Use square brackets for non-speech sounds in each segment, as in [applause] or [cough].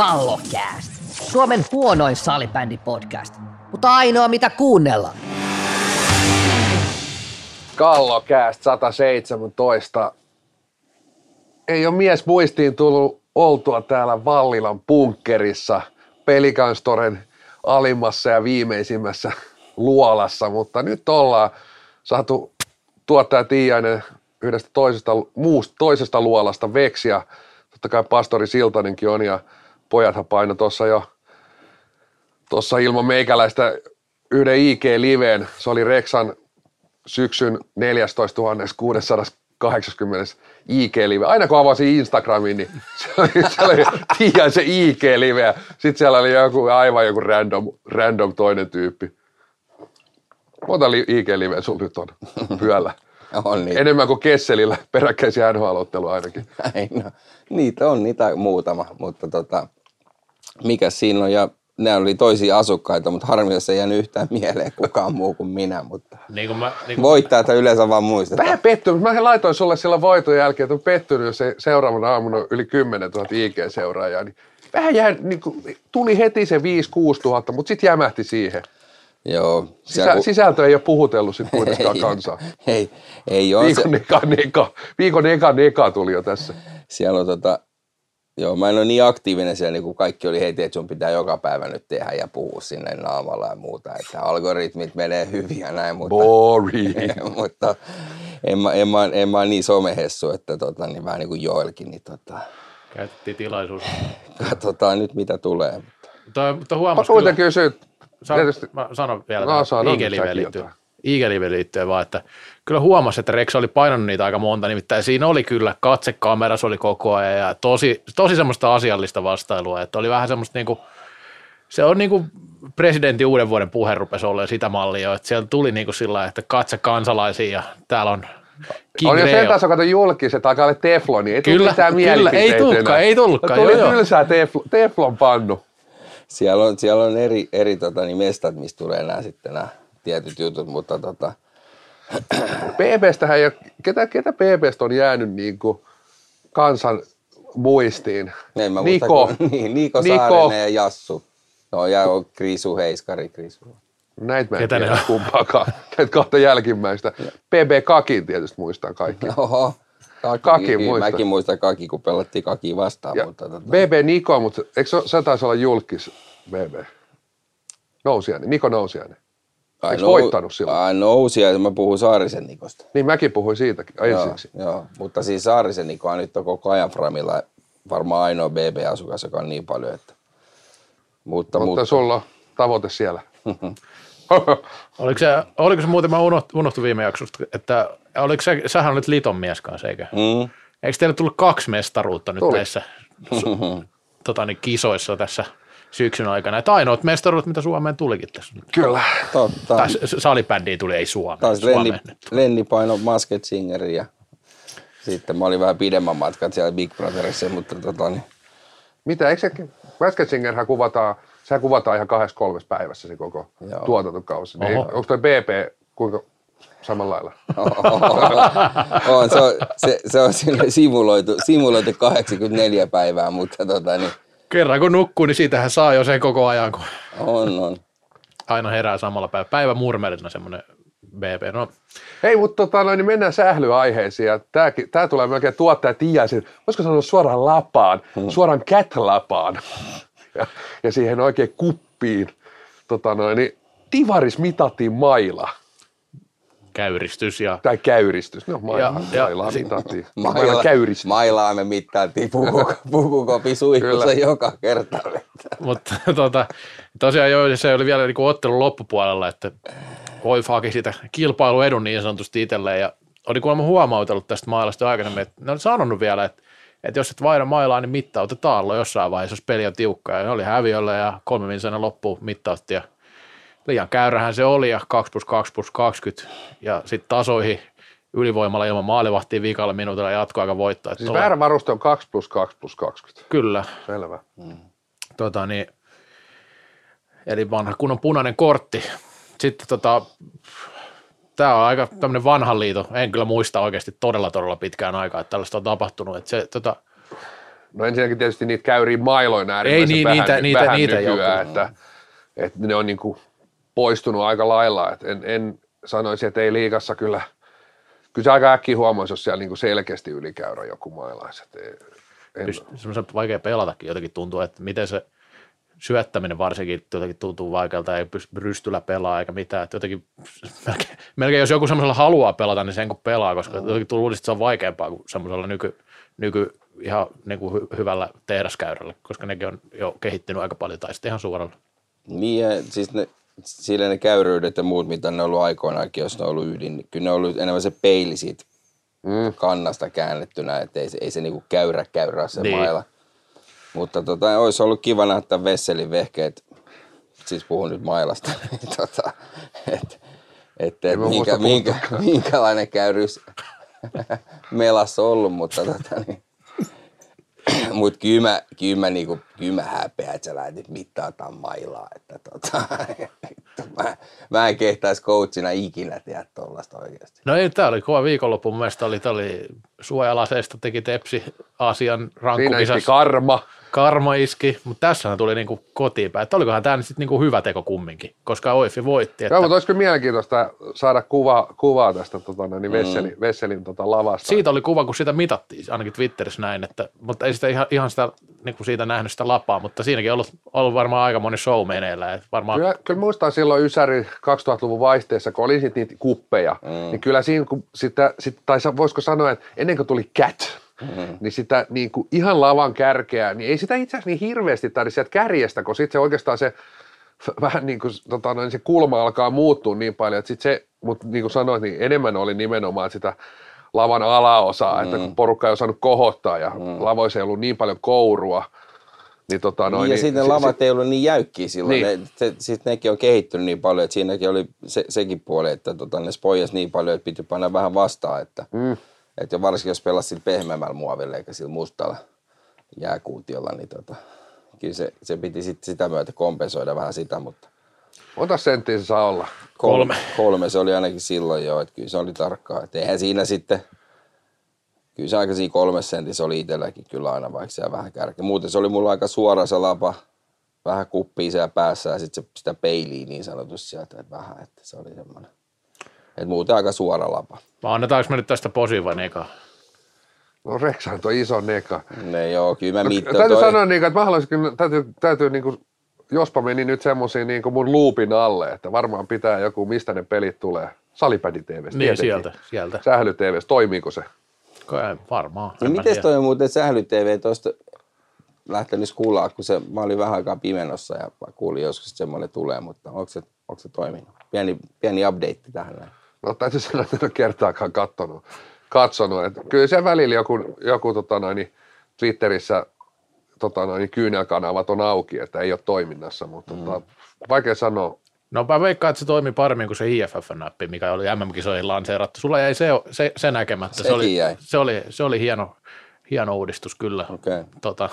Kallokääst. Suomen huonoin salibändi-podcast, mutta ainoa mitä kuunnella. Kallokääst 117. Ei ole mies muistiin tullut oltua täällä Vallilan bunkkerissa Pelikanstoren alimmassa ja viimeisimmässä luolassa, mutta nyt ollaan saatu tuottaja Tiiainen yhdestä toisesta, muusta, toisesta luolasta veksiä. Totta kai pastori Siltanenkin on ja pojathan paino tuossa jo tuossa ilman meikäläistä yhden IG-liveen. Se oli Reksan syksyn 14 680 IG-live. Aina kun avasin Instagramin, niin se oli, se oli se IG-live sitten siellä oli joku, aivan joku random, random toinen tyyppi. Monta IG-liveä sulla nyt on pyöllä? [laughs] On niitä. Enemmän kuin Kesselillä peräkkäisiä nhl ainakin. Ei, no, niitä on niitä muutama, mutta tota, mikä siinä on ja ne oli toisia asukkaita, mutta harmi, jos ei jäänyt yhtään mieleen kukaan muu kuin minä, mutta Niin kuin mä, niin kuin, voittajat yleensä vaan muistetaan. Vähän pettynyt. Mä laitoin sulle sillä voiton jälkeen, että on pettynyt, jos se seuraavana aamuna on yli 10 000 IG-seuraajaa. Niin vähän jää, niin kuin, tuli heti se 5-6 000, mutta sitten jämähti siihen. Joo. Sisä, siellä kun- Sisältö ei ole puhutellut sitten kuitenkaan [laughs] kansaa. Ei, ei ole. Se, Viikon eka, neka, viikon eka, neka tuli jo tässä. siellä on tota, joo, mä en ole niin aktiivinen siellä, niin kuin kaikki oli heti, että sun pitää joka päivä nyt tehdä ja puhua sinne naamalla ja muuta, että algoritmit menee hyvin ja näin, mutta, Boring. [laughs] mutta en, mä, en, mä, en mä ole niin somehessu, että tota, niin vähän niin kuin Joelkin, niin tota, käytettiin tilaisuus. katsotaan nyt mitä tulee. Mutta, mutta huomasin kuitenkin kyllä, kysyä, sa, tietysti- mä sanon vielä No, säkin liittyen. Jotain. IG-liveen liittyen vaan, että kyllä huomasi, että Rex oli painanut niitä aika monta, nimittäin siinä oli kyllä katsekameras oli koko ajan ja tosi, tosi semmoista asiallista vastailua, että oli vähän semmoista niinku, se on niinku presidentin uuden vuoden puhe rupesi olemaan sitä mallia, että siellä tuli niinku sillä että katse kansalaisiin ja täällä on King on jo sen taso, kato julkis, että alkaa olla tefloni. Ei Kyllä, tullut mitään kyllä, ei tullutkaan, ei tullutkaan, Tuli joo, joo. tylsää teflon, teflon pannu. Siellä on, siellä on eri, eri tota, niin mestat, mistä tulee nämä sitten nämä tietyt jutut, mutta tota, PBstähän ei ole, ketä, ketä PBstä on jäänyt niin kuin kansan muistiin? en mä Niko. kun- [laughs] niin, Niko, Niko. Saarinen ja Jassu. No ja on Krisu Heiskari, Krisu. Näitä mä en Ketä tiedä kumpaakaan. [laughs] Näitä kahta jälkimmäistä. PB Kakin tietysti muistaa kaikki. [laughs] Oho. Kaki, Kaki muista. Mäkin muistan Kaki, kun pelattiin Kaki vastaan, Ja mutta tota, BB Niko, mutta eikö se, se taisi olla julkis BB? Nousiainen, Niko Nousiainen. Ai eikö voittanut silloin? Ai nousi ja mä puhun Saarisen Nikosta. Niin mäkin puhuin siitäkin Joo, ensiksi. joo, mutta siis Saarisen Niko on nyt koko ajan Framilla varmaan ainoa BB-asukas, joka on niin paljon, että... Mutta, Mutta mutta, sulla on tavoite siellä. [laughs] Oliko se, oliko se muuten, mä unoht- unohtuin viime jaksosta, että oliko se, sähän olit liton mies kanssa, eikö? mm, Eikö teille tullut kaksi mestaruutta nyt Tuli. näissä su- [laughs] tota, niin, kisoissa tässä syksyn aikana? Että ainoat mestaruudet, mitä Suomeen tulikin tässä. Kyllä. totta. Tai s- salibändiin tuli, ei Suomeen. Taas Lenni. Lenni paino Masked Singerin ja sitten mä olin vähän pidemmän matkan siellä Big Brotherissa, mutta tota, niin, Mitä, eikö se, Masketsingerhän kuvataan, sehän kuvataan ihan kahdessa kolmessa päivässä se koko Joo. tuotantokausi. Niin, onko toi BP kuinka samalla lailla? on, se, on, se, se on simuloitu, simuloitu 84 päivää, mutta tota, niin, Kerran kun nukkuu, niin siitähän saa jo sen koko ajan, kun on, on. aina herää samalla päivä. Päivä murmelina semmoinen BP. No, Hei, mutta tota, noin, niin mennään sählyaiheisiin. Ja tääkin, tää tulee melkein tuottaja Tiasin, voisiko sanoa suoraan lapaan, suoraan cat-lapaan. Ja, ja siihen oikein kuppiin. Tota, noin, niin, Tivaris mitattiin maila. Käyristys ja Tai käyristys. No, maila, Ja- ja mailaa mitattiin. [laughs] Maila käyristys. mailaa me mittailtiin puku, pukukopi suihkussa joka kerta. [laughs] Mutta tota, tosiaan joo, se oli vielä niinku ottelun loppupuolella, että voi haki sitä kilpailuedun niin sanotusti itselleen ja oli kuulemma huomautellut tästä mailasta jo aikaisemmin, että ne oli sanonut vielä, että, että jos et vaihda mailaa, niin mittautetaan jossain vaiheessa, jos peli on tiukka. Ja ne oli häviöllä ja kolme minuutin loppuun mittautti ja liian käyrähän se oli ja 2 plus 2 plus 20 ja sitten tasoihin ylivoimalla ilman maalivahtia viikalla minuutilla jatkoaika voittaa. Siis väärä varuste on 2 plus 2 plus 20. Kyllä, Selvä. tota, niin, eli vanha kunnon punainen kortti. Sitten tota, tämä on aika tämmöinen vanhan liito. En kyllä muista oikeasti todella todella pitkään aikaa, että tällaista on tapahtunut. Että se, tota, No ensinnäkin tietysti niitä käyriä mailoina äärimmäisen niin, vähän, niitä- niitä- vähän niitä ei nykyään, että, että ne on niinku poistunut aika lailla. Et en, en sanoisi, että ei liigassa kyllä, kyllä se aika äkkiä huomaisi, jos siellä niinku selkeästi ylikäyrä joku mailais. Semmoisen vaikea pelatakin jotenkin tuntuu, että miten se syöttäminen varsinkin jotenkin tuntuu vaikealta, ei pysty rystyllä pelaa eikä mitään. Että jotenkin, melkein, melkein, jos joku semmoisella haluaa pelata, niin sen kun pelaa, koska jotenkin tuntuu, että se on vaikeampaa kuin semmoisella nyky, nyky ihan niin kuin hy, hyvällä tehdaskäyrällä, koska nekin on jo kehittynyt aika paljon, tai sitten ihan suoralla. Niin, ja siis ne, sillä ne käyryydet ja muut, mitä ne on ollut aikoinaankin, jos ne on ollut ydin, niin kyllä ne on ollut enemmän se peili siitä mm, kannasta käännettynä, että ei, se- ei se niinku käyrä käyrä se Niin. maila. Mutta tota, olisi ollut kiva nähdä Vesselin vehkeet, siis puhun nyt mailasta, [laughs] niin tota, että et, et minkä, minkä, minkälainen käyryys [laughs] melassa on ollut, mutta tota, niin, [clears throat] mut kyllä mä, kyllä mä, niinku, kyllä mä häpeän, että sä lähdet mittaamaan mailaa. Että tota, [laughs] mä, mä en kehtaisi coachina ikinä tehdä tollasta oikeasti. No ei, tämä oli kova viikonloppu. Mun mielestä oli, oli suojalaseista teki Tepsi Aasian siinä rankkukisassa. karma. Karma iski, mutta tässä tuli niinku kotiin päin. Että olikohan tämä nyt sitten niinku hyvä teko kumminkin, koska Oifi voitti. Että Joo, mutta olisiko mielenkiintoista saada kuva, kuvaa tästä tota, niin Vesselin, Vesselin tota, lavasta. siitä oli kuva, kun sitä mitattiin, ainakin Twitterissä näin, että, mutta ei sitä ihan, ihan sitä, niin kuin siitä nähnyt sitä lapaa, mutta siinäkin on ollut, ollut varmaan aika moni show meneillään. Että varmaan, Kyllä, kyllä muistan silloin Ysäri 2000-luvun vaihteessa, kun oli sit niitä kuppeja, mm. niin kyllä siinä, kun sitä, sit, tai voisiko sanoa, että ennen kuin tuli Cat, mm. niin sitä niin kuin ihan lavan kärkeä, niin ei sitä itse asiassa niin hirveästi tarvitse sieltä kärjestä, kun sitten se oikeastaan se vähän niin kuin tota, noin, se kulma alkaa muuttua niin paljon, että sit se, mutta niin kuin sanoit, niin enemmän oli nimenomaan sitä lavan alaosaa, mm. että kun porukka ei osannut kohottaa ja mm. lavoissa ei ollut niin paljon kourua, niin tota noin, Niin, ja niin, sitten si- lavat ei ollut niin jäykkiä silloin. Niin. Ne, se, sitten nekin on kehittynyt niin paljon, että siinäkin oli se, sekin puoli, että tota, ne spoijas niin paljon, että piti panna vähän vastaan. Että, Mm. Että jo varsinkin jos pelasi sillä pehmeämmällä muovilla eikä sillä mustalla jääkuutiolla, niin tota, kyllä se, se piti sit sitä myötä kompensoida vähän sitä, mutta Monta senttiä se saa olla? Kolme. Kolme se oli ainakin silloin jo, että kyllä se oli tarkkaa. Että eihän siinä sitten, kyllä se aika siinä kolmes sentissä oli itselläkin kyllä aina, vaikka siellä vähän kärkeä. Muuten se oli mulla aika suora se lapa, vähän kuppia siellä päässä ja sitten se, sitä peiliä niin sanotusti sieltä, että vähän, että se oli semmoinen. Että muuten aika suora lapa. vai annetaanko me nyt tästä posi vai neka? No Reksahan tuo iso neka. Ne joo, kyllä mä mittaan. täytyy sanoa, niin että mä haluaisin kyllä, täytyy, täytyy niin kuin, jospa meni nyt semmoisiin niin kuin mun luupin alle, että varmaan pitää joku, mistä ne pelit tulee. Salipädi TVstä Niin, sieltä, sieltä. Sähly TVstä, toimiiko se? Kai, varmaan. No en mä miten toi on muuten Sähly TV tuosta lähtenyt skullaa, kun se, mä olin vähän aikaa pimenossa ja mä kuulin joskus, että semmoinen tulee, mutta onko se, onko se toiminut? Pieni, pieni update tähän näin. No täytyy sanoa, että en ole kertaakaan katsonut. katsonut. Että kyllä se välillä joku, joku tota noin, niin Twitterissä tota noin, niin kyynelkanavat on auki, että ei ole toiminnassa, mutta mm. tota, vaikea sanoa. No mä veikkaan, että se toimii paremmin kuin se IFF-näppi, mikä oli MM-kisoihin lanseerattu. Sulla jäi se, se, se näkemättä. Se oli, jäi. se oli, se oli hieno, hieno uudistus kyllä. Okei. Tota,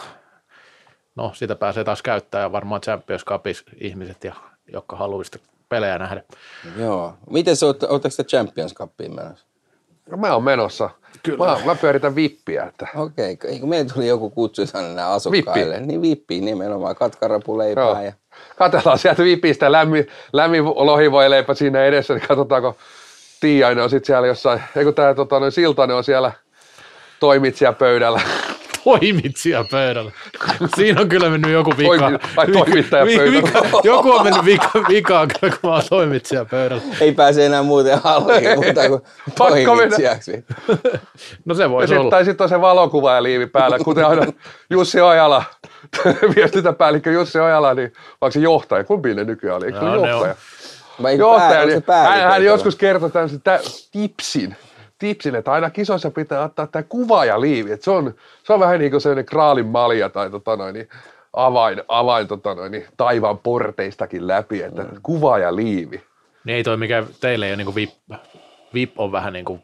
no, sitä pääsee taas käyttämään ja varmaan Champions Cupissa ihmiset, ja, jotka haluavat sitä pelejä nähdä. Joo. Miten se, ootteko te Champions Cupiin menossa? No, mä oon menossa. Kyllä. Mä, mä pyöritän vippiä, että Okei, okay. eikö meillä tuli joku kutsu tänne asukkaille? Vippi. Niin vippiin nimenomaan, katkarapuleipää Joo. ja Katsellaan sieltä vipistä lämmin, lämmin lohivoileipä siinä edessä, niin katsotaanko Tiiainen on sitten siellä jossain, eikö tämä tota, noin Siltanen on siellä toimitsija pöydällä. Toimitsija pöydällä. Siinä on kyllä mennyt joku vika. Toimi- ai, toimittaja pöydällä. Joku on mennyt vika, vikaan kyllä, kun mä oon toimitsija pöydällä. ei pääse enää muuten halliin muuta kuin toimitsijaksi. No se sit, olla. tai sitten on se valokuva ja liivi päällä, kuten aina Jussi Ojala, [laughs] viestintäpäällikkö Jussi Ojala, niin onko se johtaja? Kumpi ne nykyään oli? Eikö ne johtaja? Vai Johtaja, niin hän, hän joskus kertoi tämmöisen tä, tipsin, tipsin, että aina kisoissa pitää ottaa tämä kuva ja liivi. Että se, on, se on vähän niin kuin sellainen kraalin malja tai tota noin, niin avain, avain tota noin, niin taivaan porteistakin läpi, että mm. kuva ja liivi. Niin ei toi mikä teille ei ole niin VIP. VIP on vähän niin kuin,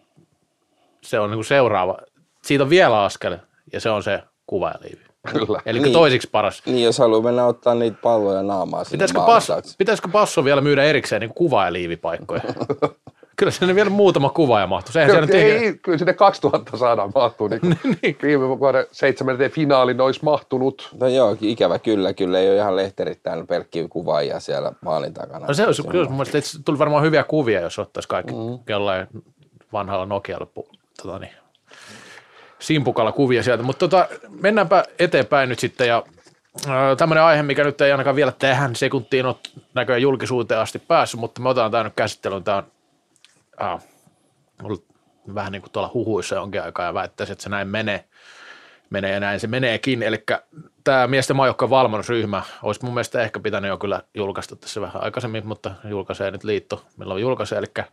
se on niin kuin seuraava. Siitä on vielä askel ja se on se kuva ja liivi. Kyllä. Eli Niin. toisiksi paras. Niin, jos haluaa mennä ottaa niitä palloja naamaa sinne Pitäisikö, pass, pitäisikö passo vielä myydä erikseen niin kuva- ja liivipaikkoja? [laughs] Kyllä sinne vielä muutama kuva ja mahtuu. Sehän Kyllä, ei, ei, kyllä sinne 2000 saadaan mahtuu. Niin kuin [laughs] viime vuoden seitsemänteen finaaliin olisi mahtunut. No joo, ikävä kyllä. Kyllä ei ole ihan lehterit täällä pelkkiä kuvaajia siellä maalin takana. No se olisi, kyllä mun mielestä että tuli varmaan hyviä kuvia, jos ottaisi kaikki mm. jollain vanhalla Nokialla tota niin, simpukalla kuvia sieltä. Mutta tota, mennäänpä eteenpäin nyt sitten ja tämmöinen aihe, mikä nyt ei ainakaan vielä tähän sekuntiin ole näköjään julkisuuteen asti päässyt, mutta me otetaan tämä nyt käsittelyyn. Tämä on äh, ollut vähän niin kuin tuolla huhuissa jonkin aikaa ja väittäisin, että se näin menee. menee ja näin se meneekin. Eli tämä miesten maajoukkojen valmennusryhmä olisi mun mielestä ehkä pitänyt jo kyllä julkaista tässä vähän aikaisemmin, mutta julkaisee nyt liitto, milloin julkaisee. Eli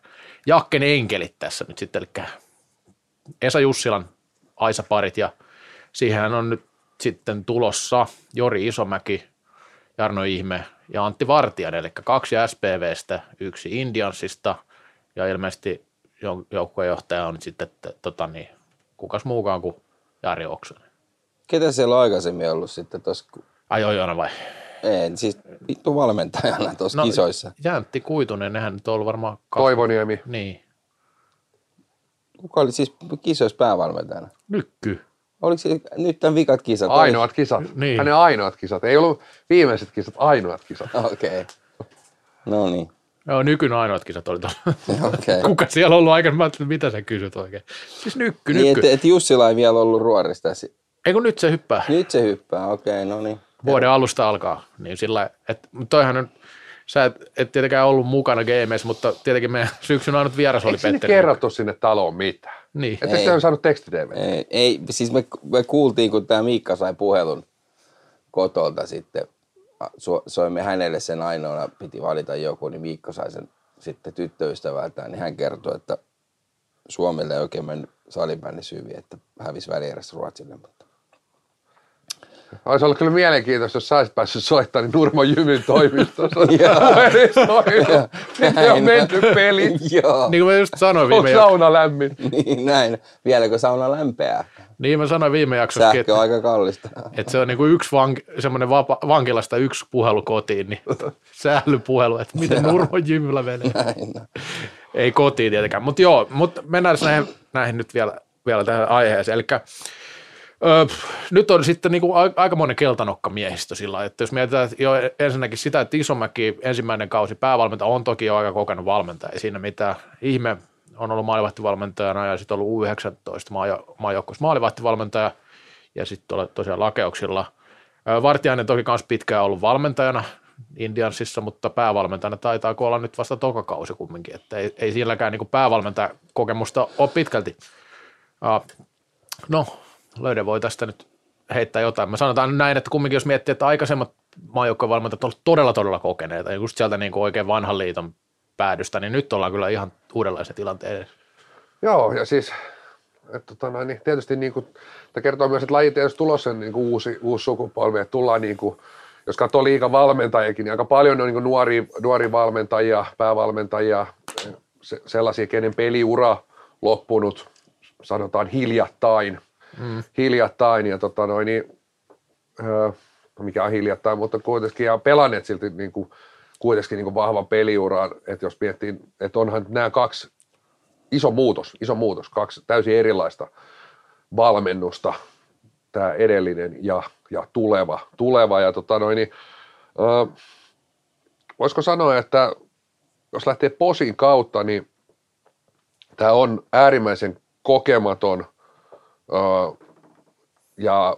Jakken enkelit tässä nyt sitten, eli Esa Jussilan Aisa-parit ja siihen on nyt sitten tulossa Jori Isomäki, Jarno Ihme ja Antti Vartijan, eli kaksi SPVstä, yksi Indiansista ja ilmeisesti joukkueenjohtaja on sitten, että, tota niin, kukas muukaan kuin Jari Oksanen. Ketä siellä on aikaisemmin ollut sitten tuossa? Ai Ojona vai? Ei, siis vittu valmentajana tuossa no, kisoissa. Jäntti Kuitunen, nehän nyt on ollut varmaan... Kas... Toivoniemi. Niin. Kuka oli siis kisoissa päävalmentajana? Nykky. Oliko se nyt tämän vikat kisat? Ainoat kisat. Niin. Hänen ainoat kisat. Ei ollut viimeiset kisat, ainoat kisat. Okei. Okay. No niin. Joo, nykyn ainoat kisat oli tuolla. [laughs] Okay. Kuka siellä on ollut aikana? Mä ajattelin, mitä sä kysyt oikein. Siis nykky, nykky. Niin, että et Jussila ei vielä ollut ruorista. Ei kun nyt se hyppää. Nyt se hyppää, okei, okay, no niin. Vuoden alusta alkaa. Niin sillä, että, toihan on, sä et, et tietenkään ollut mukana gameissa, mutta tietenkin meidän syksyn ainut vieras oli Petteri. Eikö kerrottu sinne taloon mitään? Niin. Että se on saanut tekstidv. Ei, ei, siis me, me kuultiin, kun tämä Miikka sai puhelun kotolta sitten, soimme hänelle sen ainoana, piti valita joku, niin Miikka sai sen sitten tyttöystävältään, niin hän kertoi, että Suomelle ei oikein mennyt salibändi hyvin, että hävisi välierässä Ruotsille, mutta olisi ollut kyllä mielenkiintoista, jos saisi päässyt soittamaan niin Nurmo Jymyn toimistossa. [laughs] Sitten on menty peli. Joo. Niin kuin mä just sanoin viime jaksossa. sauna lämmin. [laughs] niin näin. Vieläkö sauna lämpeää? Niin mä sanoin viime jaksossa. Sähkö on aika kallista. Että se on niinku yksi vank, semmoinen vapa, vankilasta yksi puhelu kotiin, niin [laughs] sählypuhelu, että miten Nurmo Jymyllä menee. Näin. Ei kotiin tietenkään. Mutta joo, mutta mennään näihin, näihin nyt vielä, vielä tähän aiheeseen. Eli Öö, nyt on sitten niin kuin aikamoinen keltanokka miehistö sillä että jos mietitään jo ensinnäkin sitä, että Isomäki ensimmäinen kausi päävalmentaja on toki jo aika kokenut valmentaja, ei siinä mitään. Ihme on ollut maalivahtivalmentajana ja sitten ollut U19 maajoukkueessa maalivahtivalmentaja ja sitten tosiaan lakeuksilla. Vartiainen toki myös pitkään ollut valmentajana Indiansissa, mutta päävalmentajana taitaa olla nyt vasta toka kausi kumminkin, että ei, ei silläkään niin päävalmentajakokemusta ole pitkälti. No, Löydä voi tästä nyt heittää jotain. Mä sanotaan näin, että kumminkin jos miettii, että aikaisemmat maajoukkojen valmentajat ovat todella todella kokeneita, just sieltä niin kuin oikein vanhan liiton päädystä, niin nyt ollaan kyllä ihan uudenlaisen tilanteen Joo, ja siis että tota, niin tietysti niin kuin, tämä kertoo myös, että lajit tietysti tulossa niin kuin uusi, uusi sukupolvi, että tullaan niin kuin, jos katsoo liikan valmentajiakin, niin aika paljon on niin nuoria, nuoria valmentajia, päävalmentajia, se, sellaisia, kenen peliura loppunut, sanotaan hiljattain – mm. hiljattain ja tota noin, niin, öö, mikä on hiljattain, mutta kuitenkin ja pelanneet silti niin kuin, kuitenkin niin kuin vahvan peliuran, että jos miettii, että onhan nämä kaksi, iso muutos, iso muutos, kaksi täysin erilaista valmennusta, tämä edellinen ja, ja tuleva, tuleva ja tota noin, niin, öö, voisiko sanoa, että jos lähtee posin kautta, niin tämä on äärimmäisen kokematon – ja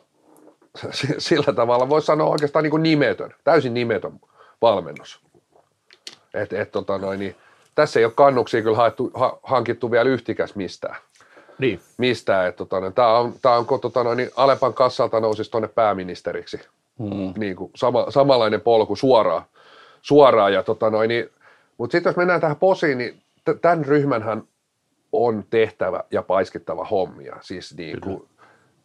[laughs] sillä tavalla voisi sanoa oikeastaan niin kuin nimetön, täysin nimetön valmennus. Et, et, tota noin, niin, tässä ei ole kannuksia kyllä haettu, ha, hankittu vielä yhtikäs mistään. Niin. Mistään. tota, noin, tämä on, tää on tota, noin, niin Alepan kassalta nousisi tuonne pääministeriksi. Mm. Niin kuin, sama, samanlainen polku suoraan. suoraan ja, tota, noin, niin, mutta sitten jos mennään tähän posiin, niin t- tämän ryhmänhän on tehtävä ja paiskittava hommia. Siis niin kuin,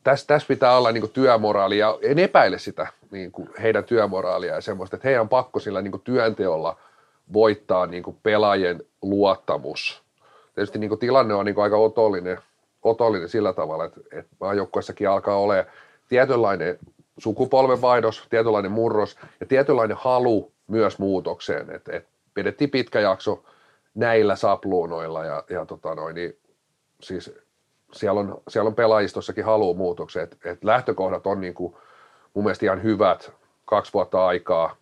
tässä, tässä pitää olla niin kuin työmoraali ja en epäile sitä niin kuin heidän työmoraalia ja semmoista, että heidän on pakko sillä niin kuin työnteolla voittaa niin kuin pelaajien luottamus. Tietysti niin kuin tilanne on niin kuin aika otollinen, otollinen sillä tavalla, että, että maajoukkuessakin alkaa olla tietynlainen sukupolvenvaihdos, tietynlainen murros ja tietynlainen halu myös muutokseen. Että, että pidettiin pitkä jakso näillä sapluunoilla ja, ja tota noin, niin, siis siellä on, siellä on pelaajistossakin haluu muutoksia, että et lähtökohdat on niin kuin, mun mielestä ihan hyvät, kaksi vuotta aikaa,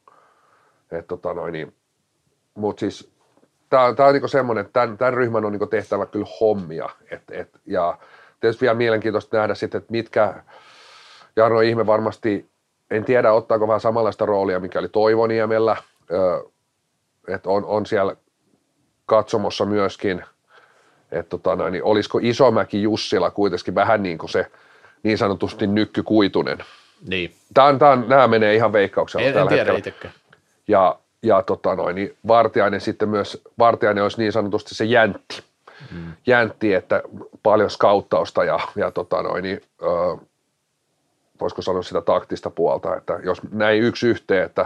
et tota noin, niin, mutta siis tämä on niinku semmoinen, että tämän, tämän ryhmän on niinku tehtävä kyllä hommia. Et, et, ja tietysti vielä mielenkiintoista nähdä sitten, että mitkä, Jarno Ihme varmasti, en tiedä ottaako vähän samanlaista roolia, mikä oli Toivoniemellä, että on, on siellä katsomossa myöskin, että tota, noin, niin olisiko Isomäki Jussila kuitenkin vähän niin kuin se niin sanotusti nykkykuitunen. Niin. Tämä on, tämä on, nämä menee ihan veikkauksella En, en tällä tiedä hetkellä. itsekään. Ja, ja tota noin, niin Vartiainen sitten myös, Vartiainen olisi niin sanotusti se jäntti. Mm. Jäntti, että paljon skauttausta ja, ja tota noin, niin, ö, voisiko sanoa sitä taktista puolta, että jos näin yksi yhteen, että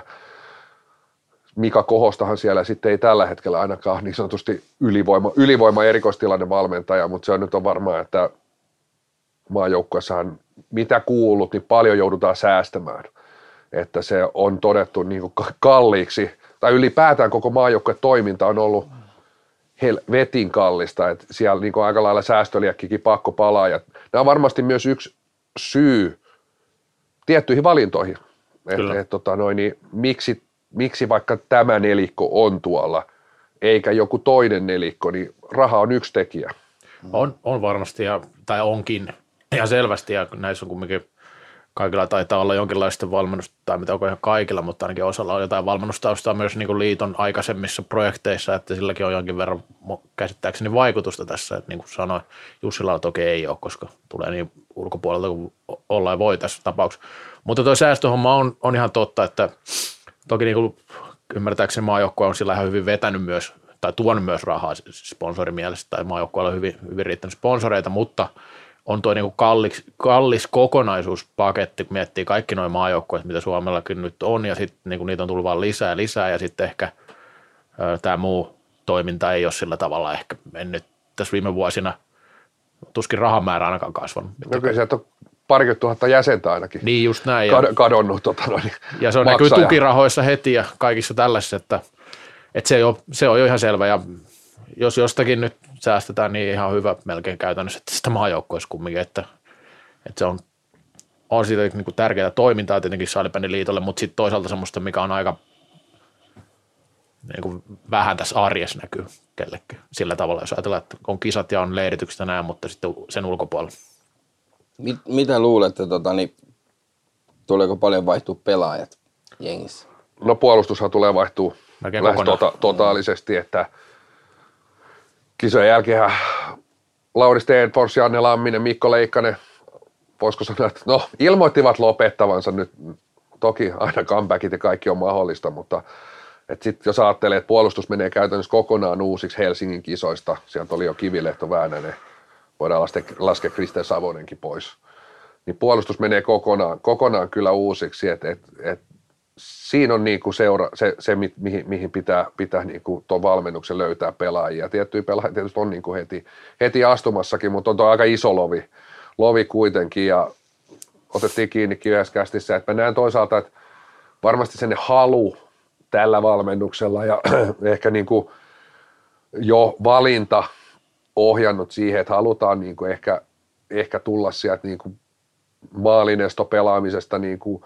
Mika Kohostahan siellä sitten ei tällä hetkellä ainakaan niin sanotusti ylivoima, ylivoima erikoistilanne valmentaja, mutta se on nyt on varmaa, että maajoukkueessahan mitä kuullut, niin paljon joudutaan säästämään. Että se on todettu niin kuin kalliiksi, tai ylipäätään koko maajoukkue toiminta on ollut helvetin kallista, että siellä niin kuin aika lailla säästöliäkkikin pakko palaa. Ja nämä on varmasti myös yksi syy tiettyihin valintoihin. Kyllä. Et, et, tota noin, niin miksi, miksi vaikka tämä nelikko on tuolla, eikä joku toinen nelikko, niin raha on yksi tekijä. On, on varmasti, ja, tai onkin ihan selvästi, ja näissä on kumminkin kaikilla taitaa olla jonkinlaista valmennusta, tai mitä onko ihan kaikilla, mutta ainakin osalla on jotain valmennustaustaa myös niin kuin liiton aikaisemmissa projekteissa, että silläkin on jonkin verran käsittääkseni vaikutusta tässä, että niin kuin sanoin, Jussilla toki ei ole, koska tulee niin ulkopuolelta kuin o- olla ja voi tässä tapauksessa. Mutta tuo säästöhomma on, on ihan totta, että toki niin kuin ymmärtääkseni maajoukkue on sillä ihan hyvin vetänyt myös, tai tuonut myös rahaa sponsorimielessä, tai maajoukkueella on hyvin, hyvin riittänyt sponsoreita, mutta on tuo niinku kallis, kallis kokonaisuuspaketti, kun miettii kaikki nuo maajoukkueet, mitä Suomellakin nyt on, ja sitten niinku niitä on tullut vaan lisää lisää, ja sitten ehkä tämä muu toiminta ei ole sillä tavalla ehkä mennyt tässä viime vuosina, tuskin rahamäärä ainakaan kasvanut. No kyllä sieltä on parikymmentä tuhatta jäsentä ainakin Niin just näin. Ja, kad- kadonnut. Tota noin, ja se on näkyy maksaja. tukirahoissa heti ja kaikissa tällaisissa, että, että se, on, se on jo ihan selvä. Ja jos jostakin nyt säästetään, niin ihan hyvä melkein käytännössä, että sitä maajoukkueessa kumminkin, että, että se on, on siitä niin kuin tärkeää toimintaa tietenkin Salibändin liitolle, mutta sitten toisaalta semmoista, mikä on aika niin kuin vähän tässä arjessa näkyy kellekin sillä tavalla, jos ajatellaan, että on kisat ja on leiritykset ja näin, mutta sitten sen ulkopuolella. Mit, mitä luulette, tota, niin, tuleeko paljon vaihtua pelaajat jengissä? No puolustushan tulee vaihtuu Melkein lähes tota, totaalisesti, että kisojen jälkeen Lauri Steenfors, Janne Lamminen, Mikko Leikkanen, voisiko sanoa, että no ilmoittivat lopettavansa nyt, toki aina comebackit ja kaikki on mahdollista, mutta että sit jos ajattelee, että puolustus menee käytännössä kokonaan uusiksi Helsingin kisoista, sieltä oli jo Kivilehto Väänänen, voidaan laskea, laskea Kristen Savonenkin pois, niin puolustus menee kokonaan, kokonaan kyllä uusiksi, että et, et, siinä on niinku seura, se, se mi- mihin, mihin, pitää, pitää niinku tuon valmennuksen löytää pelaajia. Tiettyjä pelaajia tietysti on niinku heti, heti astumassakin, mutta on tuo aika iso lovi, lovi kuitenkin ja otettiin kiinnikin yhdessä kästissä, että mä näen toisaalta, että varmasti sen halu tällä valmennuksella ja [clears throat] ehkä niinku jo valinta ohjannut siihen, että halutaan niinku ehkä, ehkä tulla sieltä niinku maalinestopelaamisesta niinku,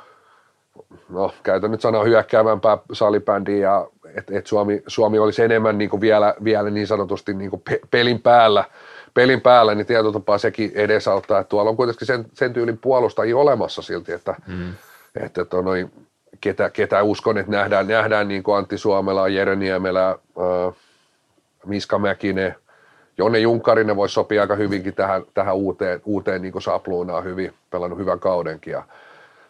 no käytän nyt sanaa hyökkäävämpää salibändiä ja että et Suomi, Suomi olisi enemmän niin kuin vielä, vielä niin sanotusti niin kuin pe- pelin päällä, pelin päällä, niin tietyllä tapaa sekin edesauttaa, että tuolla on kuitenkin sen, sen tyylin puolustajia olemassa silti, että, mm. että, että noin, ketä, ketä uskon, että nähdään, nähdään niin kuin Antti Suomela, Jere Niemelä, äh, Miska Mäkinen, Jonne Junkkarinen voisi sopia aika hyvinkin tähän, tähän uuteen, uuteen niin sapluunaan hyvin, pelannut hyvän kaudenkin.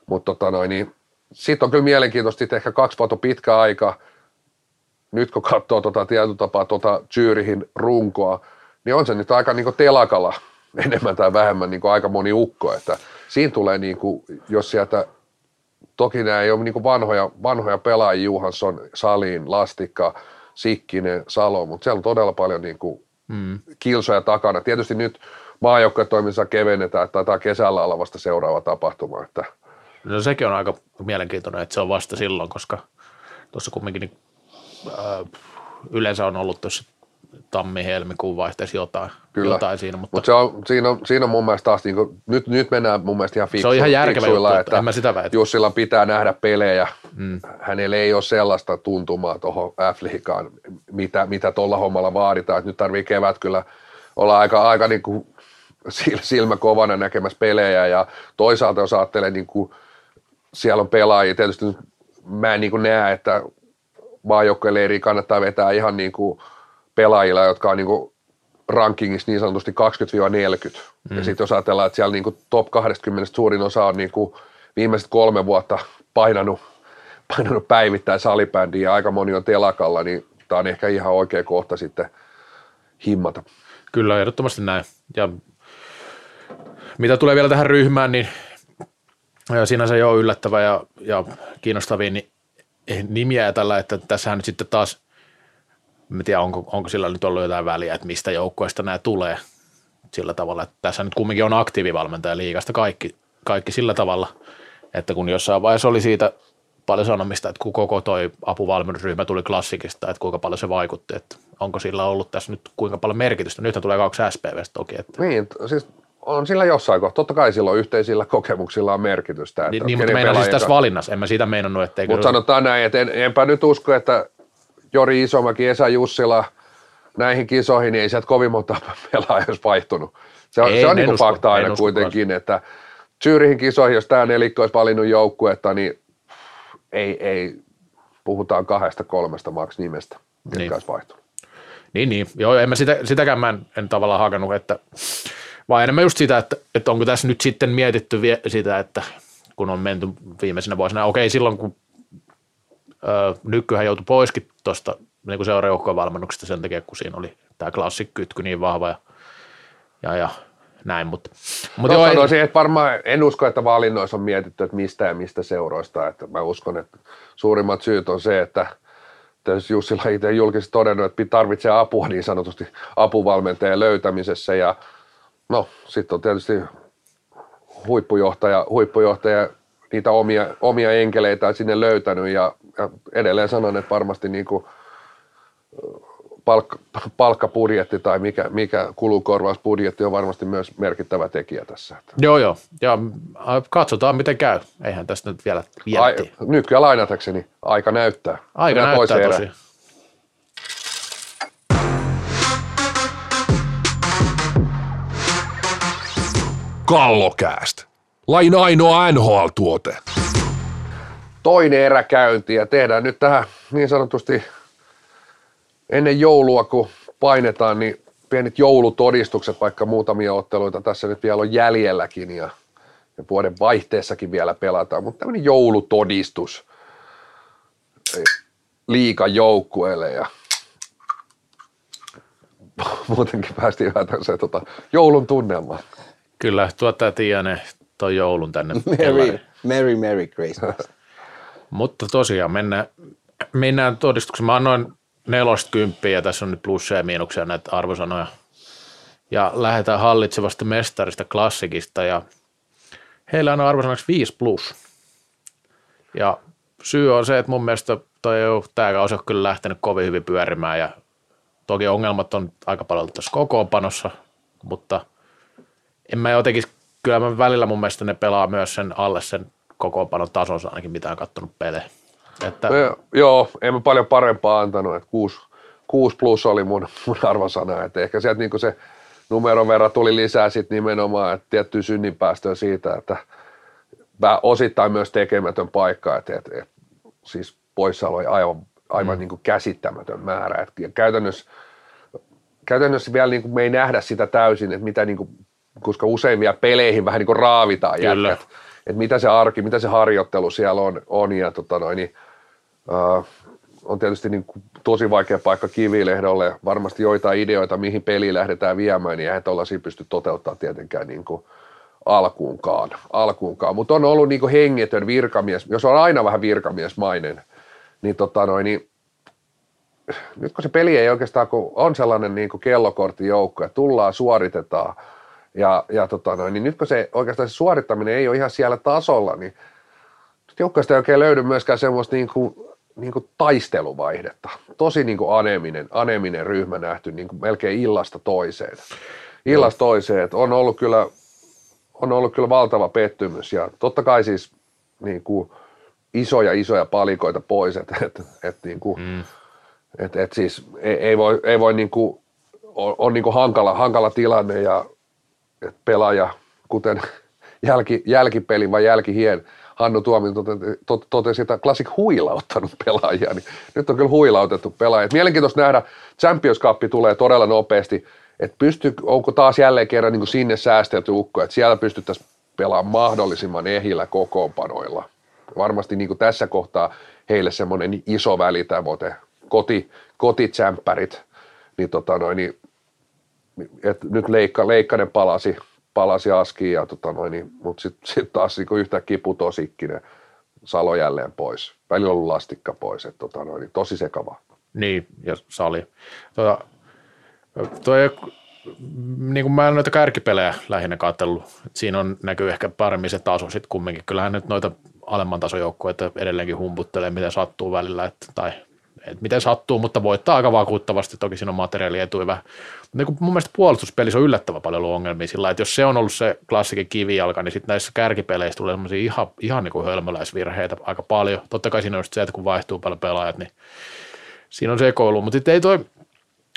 Mutta tota niin, sitten on kyllä mielenkiintoista, että ehkä kaksi vuotta pitkä aika, nyt kun katsoo tota tietotapaa tota Zyrihin runkoa, niin on se nyt aika niin telakalla [laughs] enemmän tai vähemmän niin aika moni ukko, että siinä tulee, niin kuin, jos sieltä, toki nämä ei ole niin vanhoja, vanhoja pelaajia, Juhansson, Salin, Lastikka, Sikkinen, Salo, mutta siellä on todella paljon niin kuin mm. kilsoja takana. Tietysti nyt maajoukkuetoiminnassa kevennetään, että taitaa kesällä olla vasta seuraava tapahtuma, että No sekin on aika mielenkiintoinen, että se on vasta silloin, koska tuossa kumminkin niin, ää, yleensä on ollut tuossa tammi-helmikuun vaihteessa jotain, Kyllä. jotain siinä, mutta Mutta se on, siinä, on, siinä on mun mielestä taas, niin kuin, nyt, nyt mennään mun mielestä ihan fiksu, Se on ihan järkevä juttu, että en mä sitä väitä. Jussilla pitää nähdä pelejä. Mm. Hänellä ei ole sellaista tuntumaa tuohon F-liigaan, mitä, mitä tuolla hommalla vaaditaan. Et nyt tarvii kevät kyllä olla aika, aika niin kuin sil- silmä kovana näkemässä pelejä ja toisaalta jos ajattelee, niin kuin, siellä on pelaajia, tietysti mä en niin kuin näe, että maajoukkojen leiriä kannattaa vetää ihan niin kuin pelaajilla, jotka on niin kuin rankingissa niin sanotusti 20-40. Mm. Ja sitten jos ajatellaan, että siellä niin kuin top 20 suurin osa on niin kuin viimeiset kolme vuotta painanut, [laughs] painanut päivittäin salibändiä ja aika moni on telakalla, niin tämä on ehkä ihan oikea kohta sitten himmata. Kyllä, ehdottomasti näin. Ja mitä tulee vielä tähän ryhmään, niin sinänsä jo yllättävä ja, ja kiinnostavia niin nimiä ja tällä, että tässähän nyt sitten taas, en tiedä onko, onko sillä nyt ollut jotain väliä, että mistä joukkueesta nämä tulee sillä tavalla, että tässä nyt kumminkin on aktiivivalmentaja liikasta kaikki, kaikki sillä tavalla, että kun jossain vaiheessa oli siitä paljon sanomista, että kun koko toi apuvalmennusryhmä tuli klassikista, että kuinka paljon se vaikutti, että onko sillä ollut tässä nyt kuinka paljon merkitystä. Nythän tulee kaksi SPVstä toki. Että. Niin, siis on sillä jossain kohtaa. Totta kai silloin yhteisillä kokemuksilla on merkitystä. Että Niin, niin mutta meidän siis tässä valinnassa, en mä siitä meinannut, että Mutta sanotaan näin, että en, enpä nyt usko, että Jori Isomäki, Esa Jussila näihin kisoihin, niin ei sieltä kovin monta [laughs] pelaajaa olisi vaihtunut. Se on, Ei, se on niin usko, fakta aina usko kuitenkin, että Zyrihin kisoihin, jos tämä nelikko olisi valinnut joukkuetta, niin ei, ei puhutaan kahdesta kolmesta maks nimestä, mitkä Niin. olisi vaihtunut. Niin, niin. Joo, en mä sitä, sitäkään mä en, en tavallaan hakannut, että vaan enemmän just sitä, että, että onko tässä nyt sitten mietitty vie, sitä, että kun on menty viimeisenä vuosina, okei silloin kun nykyään joutui poiskin tuosta niin seuraajoukkojen valmennuksesta sen takia, kun siinä oli tämä klassikkytky niin vahva ja, ja, ja näin, mutta, mutta No, joo, sanoisin, että varmaan en usko, että valinnoissa on mietitty, että mistä ja mistä seuroista. Että mä uskon, että suurimmat syyt on se, että tietysti Jussila itse julkisesti todennut, että tarvitsee apua niin sanotusti apuvalmentajan löytämisessä ja no sitten on tietysti huippujohtaja, huippujohtaja niitä omia, omia enkeleitä sinne löytänyt ja, ja edelleen sanon, että varmasti niin kuin palkka, palkkapudjetti tai mikä, mikä kulukorvausbudjetti on varmasti myös merkittävä tekijä tässä. joo, joo, ja äh, katsotaan miten käy, eihän tästä nyt vielä vielä Ai, tiedä. nykyään lainatakseni aika näyttää. Aika Mennään näyttää tosi. erään. Kallokääst. Lain ainoa NHL-tuote. Toinen erä käynti ja tehdään nyt tähän niin sanotusti ennen joulua, kun painetaan, niin pienet joulutodistukset, vaikka muutamia otteluita tässä nyt vielä on jäljelläkin ja, ja vuoden vaihteessakin vielä pelataan, mutta tämmöinen joulutodistus liikan joukkueelle ja [laughs] muutenkin päästiin vähän tämmöiseen tota, joulun tunnelmaan. Kyllä, tuottaja Tianen toi joulun tänne. Merry. Merry, Merry Christmas. [laughs] Mutta tosiaan mennään, mennään todistukseen. Mä annoin nelosta kymppiä ja tässä on nyt plusseja ja miinuksia näitä arvosanoja. Ja lähdetään hallitsevasta mestarista klassikista ja heillä on arvosanaksi 5 plus. Ja syy on se, että mun mielestä ei tämä kausi ole kyllä lähtenyt kovin hyvin pyörimään ja toki ongelmat on aika paljon tässä kokoonpanossa, mutta en mä jotenkin, kyllä mä välillä mun mielestä ne pelaa myös sen alle sen kokoonpanon tasonsa ainakin, mitä on kattonut pelejä. Että, No, joo, en mä paljon parempaa antanut, että 6, 6 plus oli mun, mun arvosana, että ehkä sieltä niinku se numeron verran tuli lisää sit nimenomaan, että tiettyä synninpäästöä siitä, että vähän osittain myös tekemätön paikka, että, että, että siis poissaolo oli aivan, aivan mm. niin kuin käsittämätön määrä, että käytännössä, käytännössä vielä niin kuin me ei nähdä sitä täysin, että mitä niin kuin, koska usein vielä peleihin vähän niin kuin raavitaan Kyllä. jätkät, että mitä se arki, mitä se harjoittelu siellä on, on ja tota noin, niin, uh, on tietysti niin kuin tosi vaikea paikka kivilehdolle, varmasti joitain ideoita, mihin peli lähdetään viemään, niin eihän tuollaisia pysty toteuttamaan tietenkään niin kuin alkuunkaan, alkuunkaan. mutta on ollut niin kuin hengetön virkamies, jos on aina vähän virkamiesmainen, niin, tota noin, niin nyt kun se peli ei oikeastaan, kun on sellainen niin kuin kellokorttijoukko, että tullaan, suoritetaan, ja, ja tota noin, niin nyt kun se oikeastaan se suorittaminen ei ole ihan siellä tasolla, niin nyt joukkoista ei oikein löydy myöskään semmoista niin kuin niin kuin taisteluvaihdetta. Tosi niin kuin aneminen, aneminen ryhmä nähty niin kuin melkein illasta toiseen. Illasta toiseen. Että on ollut kyllä on ollut kyllä valtava pettymys ja totta kai siis niin kuin isoja isoja palikoita pois, että et, et, niin kuin, mm. et, et siis ei, ei voi, ei voi niin kuin, on, on niin kuin hankala, hankala tilanne ja et pelaaja, kuten jälki, jälkipeli vai jälkihien, Hannu totesi, totesi, että Classic huilauttanut pelaajia, niin nyt on kyllä huilautettu pelaajia. Mielenkiintoista nähdä, Champions Cup tulee todella nopeasti, että pysty, onko taas jälleen kerran niin kuin sinne säästelty ukko, että siellä pystyttäisiin pelaamaan mahdollisimman ehillä kokoonpanoilla. Varmasti niin kuin tässä kohtaa heille semmoinen iso välitavoite, koti, kotitsämppärit, niin, tota noin, niin et nyt leikka, Leikkanen palasi, palasi askiin, ja tota noin, niin, mutta sitten sit taas niin yhtäkkiä putosi Sikkinen, Salo jälleen pois. Välillä on ollut lastikka pois, että tota noin, niin tosi sekava. Niin, ja Sali. Tuota, toi, niin kuin mä en noita kärkipelejä lähinnä katsellut, siinä on, näkyy ehkä paremmin se taso sitten kumminkin. Kyllähän nyt noita alemman tason joukkueita edelleenkin humputtelee, miten sattuu välillä, että, tai että miten sattuu, mutta voittaa aika vakuuttavasti. Toki siinä on materiaalietuja. Niin kuin mun mielestä puolustuspelissä on yllättävän paljon ollut ongelmia sillä että jos se on ollut se klassikin kivijalka, niin sitten näissä kärkipeleissä tulee semmoisia ihan, ihan niin kuin hölmöläisvirheitä aika paljon. Totta kai siinä on se, että kun vaihtuu paljon pelaajat, niin siinä on sekoilu, mutta ei toi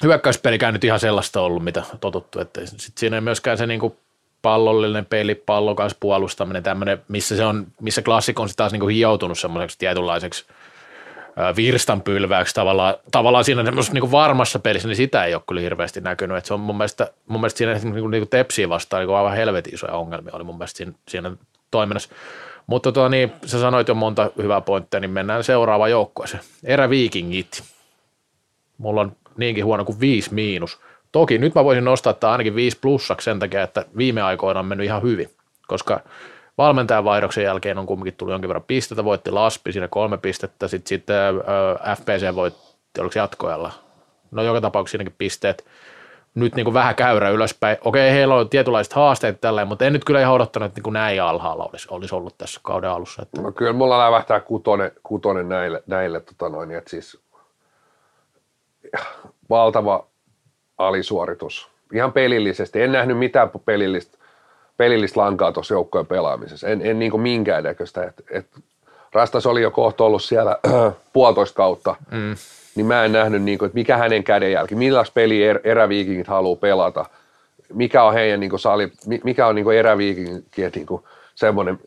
hyökkäyspelikään nyt ihan sellaista ollut, mitä totuttu. Että sit siinä ei myöskään se niin kuin pallollinen peli, pallon puolustaminen, tämmöinen, missä, se on, missä klassikko on taas niin kuin hioutunut semmoiseksi tietynlaiseksi virstanpylväyksi tavallaan, tavallaan siinä niin varmassa pelissä, niin sitä ei ole kyllä hirveästi näkynyt. Että se on mun mielestä, mun mielestä siinä niin kuin, niin kuin tepsiä vastaan niin kuin aivan helvetin isoja ongelmia oli mun mielestä siinä, siinä toiminnassa. Mutta tota, niin, sä sanoit jo monta hyvää pointtia, niin mennään seuraavaan joukkueeseen. Eräviikingit. Mulla on niinkin huono kuin viisi miinus. Toki nyt mä voisin nostaa tämä ainakin viisi plussaksi sen takia, että viime aikoina on mennyt ihan hyvin, koska valmentajan vaihdoksen jälkeen on kumminkin tullut jonkin verran pistettä, voitti Laspi siinä kolme pistettä, sitten, äh, FPC voitti, oliko se jatkojalla? No joka tapauksessa siinäkin pisteet. Nyt niin kuin vähän käyrä ylöspäin. Okei, heillä on tietynlaiset haasteet tälleen, mutta en nyt kyllä ihan odottanut, että niin kuin näin alhaalla olisi, olisi ollut tässä kauden alussa. Että... No kyllä mulla lävähtää kutonen, kutonen näille, näille tota noin, että siis valtava alisuoritus. Ihan pelillisesti. En nähnyt mitään pelillistä, pelillistä lankaa tuossa joukkojen pelaamisessa. En, en niin minkäännäköistä. Et, et Rastas oli jo kohta ollut siellä [clears throat] puolitoista kautta, mm. niin mä en nähnyt, niin kuin, että mikä hänen kädenjälki, millaista peliä er, eräviikingit haluaa pelata, mikä on heidän niin kuin, sali, mikä on niin eräviikingit niin semmoinen,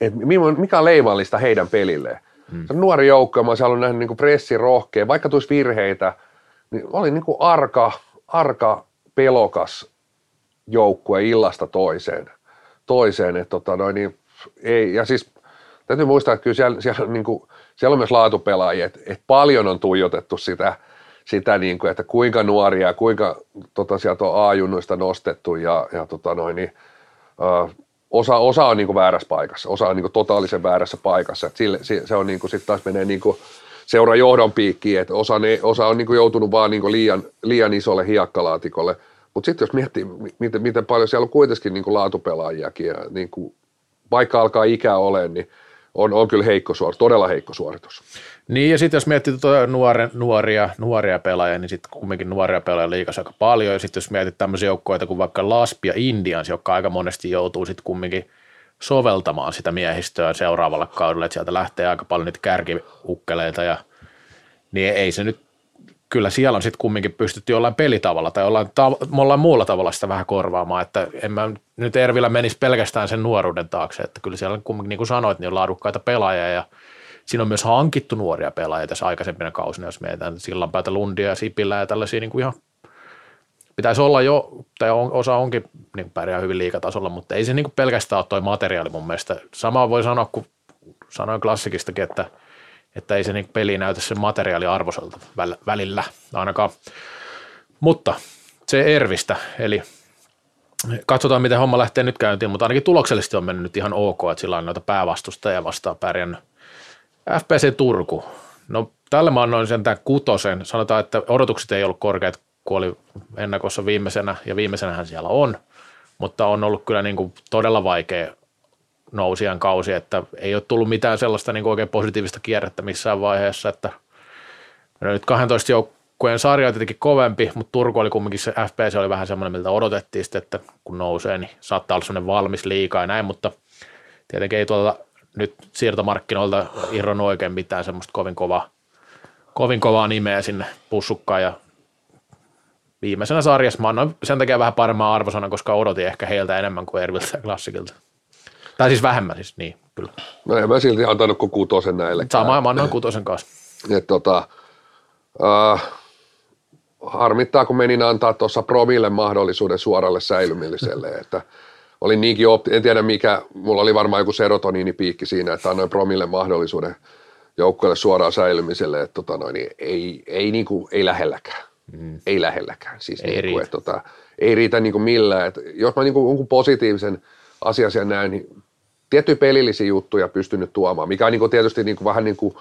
että mikä on leimallista heidän pelilleen. Mm. Se on nuori joukko, mä olisin nähdä niin pressi rohkea, vaikka tulisi virheitä, niin oli niin kuin arka, arka, pelokas joukkue illasta toiseen. toiseen että tota noin, niin ei, ja siis täytyy muistaa, että kyllä siellä, siellä, niin kuin, siellä on myös laatupelaajia, että, että paljon on tuijotettu sitä, sitä niin kuin, että kuinka nuoria ja kuinka tota, sieltä on A-junnuista nostettu ja, ja tota noin, niin, uh, osa, osa on niin kuin väärässä paikassa, osa on niin kuin totaalisen väärässä paikassa. että sille, se on niin kuin, sitten taas menee niin kuin seura johdon piikkiin, että osa, ne, osa on niin kuin joutunut vaan niin kuin liian, liian isolle hiekkalaatikolle. Mutta sitten jos miettii, miten, miten paljon siellä on kuitenkin niin kuin laatupelaajiakin, ja niin kuin, vaikka alkaa ikää ole, niin on, on kyllä heikko suoritus, todella heikko suoritus. Niin ja sitten jos miettii tuota nuoria, nuoria, nuoria pelaajia, niin sitten kumminkin nuoria pelaajia liikassa aika paljon. Ja sitten jos mietit tämmöisiä joukkoja kuin vaikka Laspi ja Indians, jotka aika monesti joutuu sitten kumminkin soveltamaan sitä miehistöä seuraavalla kaudella, että sieltä lähtee aika paljon niitä kärkiukkeleita ja niin ei se nyt, kyllä siellä on sitten kumminkin pystytty jollain pelitavalla tai jollain, tav- muulla tavalla sitä vähän korvaamaan, että en mä nyt Ervillä menisi pelkästään sen nuoruuden taakse, että kyllä siellä on kumminkin, niin kuin sanoit, niin on laadukkaita pelaajia ja siinä on myös hankittu nuoria pelaajia tässä aikaisempina kausina, jos mietitään Sillanpäätä, Lundia ja Sipillä ja tällaisia niin kuin ihan pitäisi olla jo, tai on, osa onkin niin pärjää hyvin liikatasolla, mutta ei se niin pelkästään ole toi materiaali mun mielestä. Samaa voi sanoa, kun sanoin klassikistakin, että, että ei se niin peli näytä sen materiaali arvoiselta välillä ainakaan. Mutta se Ervistä, eli katsotaan miten homma lähtee nyt käyntiin, mutta ainakin tuloksellisesti on mennyt nyt ihan ok, että sillä on noita päävastustajia vastaan pärjännyt. FPC Turku, no tällä mä annoin sen tämän kutosen, sanotaan, että odotukset ei ollut korkeat kun oli ennakossa viimeisenä, ja viimeisenähän siellä on, mutta on ollut kyllä niin kuin todella vaikea nousijan kausi, että ei ole tullut mitään sellaista niin oikein positiivista kierrettä missään vaiheessa, että nyt 12 joukkueen sarja on tietenkin kovempi, mutta Turku oli kumminkin se FPS oli vähän semmoinen, miltä odotettiin sitten, että kun nousee, niin saattaa olla semmoinen valmis liikaa ja näin, mutta tietenkin ei tuolta nyt siirtomarkkinoilta irronnut oikein mitään semmoista kovin kovaa, kovin kovaa nimeä sinne pussukkaan ja viimeisenä sarjassa mä annoin sen takia vähän paremman arvosanan, koska odotin ehkä heiltä enemmän kuin Erviltä ja Klassikilta. Tai siis vähemmän siis, niin kyllä. No en mä silti antanut kuin kutosen näille. Sama mä annoin kutosen kanssa. Et tota, äh, harmittaa, kun menin antaa tuossa Promille mahdollisuuden suoralle säilymiselle, [laughs] että oli niinkin, opti- en tiedä mikä, mulla oli varmaan joku serotoniinipiikki siinä, että annoin Promille mahdollisuuden joukkueelle suoraan säilymiselle, että tota noin, niin ei, ei, niin kuin, ei lähelläkään. Mm. Ei lähelläkään. Siis Ei niin kuin, riitä. että, tota, ei riitä niin kuin millään. Että jos mä niin kuin, jonkun positiivisen asian näen, niin tiettyjä pelillisiä juttuja pystynyt tuomaan, mikä on niin kuin, tietysti niin kuin, vähän niin kuin,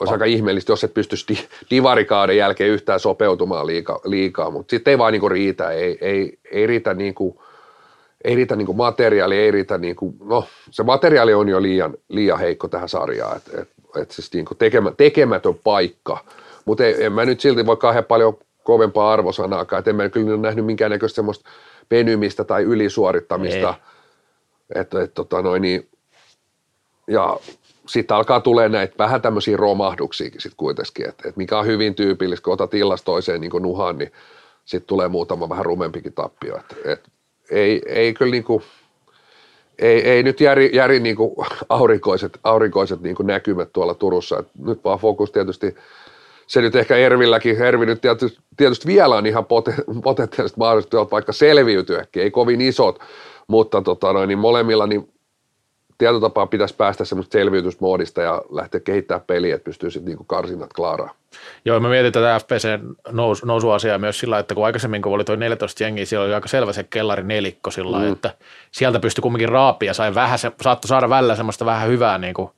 olisi aika ihmeellistä, jos et pystyisi di- divarikauden jälkeen yhtään sopeutumaan liikaa, liikaa mutta sitten ei vaan niinku riitä, ei, ei, ei riitä niinku, ei riitä niinku materiaali, ei riitä niinku, no se materiaali on jo liian, liian heikko tähän sarjaan, että et, et siis niinku tekemä, tekemätön paikka, mutta en mä nyt silti voi kauhean paljon kovempaa arvosanaakaan, että en mä kyllä nähnyt minkäännäköistä semmoista venymistä tai ylisuorittamista, että et, tota noin, niin, ja sitten alkaa tulee näitä vähän tämmöisiä romahduksiakin sitten kuitenkin, että et mikä on hyvin tyypillistä, kun otat illasta toiseen niin nuhan, niin sitten tulee muutama vähän rumempikin tappio. Et, et, ei, ei kyllä niinku, ei, ei nyt järi, järi niinku aurinkoiset, aurinkoiset niinku näkymät tuolla Turussa. Et nyt vaan fokus tietysti, se nyt ehkä Ervilläkin, Ervi nyt tietysti, tietysti vielä on ihan poten- [laughs] potentiaalisesti mahdollista vaikka selviytyäkin, ei kovin isot, mutta tota noin, niin molemmilla niin tietyllä tapaa pitäisi päästä semmoista selviytysmoodista ja lähteä kehittämään peliä, että pystyy sitten niinku karsinat klaaraa. Joo, mä mietin tätä FPC nous, nousuasiaa myös sillä, että kun aikaisemmin kun oli tuo 14 jengiä, siellä oli aika selvä se kellari nelikko sillä mm. että sieltä pystyi kumminkin raapia ja sai vähän se, saattoi saada välillä semmoista vähän hyvää niin kuin,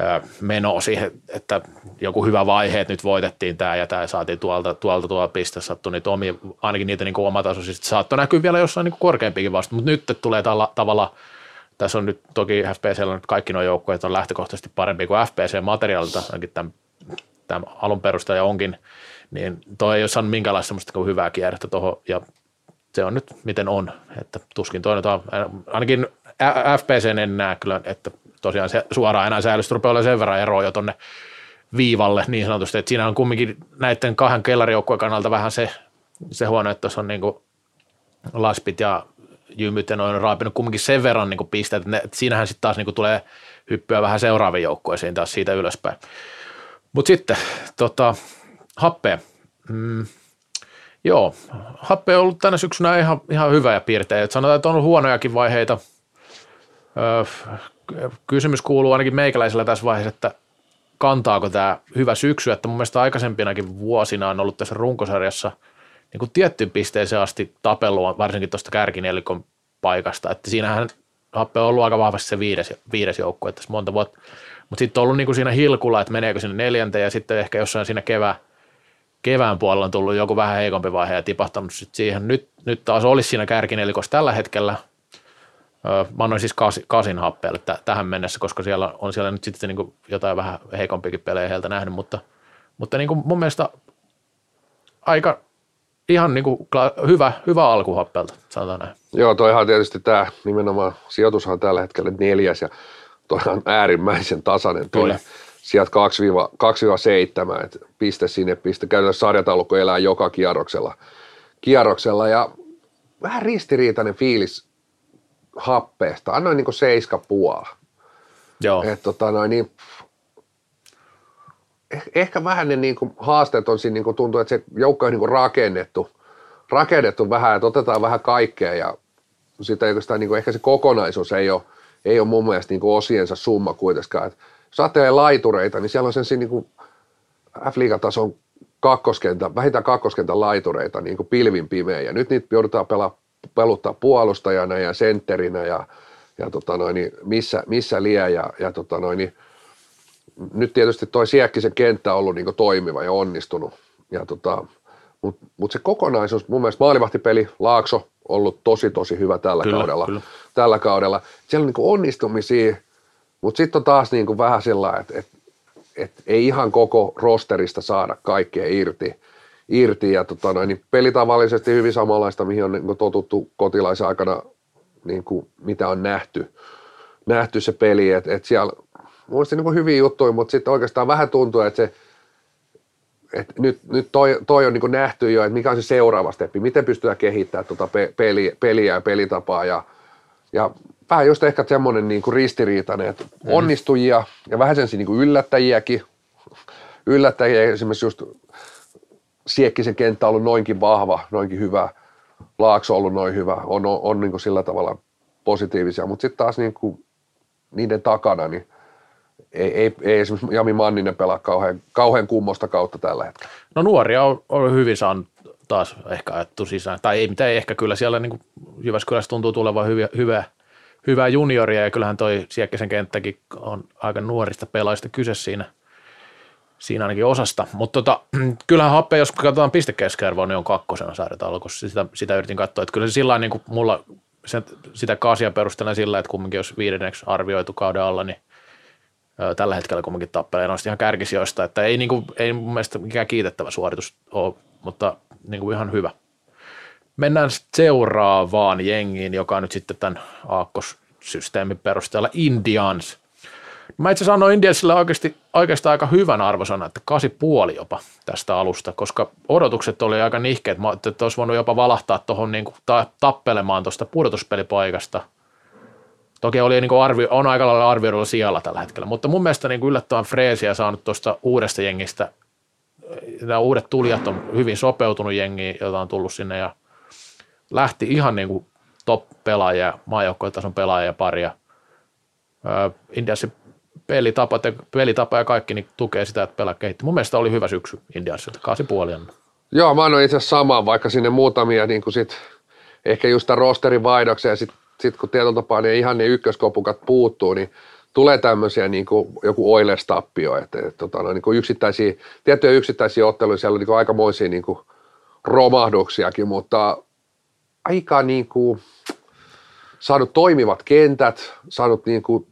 ö, menoa siihen, että joku hyvä vaihe, että nyt voitettiin tämä ja tämä saatiin tuolta, tuolta tuolla piste, sattui niitä omia, ainakin niitä niin kuin saattoi näkyä vielä jossain niin korkeampikin vasta, mutta nyt tulee tällä tavalla, tässä on nyt toki FPCllä nyt kaikki nuo joukkueet on lähtökohtaisesti parempi kuin FPC materiaalilta, ainakin tämän, tämän alun perustaja onkin, niin toi ei ole saanut minkäänlaista semmoista kuin hyvää kierrettä tuohon, ja se on nyt miten on, että tuskin toinen, ainakin FPC en näe kyllä, että tosiaan se suoraan enää säilystä rupeaa olemaan sen verran eroa jo tonne viivalle niin sanotusti, että siinä on kumminkin näiden kahden kellarijoukkueen kannalta vähän se, se huono, että tuossa on niin laspit ja jymyt ja noin raapinut kumminkin sen verran niin pisteet, että, että siinähän sitten taas niin tulee hyppyä vähän seuraaviin joukkueisiin taas siitä ylöspäin. Mutta sitten tota, happea. Mm, joo, happe on ollut tänä syksynä ihan, ihan hyvä ja piirtein. Et sanotaan, että on ollut huonojakin vaiheita. Öö, kysymys kuuluu ainakin meikäläisellä tässä vaiheessa, että kantaako tämä hyvä syksy, että mun mielestä aikaisempinakin vuosina on ollut tässä runkosarjassa niin kuin tiettyyn pisteeseen asti tapelua, varsinkin tuosta kärkinelikon paikasta, että siinähän Happe on ollut aika vahvasti se viides, viides joukkue tässä monta vuotta, mutta sitten on ollut niin kuin siinä hilkulla, että meneekö sinne neljänteen ja sitten ehkä jossain siinä kevää, kevään puolella on tullut joku vähän heikompi vaihe ja tipahtanut sitten siihen. Nyt, nyt taas olisi siinä kärkinelikossa tällä hetkellä. Mä annoin siis kasi, kasin happeelle t- tähän mennessä, koska siellä on siellä nyt sitten niin jotain vähän heikompikin pelejä heiltä nähnyt, mutta, mutta niin kuin mun mielestä aika ihan niin kuin hyvä, hyvä alku happelta, sanotaan näin. Joo, toihan tietysti tämä nimenomaan sijoitushan on tällä hetkellä neljäs ja toi on äärimmäisen tasainen toi. Kyllä. Sieltä 2-7, että piste sinne, piste. Käytännössä sarjataulukko elää joka kierroksella. kierroksella ja vähän ristiriitainen fiilis happeesta. Annoin niin seiska puola. Joo, Et tota noin, niin, eh- ehkä vähän ne niin kuin haasteet on siinä, niin kuin tuntuu, että se joukko on niin kuin rakennettu, rakennettu vähän, että otetaan vähän kaikkea ja sitä oikeastaan niin kuin, ehkä se kokonaisuus ei ole, ei ole mun mielestä niin kuin osiensa summa kuitenkaan. Et jos ajattelee laitureita, niin siellä on sen niin kuin F-liigatason kakkoskentän, vähintään kakkoskentän laitureita niin kuin pilvin pimeä ja nyt niitä joudutaan pelaa, peluttaa puolustajana ja sentterinä ja, ja tota noin, niin missä, missä liä ja, ja tota noin, niin nyt tietysti toi Siekkisen kenttä on ollut niin toimiva ja onnistunut, ja tota, mutta mut se kokonaisuus, mun mielestä maalivahtipeli, Laakso ollut tosi tosi hyvä tällä Kyllä, kaudella. kyllä. Tällä kaudella. Siellä on niin onnistumisia, mutta sitten on taas niin vähän sillä että et, et ei ihan koko rosterista saada kaikkea irti. Irti ja tota noin, niin pelitavallisesti hyvin samanlaista, mihin on niin totuttu kotilaisen aikana, niin kuin mitä on nähty, nähty se peli. Et, et siellä muistin niin hyviä juttuja, mutta sitten oikeastaan vähän tuntuu, että se et nyt, nyt toi, toi on niin nähty jo, että mikä on se seuraava steppi, miten pystytään kehittämään tuota pe- peliä, peliä ja pelitapaa ja, ja vähän just ehkä semmoinen niin ristiriitainen, että mm. onnistujia ja vähän sen niin yllättäjiäkin, yllättäjiä esimerkiksi just Siekkisen kenttä on ollut noinkin vahva, noinkin hyvä, Laakso on ollut noin hyvä, on, on, on niin kuin sillä tavalla positiivisia, mutta sitten taas niin kuin niiden takana, niin ei, ei, ei esimerkiksi Jami Manninen pelaa kauhean, kauhean kummosta kautta tällä hetkellä. No nuoria on, on hyvin saanut taas ehkä ajettu sisään, tai ei mitään ehkä kyllä siellä niin Jyväskylässä tuntuu tulevan hyviä, hyvää, hyvää junioria. Ja kyllähän toi Siekkisen kenttäkin on aika nuorista pelaajista kyse siinä, siinä ainakin osasta, mutta tota, [clears throat] kyllähän Happe, jos katsotaan pistekeskiarvoa, niin on kakkosena sarjataulukossa, sitä, sitä yritin katsoa, että kyllä se sillä niin kuin mulla sen, sitä kaasia perustelen sillä, että kumminkin jos viidenneksi arvioitu kauden alla, niin ö, tällä hetkellä kumminkin tappelee noista ihan kärkisijoista, että ei, niin kuin, ei mun mielestä mikään kiitettävä suoritus ole, mutta niin kuin ihan hyvä. Mennään seuraavaan jengiin, joka on nyt sitten tämän aakkossysteemin perusteella Indians. Mä itse annoin Indiansille oikeasti, oikeastaan aika hyvän arvosana, että kasi puoli jopa tästä alusta, koska odotukset oli aika nihkeet. Mä että olisi voinut jopa valahtaa tuohon niin ta- tappelemaan tuosta pudotuspelipaikasta. Toki oli niin arvio, on aika lailla arvioidulla sijalla tällä hetkellä, mutta mun mielestä niin yllättävän freesiä saanut tuosta uudesta jengistä. Nämä uudet tulijat on hyvin sopeutunut jengiin, jota on tullut sinne ja lähti ihan niin kuin top-pelaajia, maajoukkoitason pelaajia paria. Indiasin pelitapa, pelitapa ja kaikki niin tukee sitä, että pelaa kehittyy. Mun mielestä oli hyvä syksy Indiansilta, kaasi puoli Joo, mä annoin itse samaa, vaikka sinne muutamia niin kuin sit, ehkä just tämän rosterin vaihdoksen ja sitten sit kun tietyllä tapaa ne ihan ne ykköskopukat puuttuu, niin tulee tämmöisiä niin kuin joku Oilers-tappio, että, että tota, no, niin kuin yksittäisiä, tiettyjä yksittäisiä otteluja, siellä on niin kuin aikamoisia niin kuin romahduksiakin, mutta aika niin kuin, saanut toimivat kentät, saanut niin kuin,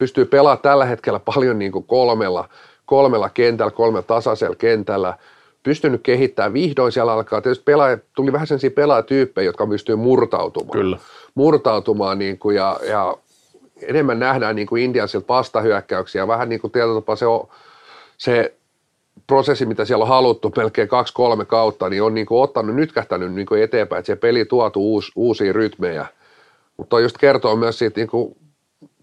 pystyy pelaamaan tällä hetkellä paljon niin kuin kolmella, kolmella kentällä, kolmella tasaisella kentällä, pystynyt kehittämään, vihdoin siellä alkaa, tietysti pelaaja, tuli vähän sellaisia pelaajatyyppejä, jotka pystyy murtautumaan. Kyllä. Murtautumaan niin kuin, ja, ja, enemmän nähdään niin kuin Indiansilta vastahyökkäyksiä, vähän niin kuin tietyllä tapaa se, on, se prosessi, mitä siellä on haluttu melkein kaksi-kolme kautta, niin on niin kuin ottanut, nytkähtänyt niin kuin eteenpäin, että se peli tuotu uusi, uusia rytmejä. Mutta just kertoo myös siitä, niin kuin,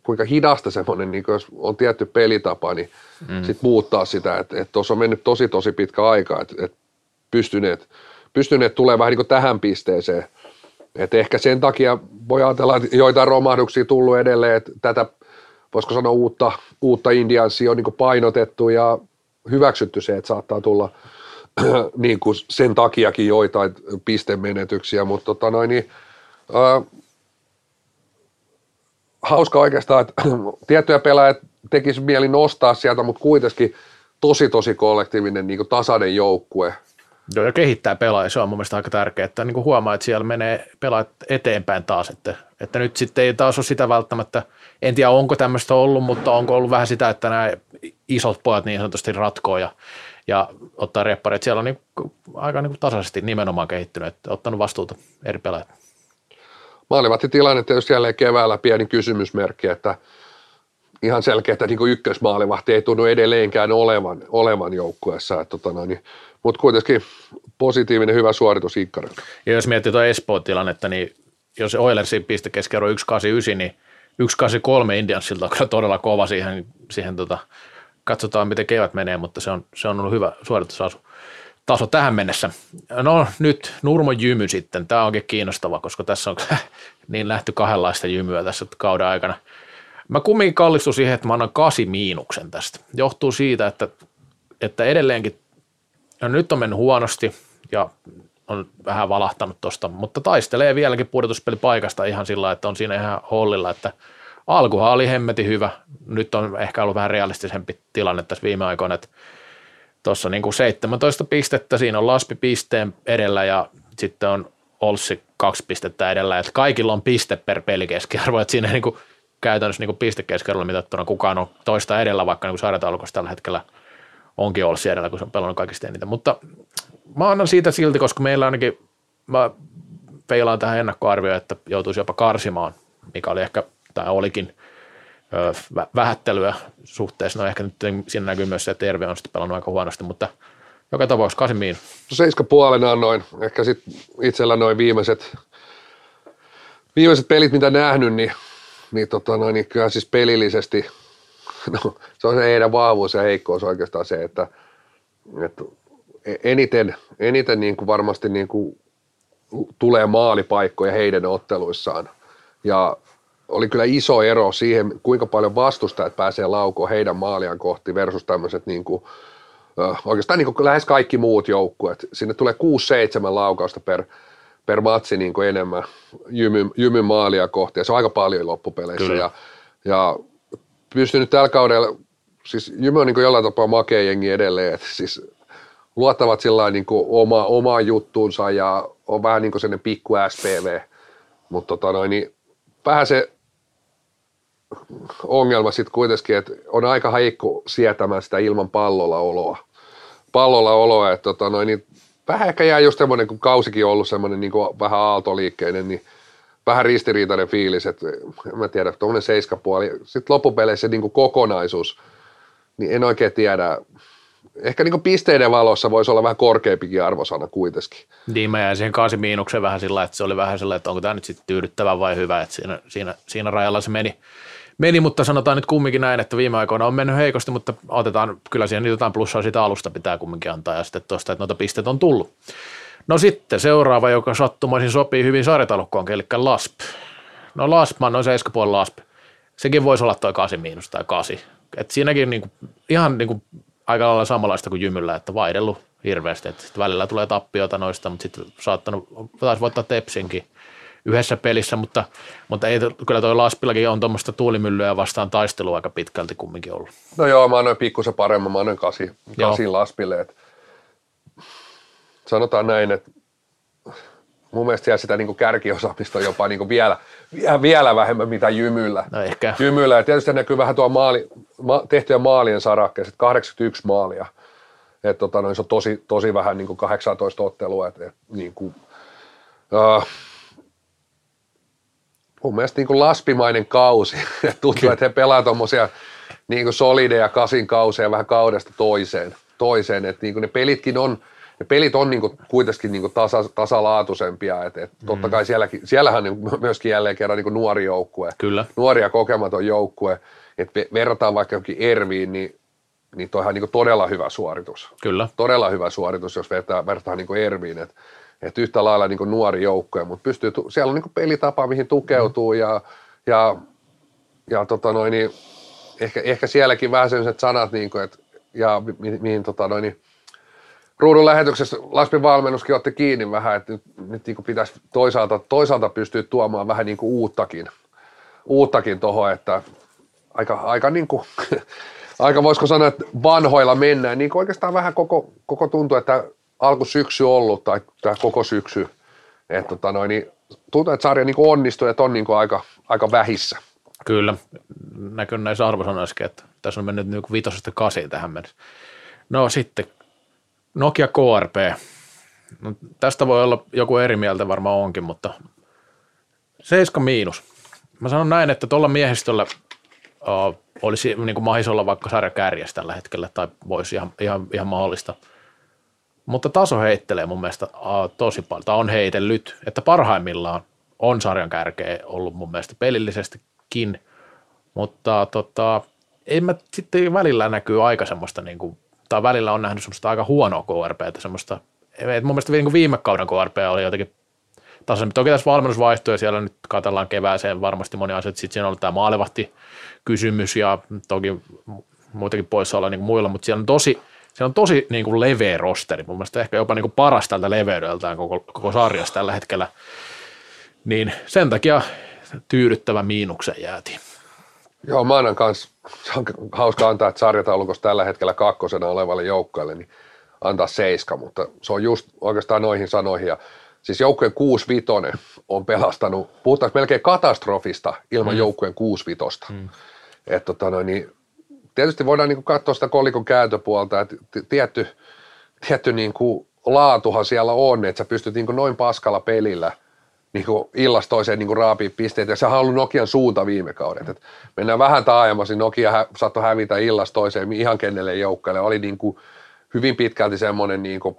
kuinka hidasta semmoinen, niin jos on tietty pelitapa, niin mm. sitten muuttaa sitä, että tuossa on mennyt tosi tosi pitkä aika, että et pystyneet, pystyneet tulee vähän niin kuin tähän pisteeseen. Et ehkä sen takia voi ajatella, että joitain romahduksia tullut edelleen, että tätä voisiko sanoa uutta, uutta Indiansia on niin painotettu ja hyväksytty se, että saattaa tulla [clears throat] niin kuin sen takiakin joitain pistemenetyksiä, mutta tota noin, niin, ää, hauska oikeastaan, että [clears throat] tiettyjä pelaajia tekisi mieli nostaa sieltä, mutta kuitenkin tosi tosi kollektiivinen niin kuin tasainen joukkue. Joo, ja kehittää pelaajia, se on mun mielestä aika tärkeää, että niin kuin huomaa, että siellä menee pelaajat eteenpäin taas, että, että nyt sitten ei taas ole sitä välttämättä, en tiedä onko tämmöistä ollut, mutta onko ollut vähän sitä, että nämä isot pojat niin sanotusti ratkoo ja, ja ottaa reppareita, siellä on niin kuin, aika niin kuin tasaisesti nimenomaan kehittynyt, että ottanut vastuuta eri pelaajat. Maalivahti tilanne tietysti jälleen keväällä pieni kysymysmerkki, että ihan selkeä, että niin ykkösmaalivahti ei tunnu edelleenkään olevan, olevan joukkueessa, tota noin, mutta kuitenkin positiivinen hyvä suoritus Ikkarilta. Ja jos miettii tuo Espoon tilannetta, niin jos Oilersin piste keskiarvo 189, niin 183 Indiansilta on kyllä todella kova siihen, siihen tota, katsotaan miten kevät menee, mutta se on, se on ollut hyvä suoritusasu taso tähän mennessä. No nyt Nurmo Jymy sitten, tämä onkin kiinnostava, koska tässä on [laughs] niin lähty kahdenlaista jymyä tässä kauden aikana. Mä kumminkin kallistun siihen, että mä annan kasi miinuksen tästä. Johtuu siitä, että, että edelleenkin, no nyt on mennyt huonosti ja on vähän valahtanut tosta, mutta taistelee vieläkin pudotuspelipaikasta ihan sillä että on siinä ihan hollilla, että alkuhan oli hemmeti hyvä. Nyt on ehkä ollut vähän realistisempi tilanne tässä viime aikoina, että tuossa niin kuin 17 pistettä, siinä on Laspi pisteen edellä ja sitten on Olssi kaksi pistettä edellä, että kaikilla on piste per pelikeskiarvo, että siinä niin kuin, käytännössä niin pistekeskiarvolla mitattuna kukaan on toista edellä, vaikka niin sarjataulukossa tällä hetkellä onkin Olssi edellä, kun se on pelannut kaikista eniten. Mutta mä annan siitä silti, koska meillä ainakin, mä peilaan tähän ennakkoarvioon, että joutuisi jopa karsimaan, mikä oli ehkä, tai olikin vähättelyä suhteessa. No ehkä nyt siinä näkyy myös se, että Terve on sitten pelannut aika huonosti, mutta joka tapauksessa 8 miinus. No seiska puolen annoin. Ehkä sit itsellä noin viimeiset, viimeiset pelit, mitä nähnyt, niin, niin, tota noin, niin kyllä siis pelillisesti, no, se on se heidän vahvuus ja heikkous oikeastaan se, että, että eniten, eniten niin kuin varmasti niin kuin tulee maalipaikkoja heidän otteluissaan. Ja oli kyllä iso ero siihen, kuinka paljon vastustajat pääsee laukoon heidän maaliaan kohti versus tämmöiset niin kuin, oikeastaan niin kuin lähes kaikki muut joukkueet. Sinne tulee 6-7 laukausta per, per matsi niin kuin enemmän jymyn, jymyn maalia kohti, ja se on aika paljon loppupeleissä. Kyllä. Ja, ja pystynyt tällä kaudella, siis Jymy on niin kuin jollain tapaa makea jengi edelleen, että siis luottavat sillä niin kuin oma, omaan juttuunsa ja on vähän niin kuin sellainen pikku SPV, mutta tota noin, niin vähän se ongelma sitten kuitenkin, että on aika heikko sietämään sitä ilman pallolla oloa. Pallolla oloa, että tota noin, niin vähän ehkä jää just semmoinen, kun kausikin on ollut semmoinen niin vähän aaltoliikkeinen, niin vähän ristiriitainen fiilis, että en mä tiedä, tuommoinen seiskapuoli. Sitten loppupeleissä niin kuin kokonaisuus, niin en oikein tiedä. Ehkä niin kuin pisteiden valossa voisi olla vähän korkeampikin arvosana kuitenkin. Niin mä jäin siihen 8 miinukseen vähän sillä, että se oli vähän sillä, että onko tämä nyt sitten tyydyttävä vai hyvä, että siinä, siinä, siinä rajalla se meni. Meni, mutta sanotaan nyt kumminkin näin, että viime aikoina on mennyt heikosti, mutta otetaan, kyllä siihen jotain plussaa sitä alusta pitää kumminkin antaa ja sitten tuosta, että noita pisteet on tullut. No sitten seuraava, joka sattumaisin sopii hyvin sarjatalukkoon, eli LASP. No LASP, mä annoin 7,5 LASP. Sekin voisi olla toi 8 miinus tai 8. Et siinäkin niinku, ihan niinku aika lailla samanlaista kuin Jymyllä, että vaihdellut hirveästi. Et sit välillä tulee tappiota noista, mutta sitten saattanut, taisi voittaa Tepsinkin yhdessä pelissä, mutta, mutta ei, kyllä toi Laspillakin on tuommoista tuulimyllyä vastaan taistelua aika pitkälti kumminkin ollut. No joo, mä annoin pikkusen paremman, mä annoin kasi, kasi laspille. Et sanotaan näin, että mun mielestä sitä niin kärkiosaamista on jopa niin vielä, vielä, vielä vähemmän mitä jymyllä. No ehkä. Jymyllä, ja tietysti näkyy vähän tuo maali, ma, tehtyjä maalien sarakkeessa, että 81 maalia. Että tota, noin, se on tosi, tosi vähän niin kuin 18 ottelua. Et, et, niin kuin, uh, mun mielestä niin kuin laspimainen kausi. [laughs] Tuntuu, että he pelaa tuommoisia niin solideja kasin kausia vähän kaudesta toiseen. toiseen. Et niin kuin ne pelitkin on, ne pelit on niin kuin kuitenkin niin kuin tasa, tasalaatuisempia. Et, et totta kai sielläkin, siellähän on myöskin jälleen kerran niin kuin nuori joukkue. Kyllä. Nuori ja kokematon joukkue. Et ve- verrataan vaikka johonkin Erviin, niin, niin toihan on niin todella hyvä suoritus Kyllä. todella hyvä suoritus, jos vertaa, vertaa niin Erviin, että et yhtä lailla niin kuin nuori joukkue, mutta pystyy, siellä on niin kuin pelitapa, mihin tukeutuu ja, ja, ja tota noin, niin ehkä, ehkä, sielläkin vähän sellaiset sanat, niin kuin, että, ja mi, mi, mihin tota noin, niin, ruudun lähetyksessä Laspin valmennuskin otti kiinni vähän, että nyt, nyt niin kuin pitäisi toisaalta, toisaalta pystyä tuomaan vähän niin kuin uuttakin, uuttakin tuohon, että aika, aika niin kuin, [laughs] aika voisiko sanoa, että vanhoilla mennään, niin kuin oikeastaan vähän koko, koko tuntuu, että alkusyksy ollut tai tämä koko syksy, että tota noin, niin tuntuu, että sarja niin onnistuu, että on niin aika, aika vähissä. Kyllä, näkyy näissä arvosanoissakin, että tässä on mennyt niin vitosesta kasi tähän mennessä. No sitten Nokia KRP. No, tästä voi olla joku eri mieltä, varmaan onkin, mutta 7 miinus. Mä sanon näin, että tuolla miehistöllä uh, olisi niin mahis olla vaikka sarja kärjessä tällä hetkellä, tai voisi ihan, ihan, ihan mahdollista. Mutta taso heittelee mun mielestä tosi paljon, tai on heitellyt, että parhaimmillaan on sarjan kärkeä ollut mun mielestä pelillisestikin, mutta tota, ei mä sitten välillä näkyy aika semmoista, niin kuin, tai välillä on nähnyt semmoista aika huonoa KRPtä, semmoista, et mun mielestä niin viime kauden KRP oli jotenkin tasaisempi. Toki tässä valmennus vaihtui ja siellä nyt katsellaan kevääseen varmasti moni asia, sitten siinä on ollut tämä maalevahti kysymys ja toki muitakin poissaoloja niin muilla, mutta siellä on tosi, siellä on tosi niin kuin leveä rosteri, mun mielestä ehkä jopa niin kuin paras tältä leveydeltään koko, koko sarjassa tällä hetkellä, niin sen takia tyydyttävä miinuksen jäätiin. Joo, mä annan kans, se on hauska antaa, että sarjataulukossa tällä hetkellä kakkosena olevalle joukkueelle, niin antaa seiska, mutta se on just oikeastaan noihin sanoihin. Ja siis joukkueen 6-5 on pelastanut, puhutaan melkein katastrofista ilman mm. joukkueen 6-5. Mm. Et, tota, no, niin, tietysti voidaan niin kuin katsoa sitä kolikon kääntöpuolta, että tietty, tietty niin kuin laatuhan siellä on, että sä pystyt niin kuin noin paskalla pelillä niin kuin illasta toiseen niin kuin pisteitä, ja sehän on ollut Nokian suunta viime kaudet. Et mennään vähän taajemmas, niin Nokia hä, saattoi hävitä illasta toiseen ihan kenelle joukkueelle. Oli niin kuin hyvin pitkälti semmoinen niin kuin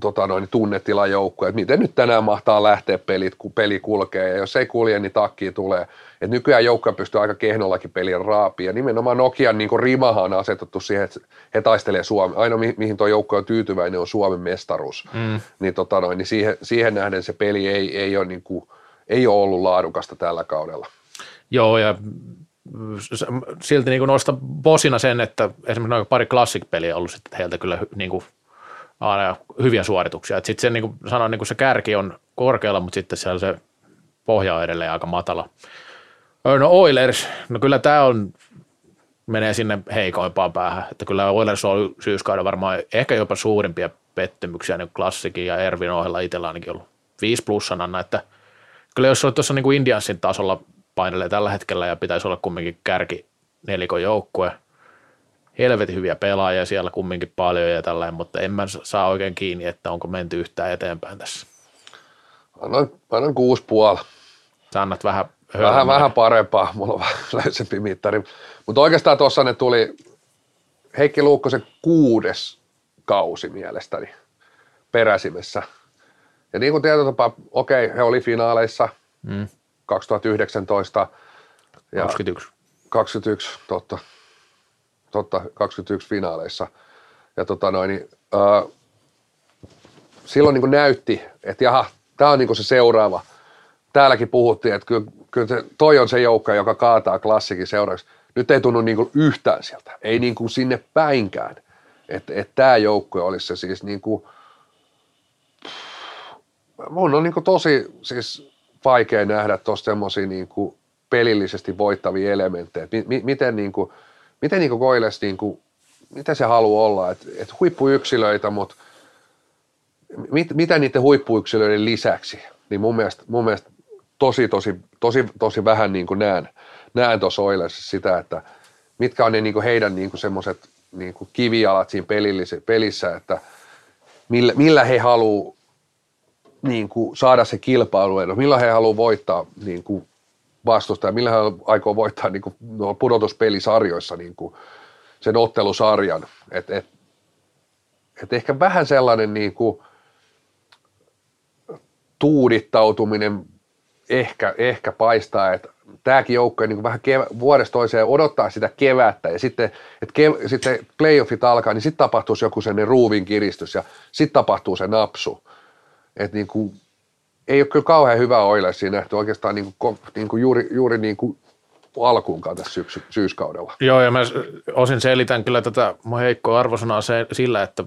tota noin, tunnetilajoukkoja, että miten nyt tänään mahtaa lähteä pelit, kun peli kulkee, ja jos ei kulje, niin takki tulee. Et nykyään joukkoja pystyy aika kehnollakin pelin raapia. Nimenomaan Nokian niin rimahan on asetettu siihen, että he taistelee Suomi. Ainoa mi- mihin tuo joukko on tyytyväinen on Suomen mestaruus. Mm. Niin, tota noin, niin siihen, siihen, nähden se peli ei, ei, ole niin kuin, ei ole ollut laadukasta tällä kaudella. Joo, ja silti niin nostan posina sen, että esimerkiksi noin pari classic-peliä on ollut sitten heiltä kyllä niin kuin aina hyviä suorituksia. Sitten se, niin sanoin, niin se kärki on korkealla, mutta sitten siellä se pohja on edelleen aika matala. No Oilers, no kyllä tämä on, menee sinne heikoimpaan päähän. Että kyllä Oilers on syyskauden varmaan ehkä jopa suurimpia pettymyksiä niin klassikin ja Ervin ohella itsellä ainakin ollut 5 plussanana, että kyllä jos olet tuossa niin kuin Indiansin tasolla painelee tällä hetkellä ja pitäisi olla kumminkin kärki nelikon joukkue – helvetin hyviä pelaajia siellä kumminkin paljon ja tällainen, mutta en mä saa oikein kiinni, että onko menty yhtään eteenpäin tässä. Annan, annan kuusi puoli. Sä annat vähän Vähän, vähän parempaa, mulla on vähän löysempi mittari. Mutta oikeastaan tuossa ne tuli Heikki Luukkosen kuudes kausi mielestäni peräsimessä. Ja niin kuin tietotapa, okei, he oli finaaleissa mm. 2019. Ja 21. 21, totta totta, 21 finaaleissa. Ja tota noin, niin, äh, silloin niin näytti, että jaha, tämä on niin se seuraava. Täälläkin puhuttiin, että kyllä, kyllä se, toi on se joukko, joka kaataa klassikin seuraavaksi. Nyt ei tunnu niin yhtään sieltä, ei niin kuin sinne päinkään. Että et tämä joukko olisi se siis niin kuin, mun on niin kuin tosi siis vaikea nähdä tuossa semmoisia niin pelillisesti voittavia elementtejä. M- miten niin kuin, miten niin Koiles, niin kuin, mitä se haluaa olla, että et huippuyksilöitä, mutta mit, mitä niiden huippuyksilöiden lisäksi, niin mun mielestä, mun mielestä tosi, tosi, tosi, tosi vähän niin kuin näen, näen tuossa Oilesissa sitä, että mitkä on ne niin kuin heidän niin semmoiset niin kuin kivijalat siinä pelissä, että millä, millä he haluaa niin kuin saada se kilpailu, millä he haluaa voittaa niin kuin vastustaja, millä hän aikoo voittaa niin kuin, pudotuspelisarjoissa niin kuin, sen ottelusarjan. Et, et, et ehkä vähän sellainen niin kuin, tuudittautuminen ehkä, ehkä paistaa, että tämäkin joukko niin vähän kevä, vuodesta toiseen odottaa sitä kevättä ja sitten, että kev, sitten playoffit alkaa, niin sitten tapahtuisi joku sen ruuvin kiristys ja sitten tapahtuu se napsu. Että niin kuin, ei ole kyllä kauhean hyvä siinä nähty oikeastaan niin kuin, niin kuin juuri, juuri niin kuin alkuunkaan tässä syksy, syyskaudella. Joo, ja mä osin selitän kyllä tätä mun heikkoa arvosanaa se, sillä, että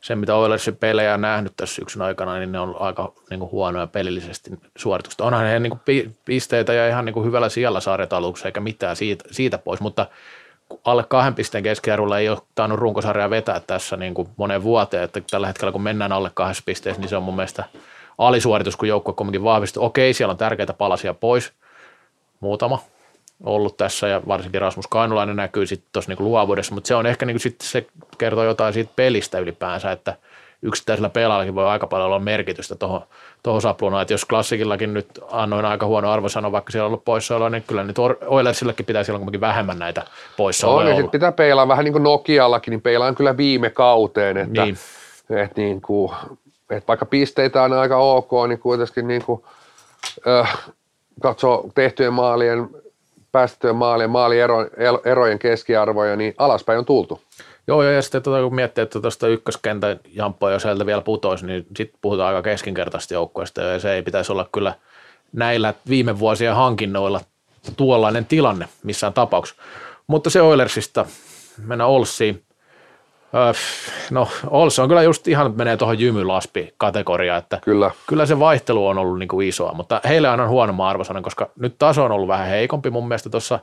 se, mitä Oilersin pelejä on nähnyt tässä syksyn aikana, niin ne on aika niin kuin huonoja pelillisesti suoritusta. Onhan he niin kuin pisteitä ja ihan niin kuin hyvällä sijalla sarjataluksessa eikä mitään siitä, siitä pois, mutta alle kahden pisteen keskiarvolla ei ole tainnut runkosarjaa vetää tässä niin kuin moneen vuoteen, että tällä hetkellä kun mennään alle kahdessa pisteessä, niin se on mun mielestä – alisuoritus, kun joukkue kuitenkin vahvistui. Okei, siellä on tärkeitä palasia pois, muutama ollut tässä ja varsinkin Rasmus Kainulainen näkyy sitten tuossa niinku luovuudessa, mutta se on ehkä niinku sit se kertoo jotain siitä pelistä ylipäänsä, että yksittäisellä pelaajallakin voi aika paljon olla merkitystä tuohon toho saplunaan, että jos klassikillakin nyt annoin aika huono arvosano, vaikka siellä on ollut poissaoloa, niin kyllä nyt Oilersillekin pitäisi olla kuitenkin vähemmän näitä poissaoloja On, ja pitää peilaa vähän niin kuin Nokiallakin, niin peilaan kyllä viime kauteen, että, niin. että niin kuin, että vaikka pisteitä on aika ok, niin kuitenkin niin kuin, äh, katsoo tehtyjen maalien, päästettyjen maalien, maalierojen keskiarvoja, niin alaspäin on tultu. Joo, ja sitten tuota, kun miettii, että tuosta ykköskentän jamppoa, jos sieltä vielä putoisi, niin sitten puhutaan aika keskinkertaisesti joukkueesta, ja se ei pitäisi olla kyllä näillä viime vuosien hankinnoilla tuollainen tilanne missään tapauksessa. Mutta se Oilersista, mennään Olssiin. No Olse on kyllä just ihan menee tuohon jymylaspi-kategoriaan, että kyllä. kyllä se vaihtelu on ollut niin kuin isoa, mutta heille on huono arvosanan, koska nyt taso on ollut vähän heikompi mun mielestä tuossa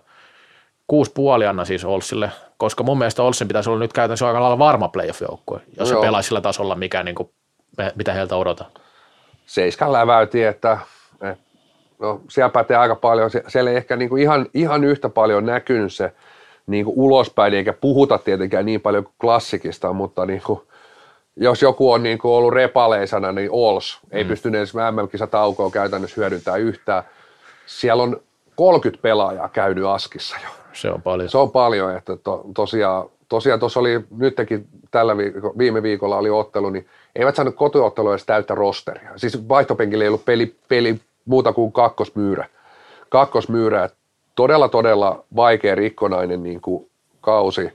kuusi puoli anna siis Olsille, koska mun mielestä Olsin pitäisi olla nyt käytännössä aika lailla varma playoff-joukkue, jos se pelaisi sillä tasolla, mikä niin kuin, mitä heiltä odotaan. Seiskan läväytin, että, että no, siellä pätee aika paljon, Sie- siellä ei ehkä niin kuin ihan, ihan yhtä paljon näkynyt se niin kuin ulospäin, eikä puhuta tietenkään niin paljon kuin klassikista, mutta niin kuin, jos joku on niin kuin ollut repaleisana, niin Ols ei mm. pystynyt edes MM-kisataukoa käytännössä hyödyntämään yhtään. Siellä on 30 pelaajaa käynyt Askissa jo. Se on paljon. Se on paljon, että to, tosiaan tosiaan tuossa oli nytkin tällä viikolla, viime viikolla oli ottelu, niin eivät saanut kotiottelua edes täyttä rosteria. Siis vaihtopenkillä ei ollut peli, peli muuta kuin kakkosmyyrä. Kakkosmyyrä, todella todella vaikea rikkonainen niin kuin kausi,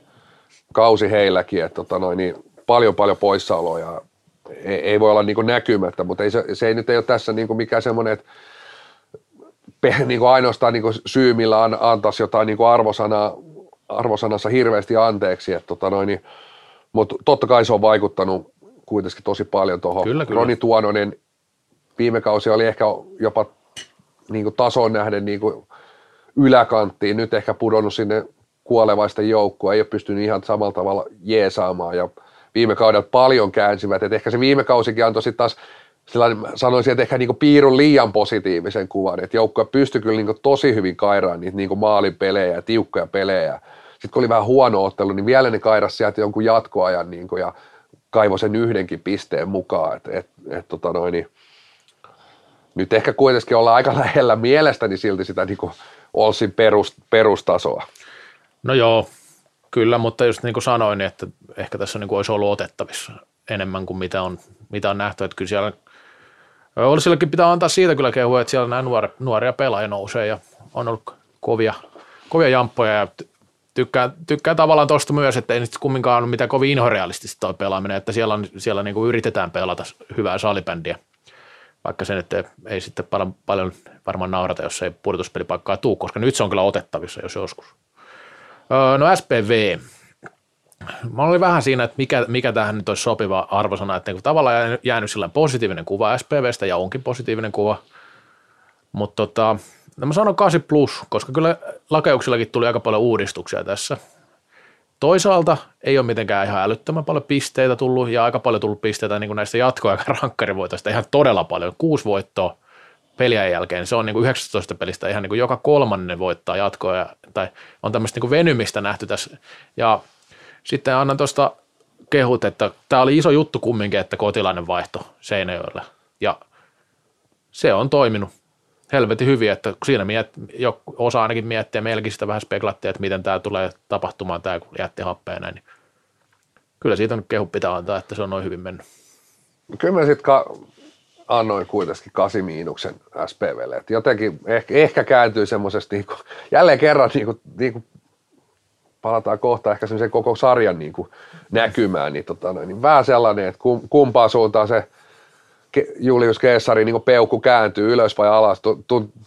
kausi heilläkin, että tota noin, niin paljon paljon poissaoloja. Ei, ei voi olla niin kuin näkymättä, mutta ei se, se ei nyt ei ole tässä niin kuin mikään semmoinen, että niin kuin ainoastaan niin kuin syy, millä an, antaisi jotain niin kuin arvosanaa, arvosanassa hirveästi anteeksi. Että tota noin, niin, mutta totta kai se on vaikuttanut kuitenkin tosi paljon tuohon. Kyllä, kyllä. Roni Tuononen viime kausi oli ehkä jopa niin kuin tason nähden niin kuin yläkanttiin, nyt ehkä pudonnut sinne kuolevaisten joukkoon, ei ole pystynyt ihan samalla tavalla jeesaamaan ja viime kaudella paljon käänsivät, että ehkä se viime kausikin antoi sitten taas sellainen, sanoisin, että ehkä niinku piirun liian positiivisen kuvan, että joukkue pystyi kyllä niinku tosi hyvin kairaan niitä niinku maalipelejä ja tiukkoja pelejä. Sitten kun oli vähän huono ottelu, niin vielä ne kairas sieltä jonkun jatkoajan niinku ja kaivoi sen yhdenkin pisteen mukaan. Et, et, et, tota noin, niin, nyt ehkä kuitenkin ollaan aika lähellä mielestäni silti sitä niinku Olsin perust, perustasoa. No joo, kyllä, mutta just niin kuin sanoin, niin että ehkä tässä niin kuin olisi ollut otettavissa enemmän kuin mitä on, mitä on nähty, että kyllä siellä Olsilläkin pitää antaa siitä kyllä kehua, että siellä nämä nuoria, nuoria pelaajia nousee ja on ollut kovia, kovia jamppoja ja tykkään, tykkään tavallaan tuosta myös, että ei nyt kumminkaan ole mitään kovin inhorealistista toi pelaaminen, että siellä, on, siellä niin kuin yritetään pelata hyvää salibändiä, vaikka sen, että ei sitten paljon, paljon varmaan naurata, jos ei pudotuspelipaikkaa tuu, koska nyt se on kyllä otettavissa, jos joskus. Öö, no SPV. Mä olin vähän siinä, että mikä, mikä tähän nyt olisi sopiva arvosana, että niin tavallaan jäänyt sillä positiivinen kuva SPVstä ja onkin positiivinen kuva, mutta tota, no mä sanon 8 plus, koska kyllä lakeuksillakin tuli aika paljon uudistuksia tässä. Toisaalta ei ole mitenkään ihan älyttömän paljon pisteitä tullut ja aika paljon tullut pisteitä niin kuin näistä jatkoajan rankkarivoitoista, ihan todella paljon, kuusi voittoa pelien jälkeen. Se on niin kuin 19 pelistä ihan niin kuin joka kolmannen voittaa jatkoa, tai on tämmöistä niin kuin venymistä nähty tässä. Ja sitten annan tuosta kehut, että tämä oli iso juttu kumminkin, että kotilainen vaihto Seinäjoelle. Ja se on toiminut helvetin hyvin, että siinä miet, jo, osa ainakin miettiä, meilläkin sitä vähän speklattia, että miten tämä tulee tapahtumaan, tämä kun jätti happea näin. Niin kyllä siitä on kehu pitää antaa, että se on noin hyvin mennyt. Kyllä mä sitten ka- annoin kuitenkin kasi miinuksen SPVlle. Et jotenkin ehkä, ehkä kääntyy semmoisesta, niinku, jälleen kerran niinku, niinku, palataan kohta ehkä sen koko sarjan niinku, näkymään, niin, tota, niin vähän sellainen, että kum, kumpaan suuntaan se Julius Keessari niin peukku kääntyy ylös vai alas.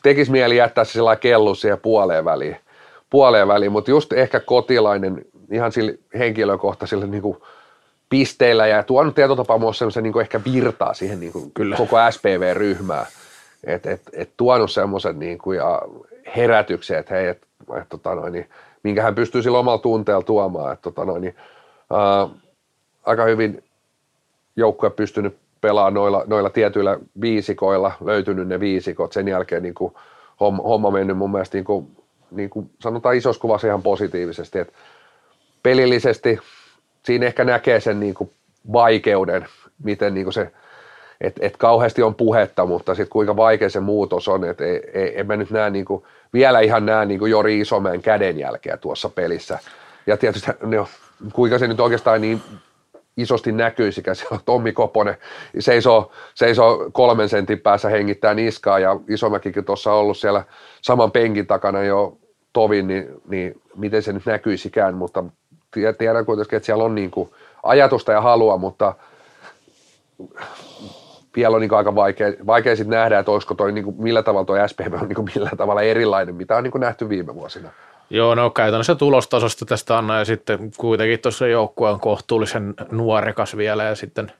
Tekisi mieli jättää se sellainen kellu siihen puoleen väliin, puoleen väliin mutta just ehkä kotilainen ihan sille henkilökohtaisille niin kuin, pisteillä ja tuonut tietyllä tapaa myös semmoisen niin ehkä virtaa siihen niin kuin Kyllä. koko SPV-ryhmään. että et, et tuonut semmoisen niin kuin, ja herätyksen, että hei, et, et, tota noin, niin, minkä hän pystyy sillä omalla tunteella tuomaan. Et, tota noin, niin, ää, aika hyvin joukkue pystynyt pelaamaan noilla, noilla tietyillä viisikoilla, löytynyt ne viisikot. Sen jälkeen niin kuin, homma, homma mennyt mun mielestä niin kuin, niin kuin sanotaan isossa kuvassa ihan positiivisesti. Et pelillisesti siinä ehkä näkee sen niin kuin vaikeuden, miten niin kuin se, että et kauheasti on puhetta, mutta sitten kuinka vaikea se muutos on, että ei, ei, en mä nyt näe niin kuin, vielä ihan näe niin kuin Jori Isomäen kädenjälkeä tuossa pelissä. Ja tietysti no, kuinka se nyt oikeastaan niin isosti näkyisikään, se on Tommi Koponen, seisoo, seisoo kolmen sentin päässä hengittää niskaa ja Isomäkikin tuossa ollut siellä saman penkin takana jo tovin, niin, niin miten se nyt näkyisikään, mutta tiedän kuitenkin, että siellä on niin kuin ajatusta ja halua, mutta vielä on niin aika vaikea, vaikea sitten nähdä, että olisiko toi, niin kuin, millä tavalla tuo SPV on niin kuin, millä tavalla erilainen, mitä on niin kuin nähty viime vuosina. Joo, no käytännössä tulostasosta tästä Anna ja sitten kuitenkin tuossa joukkue on kohtuullisen nuorekas vielä ja sitten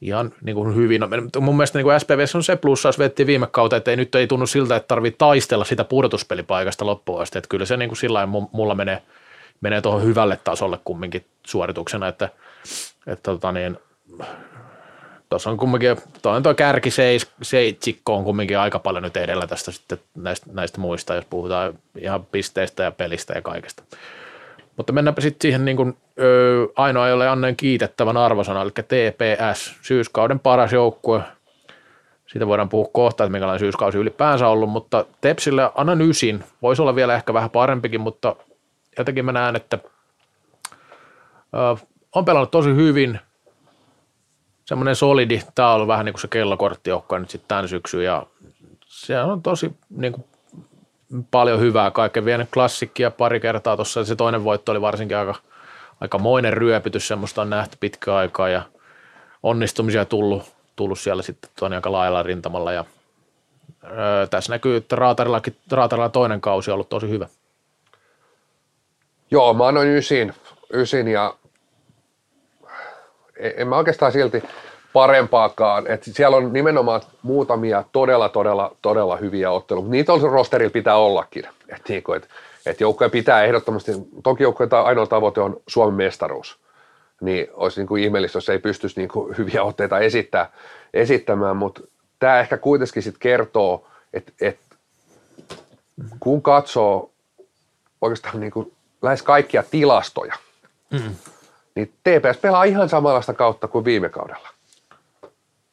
ihan niin kuin hyvin. No, mun mielestä niin kuin SPVS on se plussa, jos vetti viime kautta, että ei, nyt ei tunnu siltä, että tarvitsee taistella sitä pudotuspelipaikasta loppuun asti. Että kyllä se niin kuin sillä mulla menee – menee tuohon hyvälle tasolle kumminkin suorituksena, että, että tota niin, tuossa on kumminkin, toi, toi kärki seis, seitsikko on kumminkin aika paljon nyt edellä tästä sitten näistä, näistä muista, jos puhutaan ihan pisteistä ja pelistä ja kaikesta. Mutta mennäänpä sitten siihen niin kuin, ö, ainoa, jolle annan kiitettävän arvosana, eli TPS, syyskauden paras joukkue. Siitä voidaan puhua kohta, että minkälainen syyskausi ylipäänsä ollut, mutta Tepsille annan ysin. Voisi olla vielä ehkä vähän parempikin, mutta jotenkin mä näen, että ö, on pelannut tosi hyvin. Semmoinen solidi, ollut vähän niin kuin se kellokorttijoukkoja nyt sitten tämän syksyn ja se on tosi niin kuin paljon hyvää kaikkea. Vienyt klassikkia pari kertaa tuossa. Se toinen voitto oli varsinkin aika, aika moinen ryöpytys, semmoista on nähty pitkä aikaa ja onnistumisia tullut, tullut siellä sitten tuonne aika laajalla rintamalla ja öö, tässä näkyy, että Raatarillakin, Raatarilla toinen kausi on ollut tosi hyvä. Joo, mä annoin ysin, ysin ja en, mä oikeastaan silti parempaakaan. Et siellä on nimenomaan muutamia todella, todella, todella hyviä otteluja. Niitä on rosterilla pitää ollakin. Et niinku, et, et joukkoja pitää ehdottomasti, toki joukkojen ainoa tavoite on Suomen mestaruus. Niin olisi niinku ihmeellistä, jos ei pystyisi niinku hyviä otteita esittää, esittämään, mutta tämä ehkä kuitenkin sit kertoo, että et, kun katsoo oikeastaan niinku lähes kaikkia tilastoja, mm. Niin TPS pelaa ihan samanlaista kautta kuin viime kaudella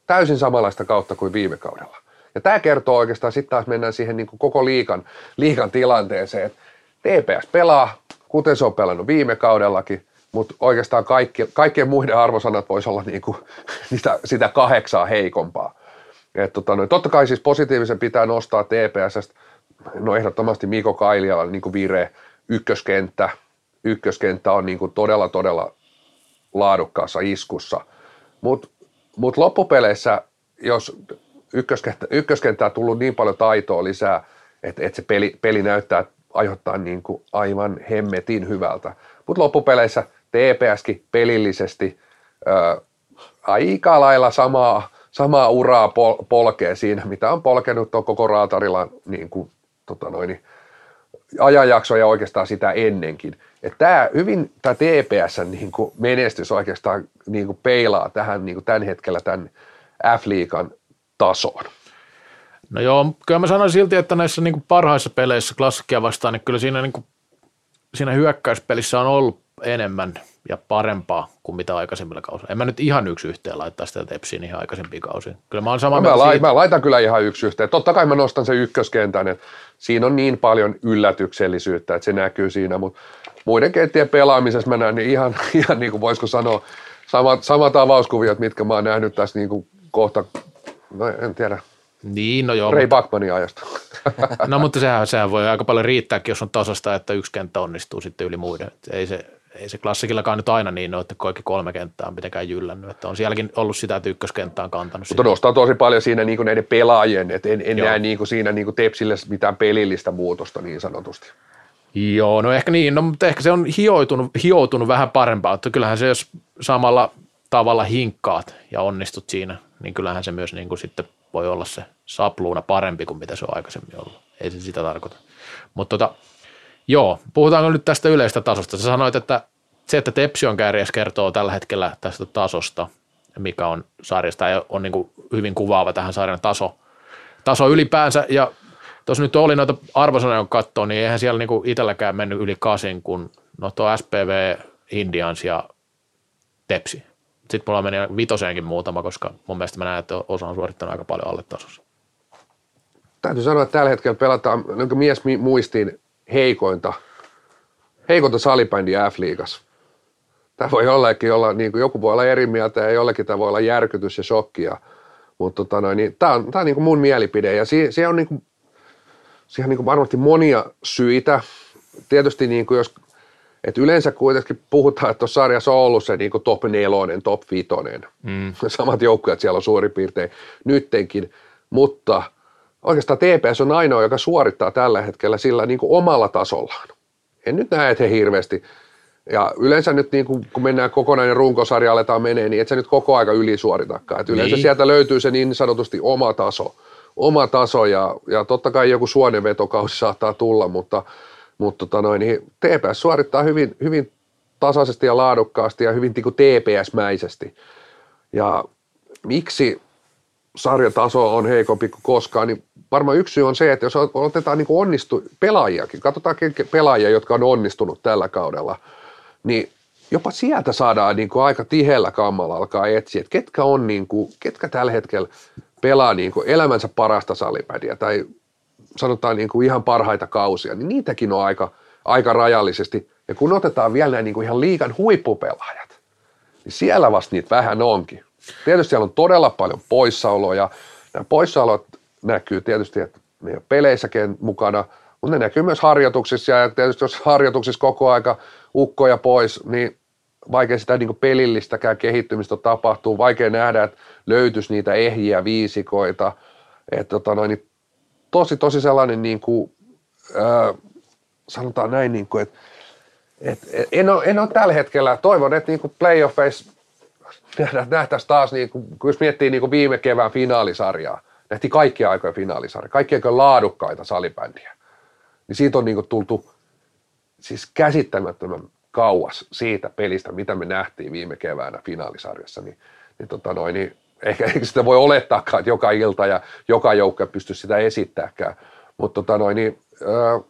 täysin samanlaista kautta kuin viime kaudella. Ja tämä kertoo oikeastaan, sitten taas mennään siihen niin kuin koko liikan, liikan tilanteeseen, että TPS pelaa, kuten se on pelannut viime kaudellakin, mutta oikeastaan kaikki, kaikkien muiden arvosanat voisi olla [laughs] niin kuin sitä, sitä kahdeksaa heikompaa. Et tota, no, totta kai siis positiivisen pitää nostaa TPSstä, no ehdottomasti Miko Kailiala niin kuin vire, ykköskenttä, ykköskenttä on niin kuin todella todella laadukkaassa iskussa, mutta mutta loppupeleissä, jos ykköskenttä, ykköskenttää tullut niin paljon taitoa lisää, että, että se peli, peli näyttää aiheuttaa niin kuin aivan hemmetin hyvältä. Mutta loppupeleissä TPSkin pelillisesti ää, aika lailla samaa, samaa uraa pol, polkee siinä, mitä on polkenut on koko raatarilla niin kuin, tota noin, ajanjaksoja oikeastaan sitä ennenkin. Että tämä hyvin, tämä TPS niin kuin menestys oikeastaan niin kuin peilaa tähän niin kuin tämän hetkellä tämän F-liikan tasoon. No joo, kyllä mä sanoin silti, että näissä niin kuin parhaissa peleissä klassikkia vastaan, niin kyllä siinä, niin kuin, siinä hyökkäyspelissä on ollut enemmän ja parempaa kuin mitä aikaisemmilla kausilla. En mä nyt ihan yksi yhteen laittaa sitä Tepsiin ihan aikaisempiin kausiin. Kyllä mä, olen sama no, mä, laitan, mä laitan kyllä ihan yksi yhteen. Totta kai mä nostan sen ykköskentän, että siinä on niin paljon yllätyksellisyyttä, että se näkyy siinä, mutta muiden kenttien pelaamisessa mä näen niin ihan, [laughs] ihan niin kuin voisiko sanoa, samat, samat avauskuviot, mitkä mä oon nähnyt tässä niin kuin kohta, no en tiedä, niin, no joo. Ray mutta... Ajasta. [laughs] No mutta sehän, sehän voi aika paljon riittääkin, jos on tasasta, että yksi kenttä onnistuu sitten yli muiden. Ei se, ei se klassikillakaan nyt aina niin ole, että kaikki kolme kenttää on mitenkään jyllännyt. Että on sielläkin ollut sitä, että ykköskenttä on kantanut. Mutta nostaa tosi paljon siinä niin kuin näiden pelaajien, että en, en näe niin kuin siinä niin kuin Tepsille mitään pelillistä muutosta niin sanotusti. Joo, no ehkä niin, no, mutta ehkä se on hioitunut, hioutunut vähän parempaa, että kyllähän se, jos samalla tavalla hinkkaat ja onnistut siinä, niin kyllähän se myös niin kuin sitten voi olla se sapluuna parempi kuin mitä se on aikaisemmin ollut. Ei se sitä tarkoita. Mutta tota, joo, puhutaanko nyt tästä yleistä tasosta. Sä sanoit, että se, että Tepsi on kärjessä kertoo tällä hetkellä tästä tasosta, mikä on sarjasta, ja on niin kuin hyvin kuvaava tähän sarjan taso, taso ylipäänsä, ja Tuossa nyt oli noita arvosanoja, kun katsoo, niin eihän siellä niinku itselläkään mennyt yli kasin, kun no tuo SPV, Indians ja Tepsi. Sitten mulla meni vitoseenkin muutama, koska mun mielestä mä näen, että osa on suorittanut aika paljon alle tasossa. Täytyy sanoa, että tällä hetkellä pelataan niin mies muistiin heikointa, heikointa salibändiä F-liigassa. Tämä voi ollakin olla, niin kuin joku voi olla eri mieltä ja jollekin tämä voi olla järkytys ja shokkia. Mutta tota noin, niin, tämä on, tämä on niin kuin mun mielipide ja siihen, siihen on niin kuin siihen niin kuin varmasti monia syitä. Tietysti niin kuin jos, että yleensä kuitenkin puhutaan, että tuossa sarjassa on ollut se niin kuin top nelonen, top vitonen. Mm. Samat joukkueet siellä on suurin piirtein nyttenkin, mutta oikeastaan TPS on ainoa, joka suorittaa tällä hetkellä sillä niin kuin omalla tasollaan. En nyt näe, että he hirveästi ja yleensä nyt niin kun, kun mennään kokonainen runkosarja aletaan menee, niin et sä nyt koko aika ylisuoritakaan. Et yleensä niin. sieltä löytyy se niin sanotusti oma taso oma taso ja, ja totta kai joku suonenvetokausi saattaa tulla, mutta, mutta tota noin, niin TPS suorittaa hyvin, hyvin tasaisesti ja laadukkaasti ja hyvin niin TPS-mäisesti. Ja miksi sarjataso on heikompi kuin koskaan, niin varmaan yksi syy on se, että jos otetaan niin onnistu pelaajiakin, katsotaan pelaajia, jotka on onnistunut tällä kaudella, niin jopa sieltä saadaan niin aika tiheällä kammalla alkaa etsiä, että ketkä on niin kuin, ketkä tällä hetkellä pelaa niin kuin elämänsä parasta salipädiä tai sanotaan niin kuin ihan parhaita kausia, niin niitäkin on aika, aika rajallisesti. Ja kun otetaan vielä näin niin kuin ihan liikan huippupelaajat, niin siellä vasta niitä vähän onkin. Tietysti siellä on todella paljon poissaoloja. Nämä poissaolot näkyy tietysti että meidän peleissäkin mukana, mutta ne näkyy myös harjoituksissa ja tietysti jos harjoituksissa koko aika ukkoja pois, niin vaikea sitä niin pelillistäkään kehittymistä tapahtuu, vaikea nähdä, että löytyisi niitä ehjiä viisikoita, että tota noin, niin tosi, tosi sellainen niin kuin, äh, sanotaan näin, niin kuin, että, että en, ole, en ole tällä hetkellä, toivon, että niin kuin playoffeissa nähtäisiin taas, niin kuin, kun jos miettii niin kuin viime kevään finaalisarjaa, nähtiin kaikkia aikoja finaalisarja, kaikki aikoja laadukkaita salibändiä, niin siitä on niin tultu siis käsittämättömän kauas siitä pelistä, mitä me nähtiin viime keväänä finaalisarjassa, niin, niin, tota noin, niin ehkä, [laughs] ehkä sitä voi olettaakaan, että joka ilta ja joka joukko pystyisi sitä esittämään, mutta tota noin, niin, äh,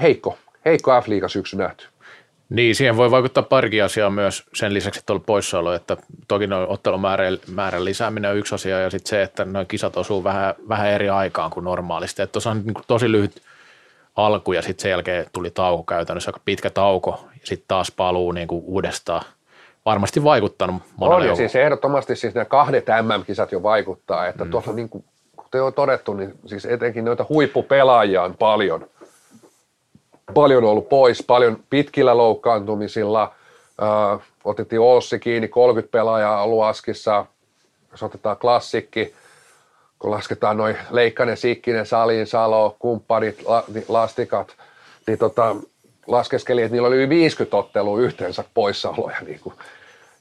heikko, heikko F-liiga syksy nähty. Niin, siihen voi vaikuttaa parikin asiaa myös sen lisäksi, että on poissaolo, että toki noin ottelumäärän määrän lisääminen on yksi asia ja sitten se, että noin kisat osuu vähän, vähän eri aikaan kuin normaalisti. Että tuossa on niin tosi lyhyt alku ja sitten sen jälkeen tuli tauko käytännössä, aika pitkä tauko ja sitten taas paluu niin kuin uudestaan. Varmasti vaikuttanut monelle On, siis ehdottomasti siis nämä kahdet MM-kisat jo vaikuttaa, että mm. tuossa niin kuin, kuten on todettu, niin siis etenkin noita huippupelaajia on paljon – paljon ollut pois, paljon pitkillä loukkaantumisilla. Äh, otettiin Olssi kiinni, 30 pelaajaa ollut Askissa. Jos otetaan klassikki, kun lasketaan noin Leikkanen, Sikkinen, Salin, Salo, kumppanit, la, lastikat, niin tota, laskeskeli, että niillä oli yli 50 ottelua yhteensä poissaoloja. Niin kuin.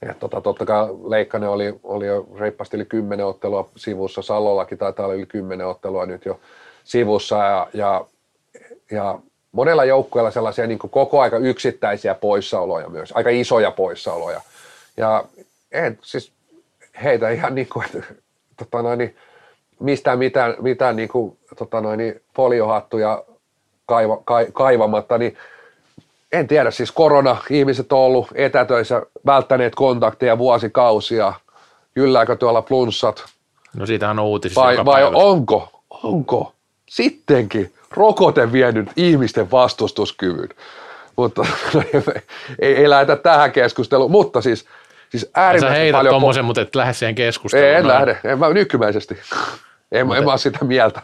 Ja tota, totta kai Leikkanen oli, oli jo reippaasti yli 10 ottelua sivussa, Salollakin taitaa olla yli 10 ottelua nyt jo sivussa ja, ja, ja monella joukkueella sellaisia niin koko aika yksittäisiä poissaoloja myös, aika isoja poissaoloja. Ja en, siis heitä ihan niin kuin, että, tota noin, niin mistään mitään, mitään niin kuin, tota noin, niin foliohattuja kaiva, kai, kaivamatta, niin en tiedä, siis korona, ihmiset on ollut etätöissä, välttäneet kontakteja vuosikausia, jyllääkö tuolla flunssat? No siitähän on uutisissa vai, vai onko, onko sittenkin rokote vienyt ihmisten vastustuskyvyn. Mutta ei, ei lähdetä tähän keskusteluun, mutta siis, siis äärimmäisen Sä heität paljon... tommosen, mutta et lähde siihen keskusteluun. En lähde, en mä nykymäisesti. En, en mä ole sitä mieltä.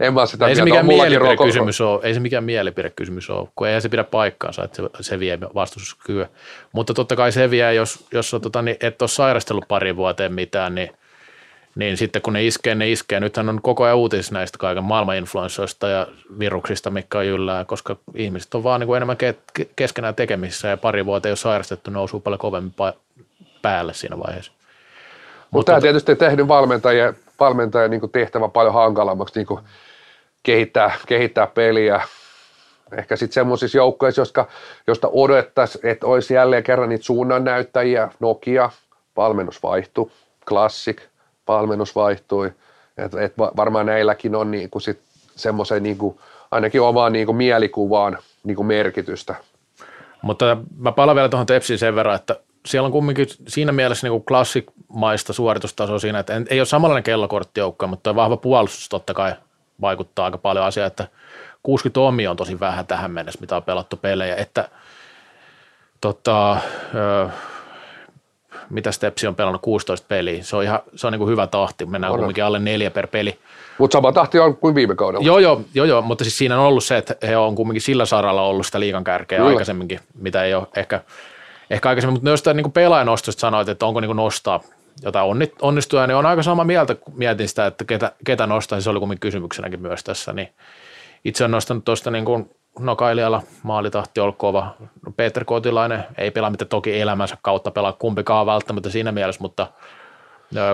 En mä ole sitä ei mieltä. Se mikään mielipidekysymys ole, ei se mikään mielipidekysymys ole, kun eihän se pidä paikkaansa, että se, se vie vastustuskykyä. Mutta totta kai se vie, jos, jos tota, niin et ole sairastellut pari vuoteen mitään, niin – niin sitten kun ne iskee, ne iskee. Nythän on koko ajan uutis näistä kaiken maailman influenssoista ja viruksista, mikä on yllää, koska ihmiset on vaan niin kuin enemmän keskenään tekemisissä ja pari vuotta ei ole sairastettu, nousuu paljon kovemmin päälle siinä vaiheessa. Mutta, Mutta tämä tietysti tehnyt valmentajia, valmentajia niin tehtävä paljon hankalammaksi niin kehittää, kehittää peliä. Ehkä sitten semmoisissa joukkoissa, josta, josta odottaisiin, että olisi jälleen kerran niitä suunnannäyttäjiä, Nokia, valmennus vaihtui, Classic – valmennus vaihtui. Et, et varmaan näilläkin on niinku sit semmoisen niinku, ainakin omaan niinku mielikuvaan niinku merkitystä. Mutta mä palaan vielä tuohon Tepsiin sen verran, että siellä on kumminkin siinä mielessä niin klassikmaista suoritustasoa siinä, että ei ole samanlainen kellokorttijoukko, mutta vahva puolustus totta kai vaikuttaa aika paljon asiaan, että 60 omia on tosi vähän tähän mennessä, mitä on pelattu pelejä, että tota, mitä Stepsi on pelannut 16 peliä. Se on ihan se on niin kuin hyvä tahti. Mennään on. kuitenkin alle neljä per peli. Mutta sama tahti on kuin viime kaudella. Joo, joo, joo, joo, mutta siis siinä on ollut se, että he on kuitenkin sillä saralla ollut sitä liikan kärkeä Kyllä. aikaisemminkin, mitä ei ole ehkä, ehkä aikaisemmin. Mutta jos niin pelaajan nostosta sanoit, että onko niin kuin nostaa jotain onnistuja, niin on aika sama mieltä, kun mietin sitä, että ketä, ketä nostaa, se oli kuitenkin kysymyksenäkin myös tässä. Niin itse on nostanut tuosta niin kuin no Kailiala maalitahti on kova. No Peter Kotilainen ei pelaa mitä toki elämänsä kautta pelaa kumpikaan välttämättä siinä mielessä, mutta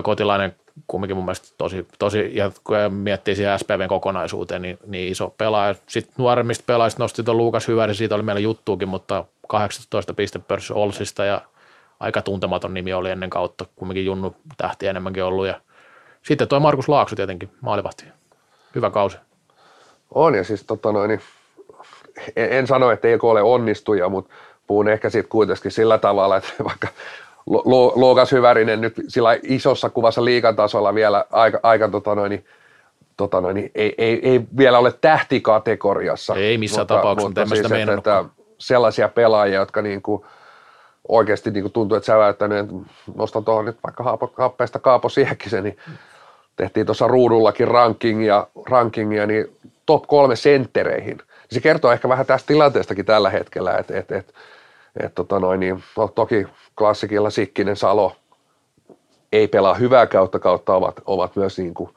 Kotilainen kumminkin mun mielestä tosi, tosi ja kun miettii siihen SPVn kokonaisuuteen, niin, niin iso pelaaja. Sitten nuoremmista pelaajista nosti tuon Luukas Hyväri, siitä oli meillä juttuukin, mutta 18 pistepörssi Olsista ja aika tuntematon nimi oli ennen kautta, kumminkin Junnu tähti enemmänkin ollut. Ja sitten tuo Markus Laakso tietenkin, maalivahti. Hyvä kausi. On ja siis tota noin, niin, en, en sano, että eikö ole onnistuja, mutta puhun ehkä siitä kuitenkin sillä tavalla, että [laughs] vaikka Lu- Lu- Luokas Hyvärinen nyt sillä isossa kuvassa liikan tasolla vielä aika, aika tota noin, tota noin, ei, ei, ei, vielä ole tähtikategoriassa. Ei missään tapauksessa, mutta en mä sitä että, että sellaisia pelaajia, jotka niin kuin, oikeasti niin kuin tuntuu, että sä väittänyt, että nostan tuohon nyt vaikka haapo, happeesta Kaapo Siekkisen, niin tehtiin tuossa ruudullakin rankingia, rankingia niin top kolme senttereihin. Se kertoo ehkä vähän tästä tilanteestakin tällä hetkellä, että et, et, et, tota niin, no, toki klassikilla Sikkinen Salo ei pelaa hyvää kautta kautta, ovat, ovat myös niin kuin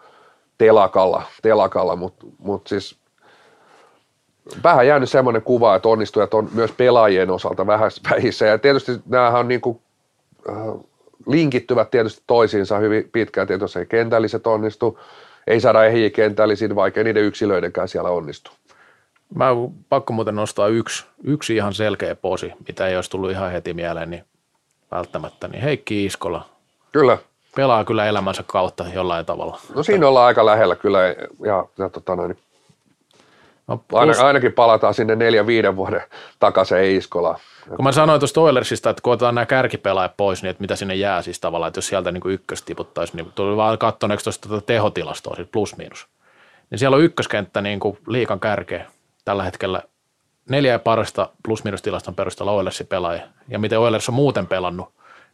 telakalla, telakalla mutta mut siis vähän jäänyt semmoinen kuva, että onnistujat on myös pelaajien osalta vähän [laughs] vähissä. Ja tietysti nämähän on niin kuin, äh, linkittyvät tietysti toisiinsa hyvin pitkään. Tietysti ei kentälliset onnistu, ei saada ehjiä kentällisiin, vaikka niiden yksilöidenkään siellä onnistu. Mä pakko muuten nostaa yksi, yksi ihan selkeä posi, mitä ei olisi tullut ihan heti mieleen, niin välttämättä. Niin Heikki Iskola Kyllä. pelaa kyllä elämänsä kautta jollain tavalla. No siinä ollaan aika lähellä kyllä. Ja, ja tota noin, No, aina, plus, ainakin palataan sinne neljän viiden vuoden takaisin Iskolaan. kun mä sanoin tuosta Oilersista, että kun otetaan nämä kärkipelaajat pois, niin että mitä sinne jää siis tavallaan, että jos sieltä niin ykkös tiputtaisiin, niin tuli vaan kattoneeksi tuosta tuota tehotilastoa, siis plus miinus. Niin siellä on ykköskenttä niin kuin liikan kärkeä tällä hetkellä neljä parista plus miinus tilaston perusteella Oilersin pelaajia. Ja miten Oilers on muuten pelannut,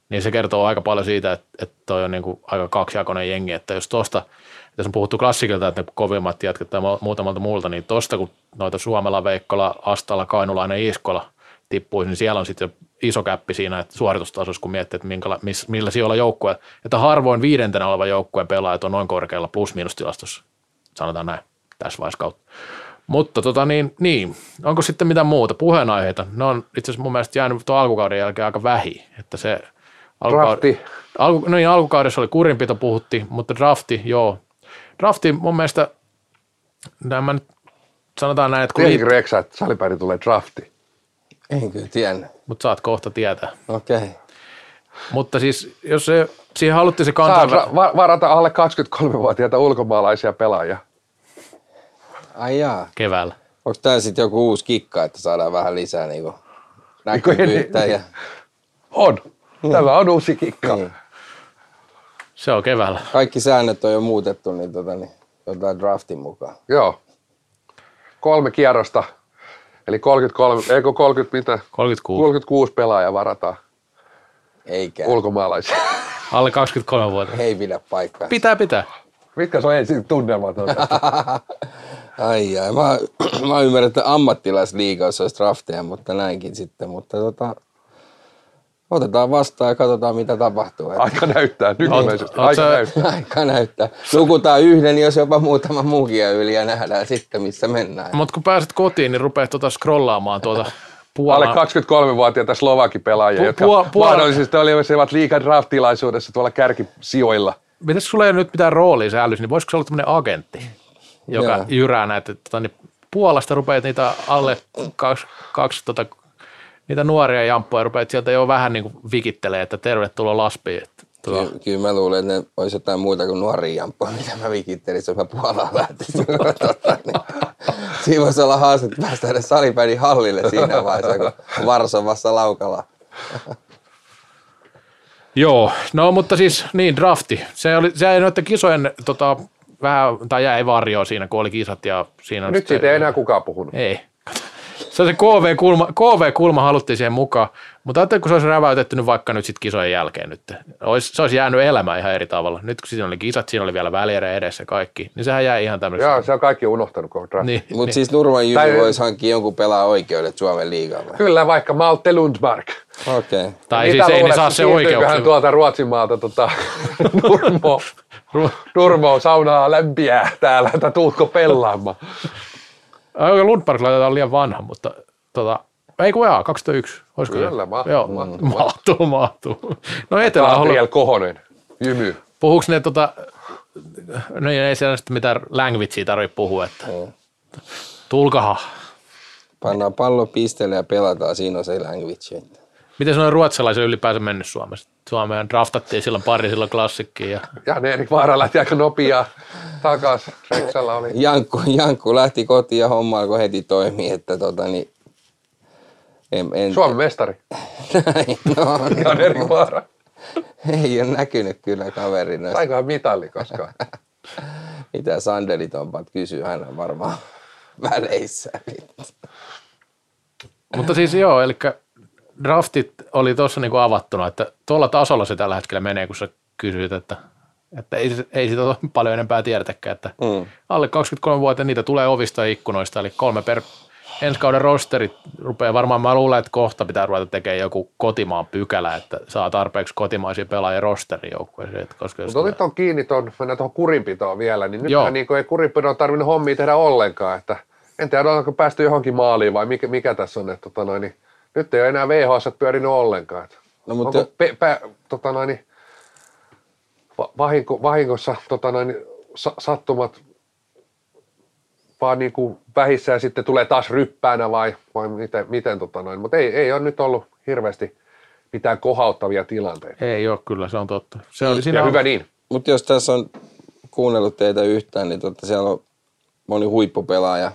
niin se kertoo aika paljon siitä, että, että toi on niin kuin aika kaksijakoinen jengi, että jos tosta, jos on puhuttu klassikilta, että ne kovimmat jätkät tai muutamalta muulta, niin tosta kun noita Suomela, Veikkola, Astala, Kainulainen, Iskola tippuisi, niin siellä on sitten iso käppi siinä että suoritustasossa, kun miettii, että minkäla, miss, millä sijoilla joukkue, että harvoin viidentenä oleva joukkueen pelaajat on noin korkealla plus-miinus tilastossa, sanotaan näin tässä vaiheessa kautta. Mutta tota niin, niin, onko sitten mitä muuta puheenaiheita? Ne on itse asiassa mun mielestä jäänyt tuon alkukauden jälkeen aika vähi, että se Drafti. Alku, no niin, alkukaudessa oli kurinpito puhuttiin, mutta drafti, joo. Drafti mun mielestä, nämä nyt sanotaan näin, että kun Tiesitkö liit, Reksa, että salipäin tulee drafti? En kyllä tiennyt. mutta saat kohta tietää. Okei. Okay. Mutta siis, jos se, siihen haluttiin se kantaa, ra- va- varata alle 23-vuotiaita ulkomaalaisia pelaajia. Ai jaa. keväällä. Onko tää sitten joku uusi kikka, että saadaan vähän lisää niinku näkyvyyttä ja... On. Tämä on uusi kikka. Niin. Se on keväällä. Kaikki säännöt on jo muutettu, niin, tota, niin otetaan draftin mukaan. Joo. Kolme kierrosta. Eli 33, eikö 30 mitä? 36. 36 pelaajaa varataan Eikä. ulkomaalaisia. Alle 23 vuotta. Ei pidä paikkaa. Pitää, pitää. Mitkä se on ensin tunnelmat? [laughs] Ai ai, mä, [clears throat] mä ymmärrän, että ammattilaisliigassa olisi drafteja, mutta näinkin sitten. Mutta tota, otetaan vastaan ja katsotaan mitä tapahtuu. Aika näyttää nykyisesti. Oot- oot Aika sä- näyttää. Aika näyttää. Lukutaan yhden, jos jopa muutama muukin jää yli ja nähdään sitten, missä mennään. Mutta kun pääset kotiin, niin rupeat tuota scrollaamaan tuota [laughs] Alle Puolan, 23-vuotiaita Slovakin pelaajia, Pu- jotka Puol- Puola- mahdollisesti olivat liikan draft-tilaisuudessa tuolla kärkisijoilla. Mitäs sulla ei ole nyt mitään roolia se älys, niin voisiko se olla tämmöinen agentti, joka Joo. jyrää näitä, tota, niin Puolasta rupeat niitä alle kaksi, kaksi tota, niitä nuoria jamppoja, rupeat sieltä jo vähän niin kuin vikittelee, että tervetuloa Laspiin. Että, tota, Ky- kyllä mä luulen, että ne olisi jotain muuta kuin nuoria jamppoja, mitä mä vikittelisin, jos mä Puolaan lähtisin. [laughs] tota. Siinä voisi olla haaste, että päästään edes salipäin hallille siinä vaiheessa, kun Varsovassa laukalla. Joo, no mutta siis niin drafti. Se, oli, se jäi noiden kisojen tota, vähän, tai jäi varjoon siinä, kun oli kisat ja siinä Nyt siitä ei enää kukaan puhunut. Ei. Se on se KV-kulma, KV-kulma haluttiin siihen mukaan, mutta ajattelin, kun se olisi räväytetty nyt vaikka nyt sitten kisojen jälkeen nyt. Ois, se olisi jäänyt elämään ihan eri tavalla. Nyt kun siinä oli kisat, siinä oli vielä välierä edessä kaikki, niin sehän jäi ihan tämmöisen. Joo, se on kaikki unohtanut koko draft. Niin, Mutta niin. siis Nurman Jymy Tai- voisi hankkia jonkun pelaa oikeudet Suomen liigaan. vai? Kyllä, vaikka Malte Lundmark. Okei. Okay. Tai Mitä siis ei ne luulet, saa se oikeuksia. tuolta Ruotsin maalta tota, [laughs] Nurmo, Nurmo saunaa lämpiää täällä, että tuutko pelaamaan. Lundberg laitetaan liian vanha, mutta tota, ei kun jaa, 2001. Olisiko Kyllä, mahtuu, Joo, mahtuu, mahtuu, mahtuu. No etelä Gabriel Kohonen, jymy. Puhuuko ne tota, no ei siellä sitten mitään languagea tarvitse puhua, että tulkaha. Pannaan pallo pisteelle ja pelataan, siinä on se language. Miten se on ruotsalaisen ylipäänsä mennyt Suomessa? Suomeen draftattiin silloin pari silloin klassikkiin. Ja... Ja Erik Vaara lähti aika nopeaa takas. Reksalla oli. Jankku, Jankku lähti kotiin ja homma alkoi heti toimia, että tota niin, en, en, Suomen mestari. Näin, no, Ja Erik Vaara. ei ole näkynyt kyllä kaveri noista. Saikohan mitalli koskaan? [laughs] Mitä sandelitompat kysyy, hän on varmaan väleissä. Mutta siis joo, eli draftit oli tuossa niinku avattuna, että tuolla tasolla se tällä hetkellä menee, kun sä kysyit, että, että ei, ei sitä [laughs] paljon enempää tiedetäkään, että Mm. alle 23 vuotta niitä tulee ovista ja ikkunoista, eli kolme per ensi kauden rosterit rupeaa varmaan, mä luulen, että kohta pitää ruveta tekemään joku kotimaan pykälä, että saa tarpeeksi kotimaisia pelaajia rosterin joukkueeseen, että koska jos Mutta otit tuon kiinni tuon, mennään tuohon kurinpitoon vielä, niin nythän niin ei kurinpidon tarvinnut hommia tehdä ollenkaan, että en tiedä, onko päästy johonkin maaliin vai mikä, mikä tässä on, että tota noin, niin, nyt ei ole enää VHS pyörinyt ollenkaan. No, mutta onko pe, pä, tota noin, niin, va, vahinko, vahingossa tota noin, niin, sa, sattumat vaan niin kuin vähissä ja sitten tulee taas ryppäänä vai, vai miten, miten tota noin, mutta ei, ei ole nyt ollut hirveästi mitään kohauttavia tilanteita. ei ole kyllä, se on totta. Se oli, siinä Ja on, hyvä niin. Mutta jos tässä on kuunnellut teitä yhtään, niin totta siellä on moni huippupelaaja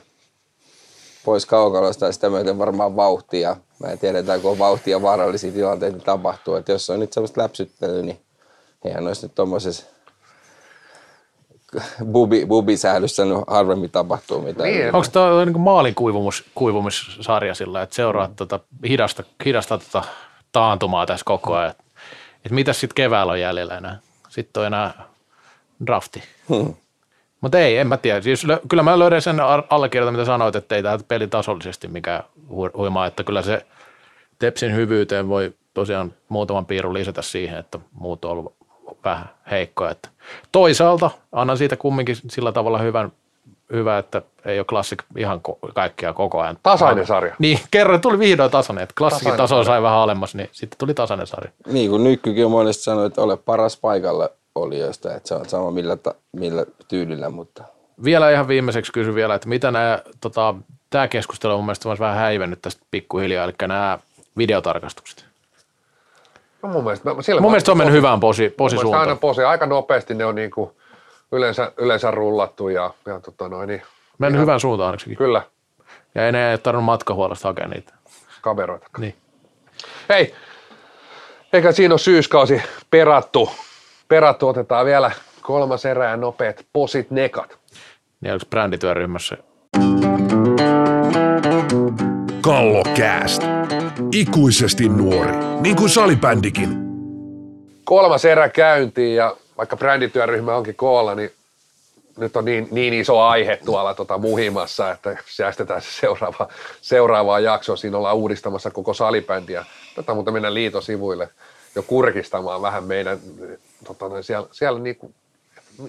pois kaukalosta ja sitä myöten varmaan vauhtia. Mä en tiedä, kun on vauhtia vaarallisia tilanteita tapahtuu. Että jos on nyt semmoista läpsyttelyä, niin eihän olisi nyt tuommoisessa bubi, bubisäädyssä nyt harvemmin tapahtuu mitään. Niin, onko tuo niin maalin kuivumus, kuivumissarja sillä, että seuraa mm. tota, hidasta, hidasta tota, taantumaa tässä koko ajan. Että mitäs sitten keväällä on jäljellä enää? Sitten on enää drafti. Hmm. Mutta ei, en mä tiedä. Siis lö, kyllä mä löydän sen allekirjoitan, mitä sanoit, että ei tämä peli tasollisesti mikään hu- huimaa, että kyllä se Tepsin hyvyyteen voi tosiaan muutaman piirun lisätä siihen, että muut on ollut vähän heikkoja. Että toisaalta annan siitä kumminkin sillä tavalla hyvän, hyvä, että ei ole klassik ihan ko- kaikkea koko ajan. Tasainen sarja. Niin, kerran tuli vihdoin tasainen, että klassikin taso sai vähän alemmas, niin sitten tuli tasainen sarja. Niin kuin Nykkykin on monesti sanonut, että ole paras paikalla olijoista, että se on sama millä, ta, millä tyylillä, mutta Vielä ihan viimeiseksi kysyn vielä, että mitä nämä, tota, tämä keskustelu on mun mielestä vähän häivennyt tästä pikkuhiljaa, eli nämä videotarkastukset. No mun mielestä, mä- Mun mielestä se on mennyt hyvään posi, Mun mielestä aina posisuuntaan. posi, aika nopeasti ne on niin kuin yleensä, yleensä rullattu ja, ja tota noin, niin, Mennyt hyvään suuntaan ainakin. kyllä Ja enää ei ole tarvinnut matkahuollosta hakea niitä. kaveroita. Niin. Hei, eikä siinä ole syyskausi perattu. Perattu otetaan vielä kolmas erä ja nopeat posit nekat. Niin oliko brändityöryhmässä? Kallokääst. Ikuisesti nuori, niin kuin salibändikin. Kolmas erä käyntiin ja vaikka brändityöryhmä onkin koolla, niin nyt on niin, niin iso aihe tuolla tota muhimassa, että säästetään se seuraava, seuraavaa jaksoa. Siinä ollaan uudistamassa koko salibändiä. Tätä muuten mennä liitosivuille jo kurkistamaan vähän meidän, tota, noin siellä, siellä niinku,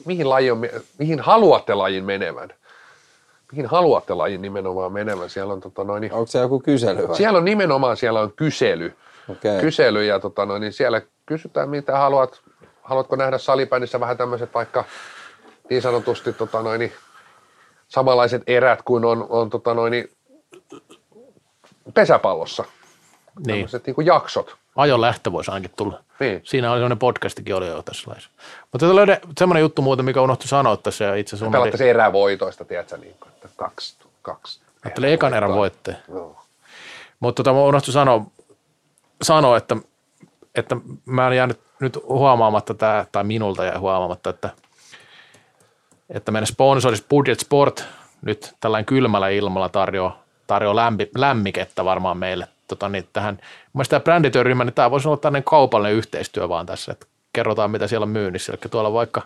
mihin, laji on, me- mihin haluatte lajin menevän. Mihin haluatte lajin nimenomaan menevän. Siellä on, tota, noin, niin- onko se joku kysely vai? siellä on nimenomaan siellä on kysely. Okei. Kysely ja tota, noin, niin siellä kysytään, mitä haluat. Haluatko nähdä salibändissä vähän tämmöiset vaikka niin sanotusti tota, noin, niin, samanlaiset erät kuin on, on tota, noin, niin, pesäpallossa. Niin. Tämmöiset niin kuin jaksot. Ajon lähtö voisi ainakin tulla. Niin. Siinä oli sellainen podcastikin oli jo tässä laissa. Mutta löydä semmoinen juttu muuten, mikä unohtui sanoa tässä ja itse asiassa unohdin- Pelattaisiin erävoitoista, tiedätkö, niin kuin, että kaksi, kaksi. Ajattelin ekan erän voittaja. Joo. Mutta tota, mä unohtuin sanoa, sanoa että, että mä en jäänyt nyt huomaamatta tää, tai minulta jäi huomaamatta, että, että meidän sponsorissa Budget Sport nyt tällainen kylmällä ilmalla tarjoaa, tarjoaa lämpi, lämmikettä varmaan meille. Tota, niin tähän, mun tämä brändityöryhmä, niin tämä voisi olla tällainen kaupallinen yhteistyö vaan tässä, että kerrotaan mitä siellä on myynnissä. Eli tuolla vaikka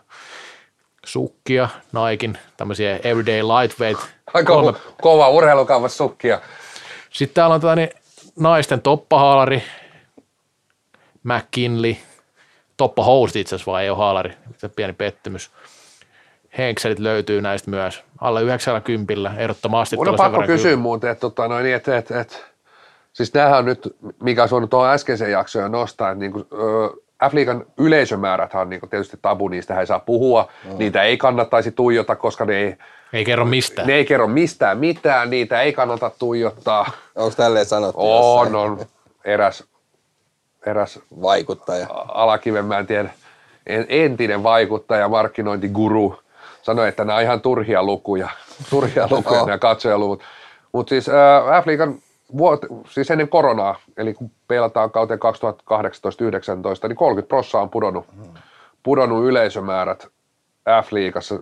sukkia, Naikin, tämmöisiä everyday lightweight, [laughs] Aika kolme, ko- kova urheilukaupas sukkia. sitten täällä on tällainen naisten toppahaalari, McKinley, toppahousut itse asiassa vaan ei ole haalari, pieni pettymys. Henkselit löytyy näistä myös. Alle 90 ehdottomasti. Mun on pakko kysyä kyllä. muuten, että, tota, noin, että, että, että siis tämähän on nyt, mikä voinut tuohon äskeiseen jaksoon jo nostaa, että niin kuin, F-liigan yleisömääräthän on niin kuin tietysti tabu, niistä ei saa puhua, mm. niitä ei kannattaisi tuijota, koska ne ei, Ei kerro mistään. ne ei kerro mistään mitään, niitä ei kannata tuijottaa. Onko tälleen sanottu On, jossain? on eräs eräs Vaikuttaja. Alakiven, mä en tiedä, en- entinen vaikuttaja, markkinointiguru, sanoi, että nämä on ihan turhia lukuja, [laughs] turhia lukuja nämä katsojaluvut. Mutta siis äh, F-liigan vuot, siis ennen koronaa, eli kun peilataan kauteen 2018-2019, niin 30 prossaa on pudonnut, pudonnut yleisömäärät F-liigassa.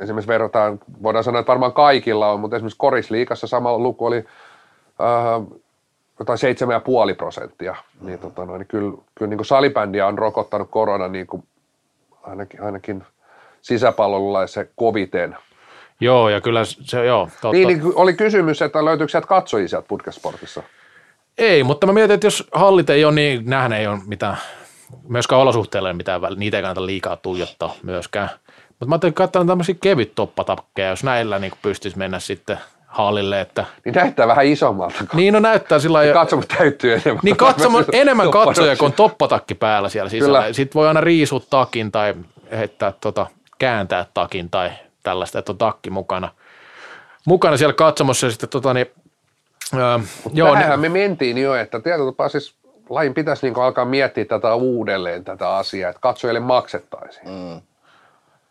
Esimerkiksi verrataan, voidaan sanoa, että varmaan kaikilla on, mutta esimerkiksi Korisliigassa sama luku oli äh, jotain 7,5 prosenttia. Niin, tota noin, niin kyllä, kyllä niin salibändiä on rokottanut korona niin kuin ainakin, ainakin sisäpallolla se koviten. Joo, ja kyllä se, joo, totta. Niin, niin oli kysymys, että löytyykö sieltä katsojia sieltä Putkesportissa? Ei, mutta mä mietin, että jos hallit ei ole, niin nähän ei ole mitään, myöskään olosuhteille mitään, väliä. niitä ei kannata liikaa tuijottaa myöskään. Mutta mä ajattelin, että katsotaan tämmöisiä kevyt toppatakkeja, jos näillä niin pystyisi mennä sitten hallille, että Niin näyttää vähän isommalta. kun niin no näyttää sillä lailla, Katsomus täyttyy enemmän. niin katsomo [laughs] enemmän katsoja kuin toppatakki päällä siellä sisällä. Kyllä. Sitten voi aina riisua takin tai heittää tota, kääntää takin tai tällaista, että on takki mukana. Mukana siellä katsomossa ja sitten tota niin, öö, joo, niin, me mentiin jo, että tietyllä tapaa siis lajin pitäisi niin alkaa miettiä tätä uudelleen, tätä asiaa, että katsojille maksettaisiin. Mm.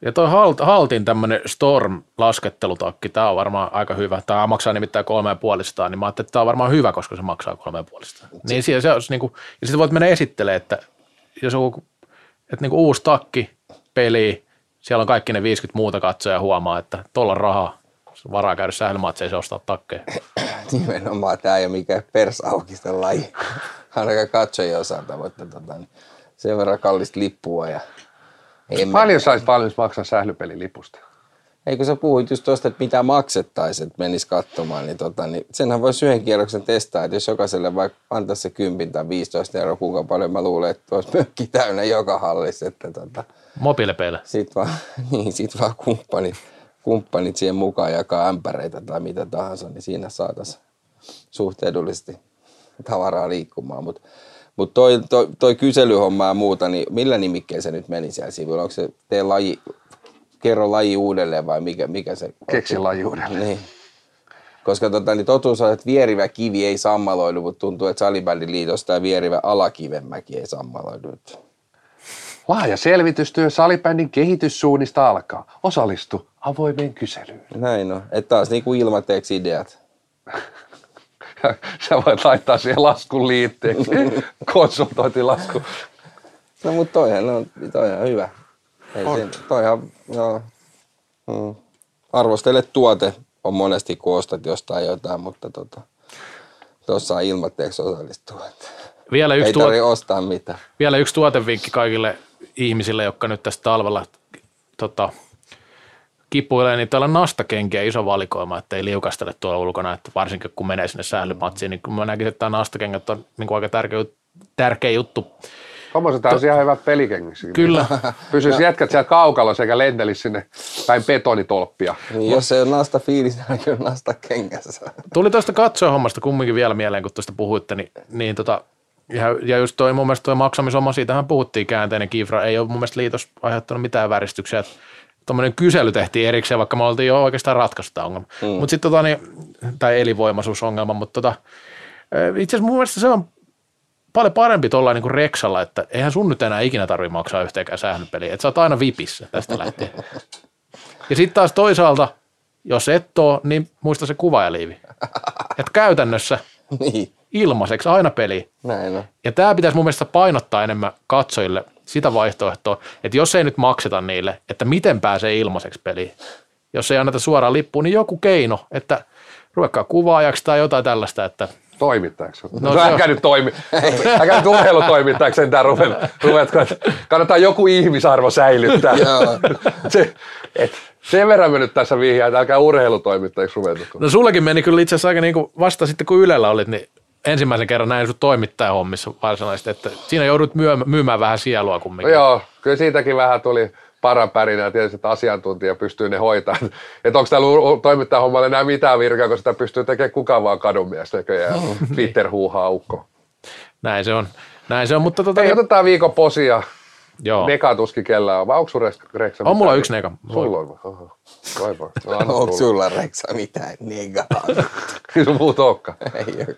Ja toi Halt, Haltin tämmöinen Storm-laskettelutakki, tämä on varmaan aika hyvä. Tämä maksaa nimittäin kolme ja puolistaan, niin mä ajattelin, että tämä on varmaan hyvä, koska se maksaa kolme ja puolistaan. Niin siellä se olisi niinku, ja sitten voit mennä esittelemään, että jos on että niinku uusi takki, peli, siellä on kaikki ne 50 muuta katsoja huomaa, että tuolla on rahaa, varaa käydä sählymatseissa ostaa takkeja. [clears throat] Nimenomaan tämä ei ole mikään persaukisten laji, [laughs] ainakaan katsojien osalta, mutta tota, niin sen verran kallista lippua ja emme, Paljon saisit valmis maksaa sählypelilipusta? Ei kun sä puhuit just tuosta, että mitä maksettaisiin, että menis katsomaan, niin, tota, niin senhän voisi yhden kierroksen testaa, että jos jokaiselle vaikka antaisi se 10 tai 15 euroa, kuinka paljon mä luulen, että olisi mökki täynnä joka hallissa, että tota, Mobiilepeillä. sit vaan, [laughs] niin, sit vaan kumppanit, kumppanit siihen mukaan jakaa ämpäreitä tai mitä tahansa, niin siinä saataisiin suht edullisesti tavaraa liikkumaan. Mutta mut toi, toi, toi kyselyhomma ja muuta, niin millä nimikkeellä se nyt meni siellä sivulla? Onko se tee laji, kerro laji uudelleen vai mikä, mikä se Keksi laji uudelleen. Niin. Koska tota, niin totuus on, että vierivä kivi ei sammaloidu, mutta tuntuu, että salibändin liitosta tämä vierivä alakivenmäki ei sammaloidu. Laaja selvitystyö salibändin kehityssuunnista alkaa. Osallistu avoimeen kyselyyn. Näin on. Että taas niin kuin ilmateeksi ideat. [laughs] Sä voit laittaa siihen laskun liitteeksi. [laughs] Konsultointilasku. No mutta toihan on, toihan on hyvä. Ei sen, toihan, joo. Mm. Arvostele tuote on monesti, kun ostat jostain jotain, mutta tota, tuossa on ilmatteeksi osallistua. Vielä yksi, Ei tuot, tarvitse ostaa mitään. vielä yksi tuotevinkki kaikille ihmisille, jotka nyt tästä talvella tota, kipuilee, niin täällä on nastakenkiä iso valikoima, että ei liukastele tuolla ulkona, että varsinkin kun menee sinne sählymatsiin, niin kun mä näkisin, että tämä nastakengät on niin kuin aika tärkeä, tärkeä juttu. Tuommoiset on ihan hyvät pelikengiksi. Kyllä. [laughs] Pysyisi jätkät siellä kaukalla sekä lentelisi sinne päin betonitolppia. Niin jos ei ole nasta fiilis, niin on nasta kengässä. Tuli tuosta katsojahommasta kumminkin vielä mieleen, kun tuosta puhuitte, niin, niin tota, ja, ja just toi mun mielestä toi maksamisoma, siitähän puhuttiin käänteinen kifra, ei ole mun mielestä liitos aiheuttanut mitään väristyksiä, tuommoinen kysely tehtiin erikseen, vaikka me oltiin jo oikeastaan ratkaista ongelma. Mm. Mutta sitten tota, niin, tai elinvoimaisuusongelma, mutta tota, itse asiassa mun mielestä se on paljon parempi tuolla niin kuin Rexalla, että eihän sun nyt enää ikinä tarvitse maksaa yhteenkään sählypeliä, että sä oot aina vipissä tästä lähtien. [laughs] Ja sitten taas toisaalta, jos et oo, niin muista se kuvaajaliivi. Että käytännössä niin, ilmaiseksi aina peli. näin on. Ja tämä pitäisi mun mielestä painottaa enemmän katsojille sitä vaihtoehtoa, että jos ei nyt makseta niille, että miten pääsee ilmaiseksi peliin. Jos ei anneta suoraan lippuun, niin joku keino, että ruvekaa kuvaajaksi tai jotain tällaista, että Toimittajaksi. No No, äkä nyt toimi. Äkä nyt urheilutoimittajaksi sentään ruvet. Ruvetko, että kannattaa joku ihmisarvo säilyttää. Joo. Se, et, sen verran me nyt tässä vihjaa, että älkää urheilutoimittajaksi ruvetko. no sullekin meni kyllä itse asiassa aika niin kuin vasta sitten kun Ylellä olit, niin ensimmäisen kerran näin sun toimittajahommissa varsinaisesti, että siinä joudut myymään, vähän sielua No kumminkin. joo, kyllä siitäkin vähän tuli paranpärinä ja tietysti, että asiantuntija pystyy ne hoitamaan. Että onko täällä toimittajahommalle enää mitään virkaa, kun sitä pystyy tekemään kukaan vaan kadunmies näköjään. Twitter huuhaa ukko. Näin se on. Näin se on, mutta tota, Ei, otetaan viikon posia. joo. Neka tuskin kellään on. Vai onko sun Reksa On mulla yksi neka. Sulla on. Vai vai. No, Onko sulla Reksa mitään negaa? [laughs] Ei sun muut olekaan. Ei ole.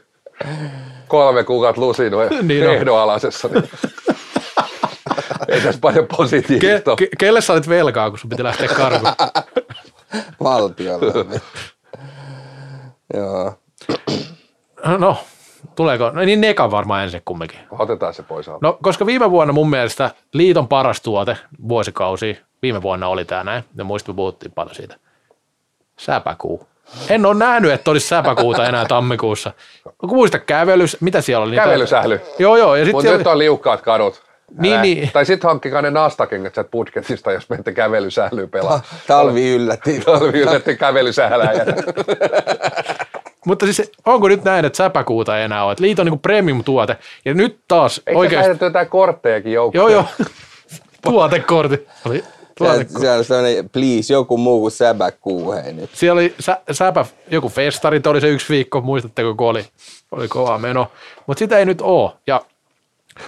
Kolme kuukautta lusinoja [laughs] Niin niin on. ehdonalaisessa. Niin. [laughs] Ei tässä paljon Ke, positiivista ole. ke, kelle sä olit velkaa, kun sun piti lähteä karkuun? [laughs] Valtiolle. Joo. [clears throat] No, tuleeko? No niin Neka varmaan ensin kumminkin. Otetaan se pois alta. No, koska viime vuonna mun mielestä liiton paras tuote vuosikausi, viime vuonna oli tämä näin, ja muista me puhuttiin paljon siitä. Säpäkuu. En ole nähnyt, että olisi säpäkuuta enää tammikuussa. No, muista kävelys, mitä siellä oli? Niitä- Kävelysähly. Joo, joo. Ja sitten Mutta siellä, nyt on liukkaat kadut. Niin, niin. Tai sitten hankkikaa ne nastakengät sieltä budjetista, jos menette kävelysählyyn pelaa. Talvi yllätti. [laughs] Talvi yllätti kävelysähläjät. [laughs] mutta siis onko nyt näin, että säpäkuuta ei enää ole? Että liiton niin premium-tuote. Ja nyt taas Eikö oikeasti... jotain korttejakin joukkoon? Joo, joo. [laughs] Tuotekortti. Oli tuotekortti. Se on sellainen, please, joku muu kuin säbäkuu, hei nyt. Siellä oli sä, säpä, joku festarit oli se yksi viikko, muistatteko, kun oli, oli kova meno. Mutta sitä ei nyt ole. Ja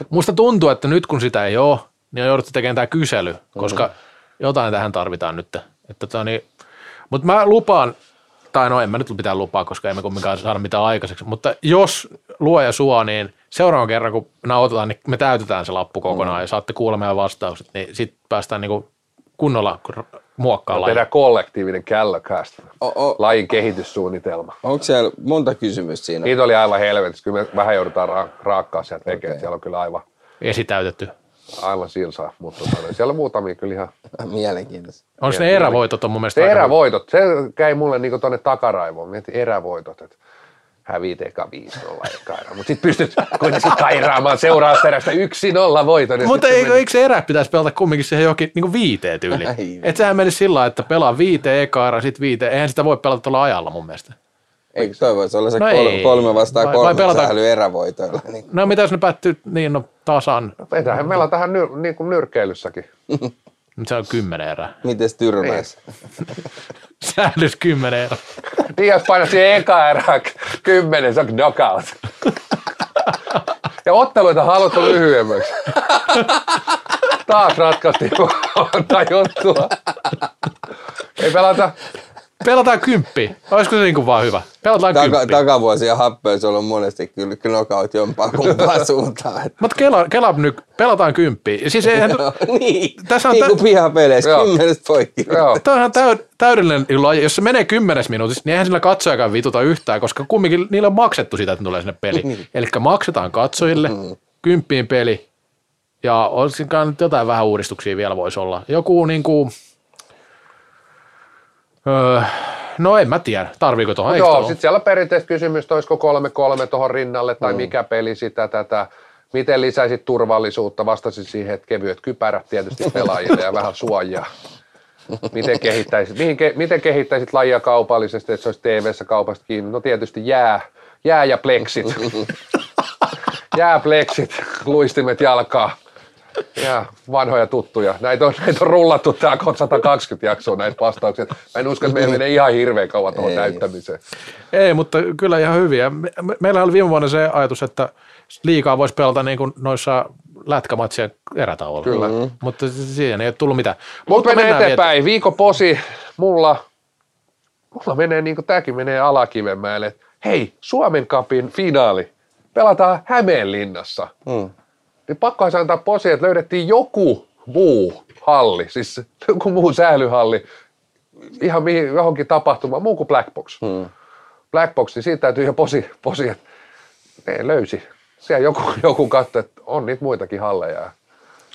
musta tuntuu, että nyt kun sitä ei ole, niin on jouduttu tekemään tämä kysely, koska Mhm. jotain tähän tarvitaan nyt. Että tota niin, mutta mä lupaan, tai no en mä nyt pitää lupaa, koska emme kumminkaan saada mitään aikaiseksi, mutta jos luoja suo, niin seuraavan kerran kun nauhoitetaan, niin me täytetään se lappu kokonaan Mhm. ja saatte kuulla meidän vastaukset, niin sitten päästään niinku kunnolla muokkaamaan. Tehdään kollektiivinen källöcast. Lajin kehityssuunnitelma. Onko siellä monta kysymystä siinä? Niitä oli aivan helvetissä. Kyllä me vähän joudutaan ra- raakkaa sieltä tekemään. Okei. Siellä on kyllä aivan, Esitäytetty. aivan silsaa. Mutta tota, siellä on muutamia kyllä ihan... [laughs] Mielenkiintoista. On ne erävoitot on mun mielestä Se erävoitot, se käy mulle niinku tonne takaraivoon. Mietin erävoitot, että häviit eka 5-0 eka erä. Mutta sit pystyt kuitenkin kairaamaan seuraavasta erästä 1-0 voiton. Mutta eikö, eikö se erä pitäisi pelata kumminkin siihen johonkin niin viiteen tyyliin? Ei. Että sehän menisi sillä että pelaa viiteen eka erä, sit viiteen. Eihän sitä voi pelata tuolla ajalla mun mielestä. Eikö toi voisi olla se No kolme, ei. kolme vastaan Vai- vai kolme pelata- sähly erävoitoilla? Niin. No mitä jos ne päättyy niin no tasan, Vetähän meillä on tähän nyr, niin kuin nyrkkeilyssäkin. nyt se on kymmenen erää. Mites tyrmäis? [laughs] Säälys kymmenen erää. [laughs] Niin jos painat siihen eka erään kymmenen, se on knockout. Ja otteluita haluttu lyhyemmäksi. Taas ratkaistiin monta [laughs] juttua. Ei pelata. Pelataan kymppi. Olisiko se niin kuin vaan hyvä? Pelataan Taka, kymppi. takavuosien happeissa on ollut monesti kyllä knockout jompaa kumpaan [laughs] suuntaan. Mutta kela, kela nyt, pelataan kymppi. Siis eihän, niin, Tässä on niin tä- kuin pihapeleissä, Joo. kymmenestä poikki. Tämä on ihan täyd, täydellinen laji. Jos se menee kymmenes minuutissa, niin eihän sillä katsojakaan vituta yhtään, koska kumminkin niillä on maksettu sitä, että tulee sinne peli. Eli maksetaan katsojille, kymppiin peli, ja olisikaan jotain vähän uudistuksia vielä voisi olla. Joku niin kuin, öö, no en mä tiedä, tarviiko tuohon. Eikö Joo, sitten siellä on perinteistä kysymystä, olisiko kolme kolme tuohon rinnalle tai mikä peli sitä tätä. Miten lisäisit turvallisuutta? Vastasin siihen, että kevyet kypärät tietysti [laughs] pelaajille ja vähän suojaa. Miten kehittäisit, mihin, ke, miten kehittäisit lajia kaupallisesti, että se olisi TV-ssä kaupasta kiinni? No tietysti jää, jää ja pleksit. [laughs] jää, pleksit, luistimet jalkaa. Ja vanhoja tuttuja. Näitä on, näitä on rullattu tää 120 jaksoa näitä vastauksia. Mä en usko, että meidän menee ihan hirveän kauan tuohon Ei. täyttämiseen. Ei, mutta kyllä ihan hyviä. Me, me, meillä oli viime vuonna se ajatus, että liikaa voisi pelata niin kuin noissa lätkämatsien erätauolla. Kyllä. Mm. Mutta siihen ei ole tullut mitään. Mutta mennään mennään eteenpäin. Viikon posi, mulla, mulla menee niin kuin tämäkin menee Alakivenmäelle. Hei, Suomen Cupin finaali. Pelataan Hämeenlinnassa. Mm. Niin pakko antaa posi, että löydettiin joku muu halli, siis joku muu säilyhalli, ihan mihin, johonkin tapahtumaan, muu kuin Black Box. Mm. Black Box, niin siitä täytyy jo posi, posi että ne löysi. Siellä joku, joku katsoi, että on niitä muitakin halleja. ja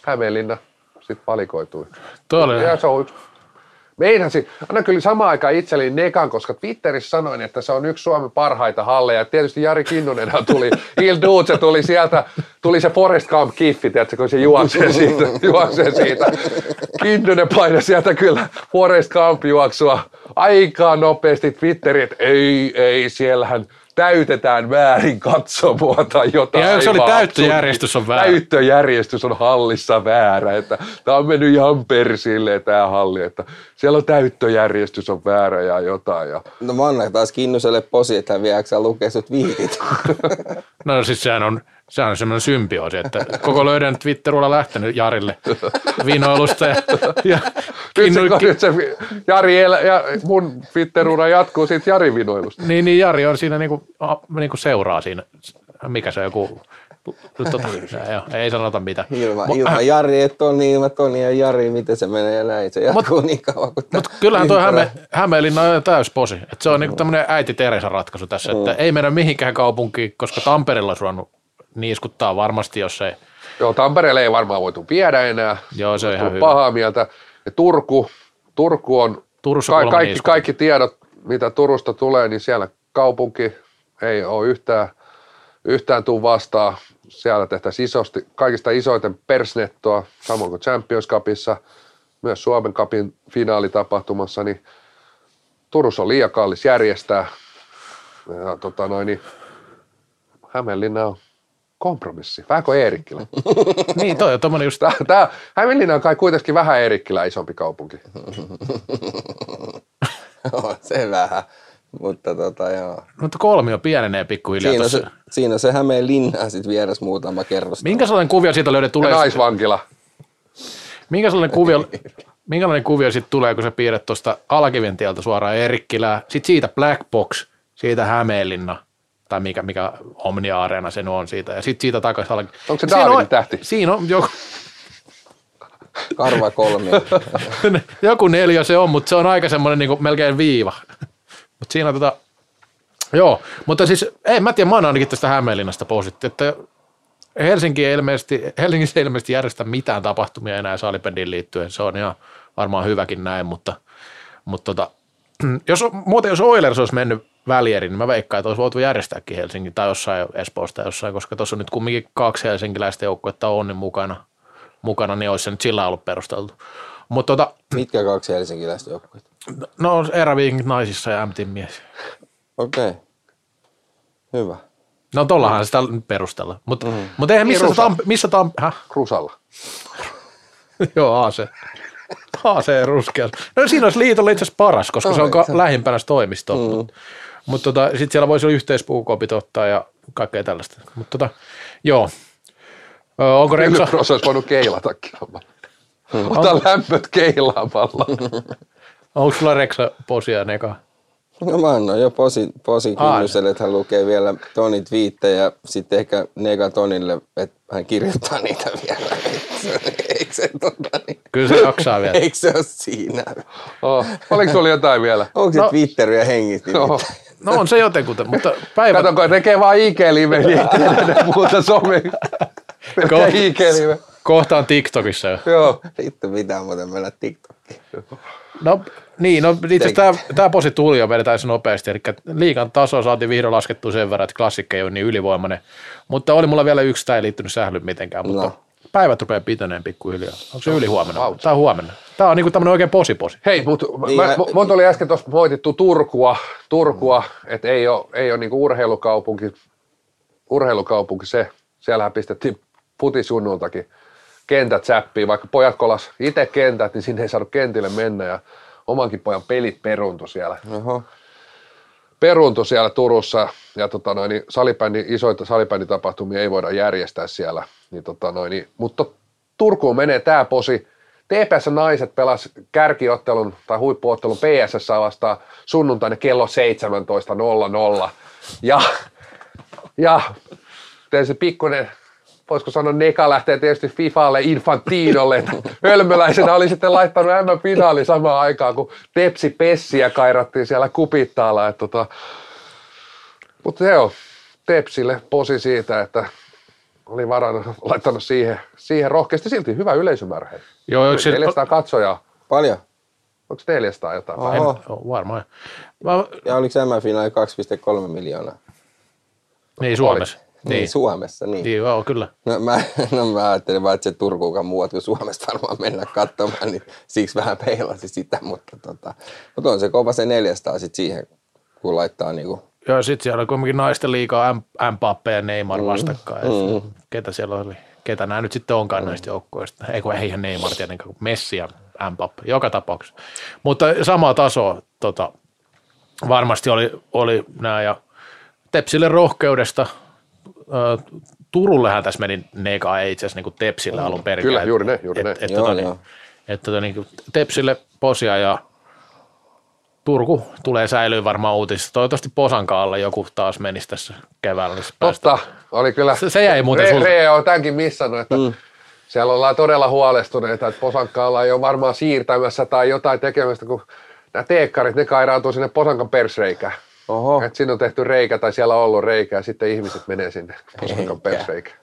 Hämeenlinna sitten valikoitui. Toi oli, Ja se on yksi. Meinasin, anna kyllä samaan aikaan itselleni nekan, koska Twitterissä sanoin, että se on yksi Suomen parhaita halleja. Ja tietysti Jari Kinnunen [laughs] tuli, Il Duce tuli sieltä, tuli se Forest Camp kiffi, tiedätkö, kun se juoksee siitä, [laughs] juoksee siitä. Kinnunen painoi sieltä kyllä Forest Camp juoksua aika nopeasti Twitteriin, että ei, ei, siellähän täytetään väärin katsomoa tai jotain. Ja se oli täyttöjärjestys on väärä. Täyttöjärjestys on hallissa väärä, että tämä on mennyt ihan persille tämä halli, että siellä on täyttöjärjestys on väärä ja jotain. Ja No mä annan taas Kinnuselle posi, että hän viedäänkö lukee sut viitit. [laughs] no siis sehän on, sehän on semmoinen symbioosi, että koko löydän Twitterilla lähtenyt Jarille vinoilusta ja, ja nyt, se, Kinnu- nyt se Jari elä, ja mun Twitterura jatkuu siitä Jari vinoilusta. niin, niin Jari on siinä niinku, niinku seuraa siinä mikä se on joku, tota, joo, ei sanota mitä. Ilman, ilman Jari, et Toni, ilman Toni ja Jari, miten se menee näin. Se jatkuu niin kauan kuin Mutta kyllähän tuo Häme, Hämeenlinna on täysposi. Et se on niinku tämmöinen äiti Teresa ratkaisu tässä, että ei mennä mihinkään kaupunkiin, koska Tampereella olisi ruvennut niiskuttaa varmasti, jos ei. Joo, Tampereelle ei varmaan voitu viedä enää. Joo, se on ihan hyvä. pahaa mieltä. Ja Turku, Turku on, Turussa ka- kaikki, kaikki tiedot, mitä Turusta tulee, niin siellä kaupunki ei ole yhtään, yhtään tuu vastaan. Siellä tehtäisiin isosti, kaikista isoiten persnettoa, samoin kuin Champions Cupissa, myös Suomen Cupin finaalitapahtumassa, niin Turussa on liian kallis järjestää. Ja tota noin, niin Hämeenlinna on kompromissi, vähän kuin Eerikkilä. [laughs] Niin, toi on tommonen just, Tää, tää, Hämeenlinna on kai kuitenkin vähän Eerikkilä isompi kaupunki. [laughs] On se vähän, mutta tota joo. mutta kolmio pienenee pikkuhiljaa Siinä tossa. se, siinä se Hämeen linna sitten vieressä muutama kerros. Minkä sellainen kuvio siitä löydät Ja tulee? naisvankila. Minkä sellainen [laughs] kuvio, minkälainen kuvio sitten tulee, kun sä piirret tuosta Alkiven tieltä suoraan Erikkilää, sitten siitä Black Box, siitä Hämeenlinna, tai mikä, mikä Omnia-areena se on siitä, ja sitten siitä takaisin Alki. Onko se Siinä Daavidin on- tähti? Siinä on joku, Karva kolmi. [laughs] joku neljä se on, mutta se on aika semmoinen niin melkein viiva. [laughs] mutta siinä tota, joo, mutta siis ei mä tiedä, mä oon ainakin tästä Hämeenlinnasta positti, että Helsinki ei ilmeisesti, Helsingissä ei ilmeisesti järjestä mitään tapahtumia enää salibändiin liittyen, se on ihan varmaan hyväkin näin, mutta, mutta tota, [clears throat] jos, muuten jos Oilers olisi mennyt välieriin, niin mä veikkaan, että olisi voitu järjestääkin Helsingin tai jossain Espoosta jossain, koska tuossa on nyt kumminkin kaksi helsinkiläistä joukkuetta on niin mukana, mukana, niin olisi se nyt sillä ollut perusteltu. Mutta tota, Mitkä kaksi helsinkiläistä joukkuetta? no eräviikin naisissa ja MTin mies. Okei. Okay. Hyvä. No tollahan sitä nyt perustella. Mutta mm. mut eihän missä, Rusa. tam, missä tam, häh? Krusalla. [laughs] Joo, AC. AC ruskea. No siinä olisi liitolla itse asiassa paras, koska se on ka- lähimpänä se toimisto. Mm. Mutta mut tota, sitten siellä voisi olla yhteispuukopit ottaa ja kaikkea tällaista. Mutta tota, joo. Ö, onko Reksa? Ylykros olisi voinut keilatakin. Ota lämpöt keilaamalla. [laughs] Onko sulla Reksa posia neka? No mä annoin jo posin Aa, kynnyselle, että hän lukee vielä Tonin twiittejä ja sitten ehkä Nega Tonille, että hän kirjoittaa niitä vielä. [laughs] Eikö se, tota, niin, Kyllä se jaksaa vielä. eikö se ole siinä? Oh. Oliko sulla jotain vielä? Onko se No. Twitteriä hengissä? No. No. No on se jotenkin, mutta päivä... Kato, kun tekee vaan IG-live, niin ei tiedä muuta some. Kohta. IG-live. Kohta on TikTokissa jo. Joo. Vittu, pitää muuten mennä TikTokiin. No niin, no itse asiassa tämä, tämä posi tuli jo, vedetään se nopeasti, eli liikan taso saatiin vihdoin laskettua sen verran, että klassikki ei ole niin ylivoimainen, mutta oli mulla vielä yksi, tämä ei liittynyt sählyyn mitenkään, mutta No. päivät rupeaa pitäneen pikkuhiljaa. Onko se yli huomenna? Tämä on huomenna. Tämä on niinku tämmöinen oikein posi-posi. Hei, mutta Niin, mä, tuli äsken tuossa moitittu Turkua, Turkua että ei ole, ei ole niinku urheilukaupunki, urheilukaupunki se. Siellähän pistettiin futisunnultakin kentät säppiin, vaikka pojat kolas itse kentät, niin sinne ei saanut kentille mennä ja omankin pojan pelit peruntu siellä. Oho. Peruntu siellä Turussa ja tota noin, niin salibändi, isoita salibänditapahtumia ei voida järjestää siellä. Niin tota noin, niin, mutta Turkuun menee tämä posi. TPS naiset pelas kärkiottelun tai huippuottelun PSS vastaan sunnuntaina kello 17.00. Ja, ja se pikkuinen, voisiko sanoa neka lähtee tietysti Fifalle, Infantinolle, että hölmöläisenä oli sitten laittanut M-finaali samaan aikaan, kun Tepsi Pessiä kairattiin siellä kupittaalla. Tota, mutta joo, Tepsille posi siitä, että oli varannut, [laughs] laittanut siihen, siihen rohkeasti silti hyvä yleisömäärä. hei. Joo, onko se, 400 katsojaa. Paljon. Onko 400 jotain? Oho. en, oh, varmaan. Mä, Ja oliko M-finaali 2,3 miljoonaa? niin, Suomessa. Niin. Niin, Suomessa, niin. niin joo, kyllä. No mä, no mä ajattelin vaan, että se Turkuukaan muuat kuin Suomesta varmaan mennä katsomaan, niin siksi vähän peilasi sitä, mutta, tota, mutta on se kova se 400 sitten siihen, kun laittaa niinku, Joo, sitten siellä oli kuitenkin naisten liikaa M- Mbappe ja Neymar vastakkain. Mm. Ketä siellä oli? Ketä nämä nyt sitten onkaan mm. näistä joukkueista? Ei kun eihän Neymar tietenkään, kuin Messi ja Mbappe, joka tapauksessa. Mutta samaa tasoa tota, varmasti oli, oli nämä ja Tepsille rohkeudesta. Turullehan tässä meni neka, ei itse asiassa niin kuin Tepsille alun perin. Kyllä, juuri näin, juuri et. Et, Joo, tota, niin, joo. et, tota, niin Tepsille posia ja Turku tulee säilyy varmaan uutisissa. Toivottavasti Posankaalle joku taas menisi tässä keväällä. Totta, oli kyllä. Se- se jäi muuten Re- sulta. Ree on tämänkin missannut, että mm. siellä ollaan todella huolestuneita, että Posankkaalla ei ole varmaan siirtämässä tai jotain tekemästä, kun nämä teekkarit, ne kairaantuu sinne Posankan persreikään. Oho. Että siinä on tehty reikä tai siellä on ollut reikä ja sitten ihmiset menee sinne Posankan Eikä. persreikään.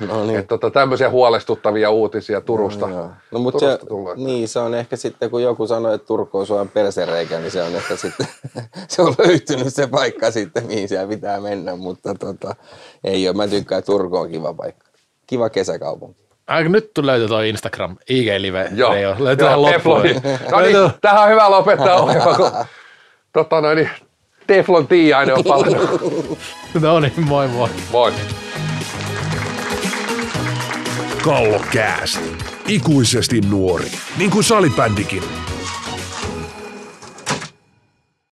No niin. Että tota, tämmöisiä huolestuttavia uutisia Turusta. Joo. No mutta se, niin, se on ehkä sitten, kun joku sanoi, että Turku on Suomen persereikä, niin se on ehkä sitten, [laughs] se on löytynyt se paikka sitten, mihin siellä pitää mennä, mutta tota, ei ole. Mä tykkään, että Turku on kiva paikka. Kiva kesäkaupunki. Ai, nyt löytyy tuo Instagram, IG-live. Joo. Löytyy Joo, tähän loppuun. Teflon. No niin, tähän on hyvä lopettaa [laughs] ohjelma, kun tota noin, niin Teflon tiiainen on palannut. [laughs] No niin, moi moi. Moi. Kallokääst. Ikuisesti nuori. Niin kuin salibändikin.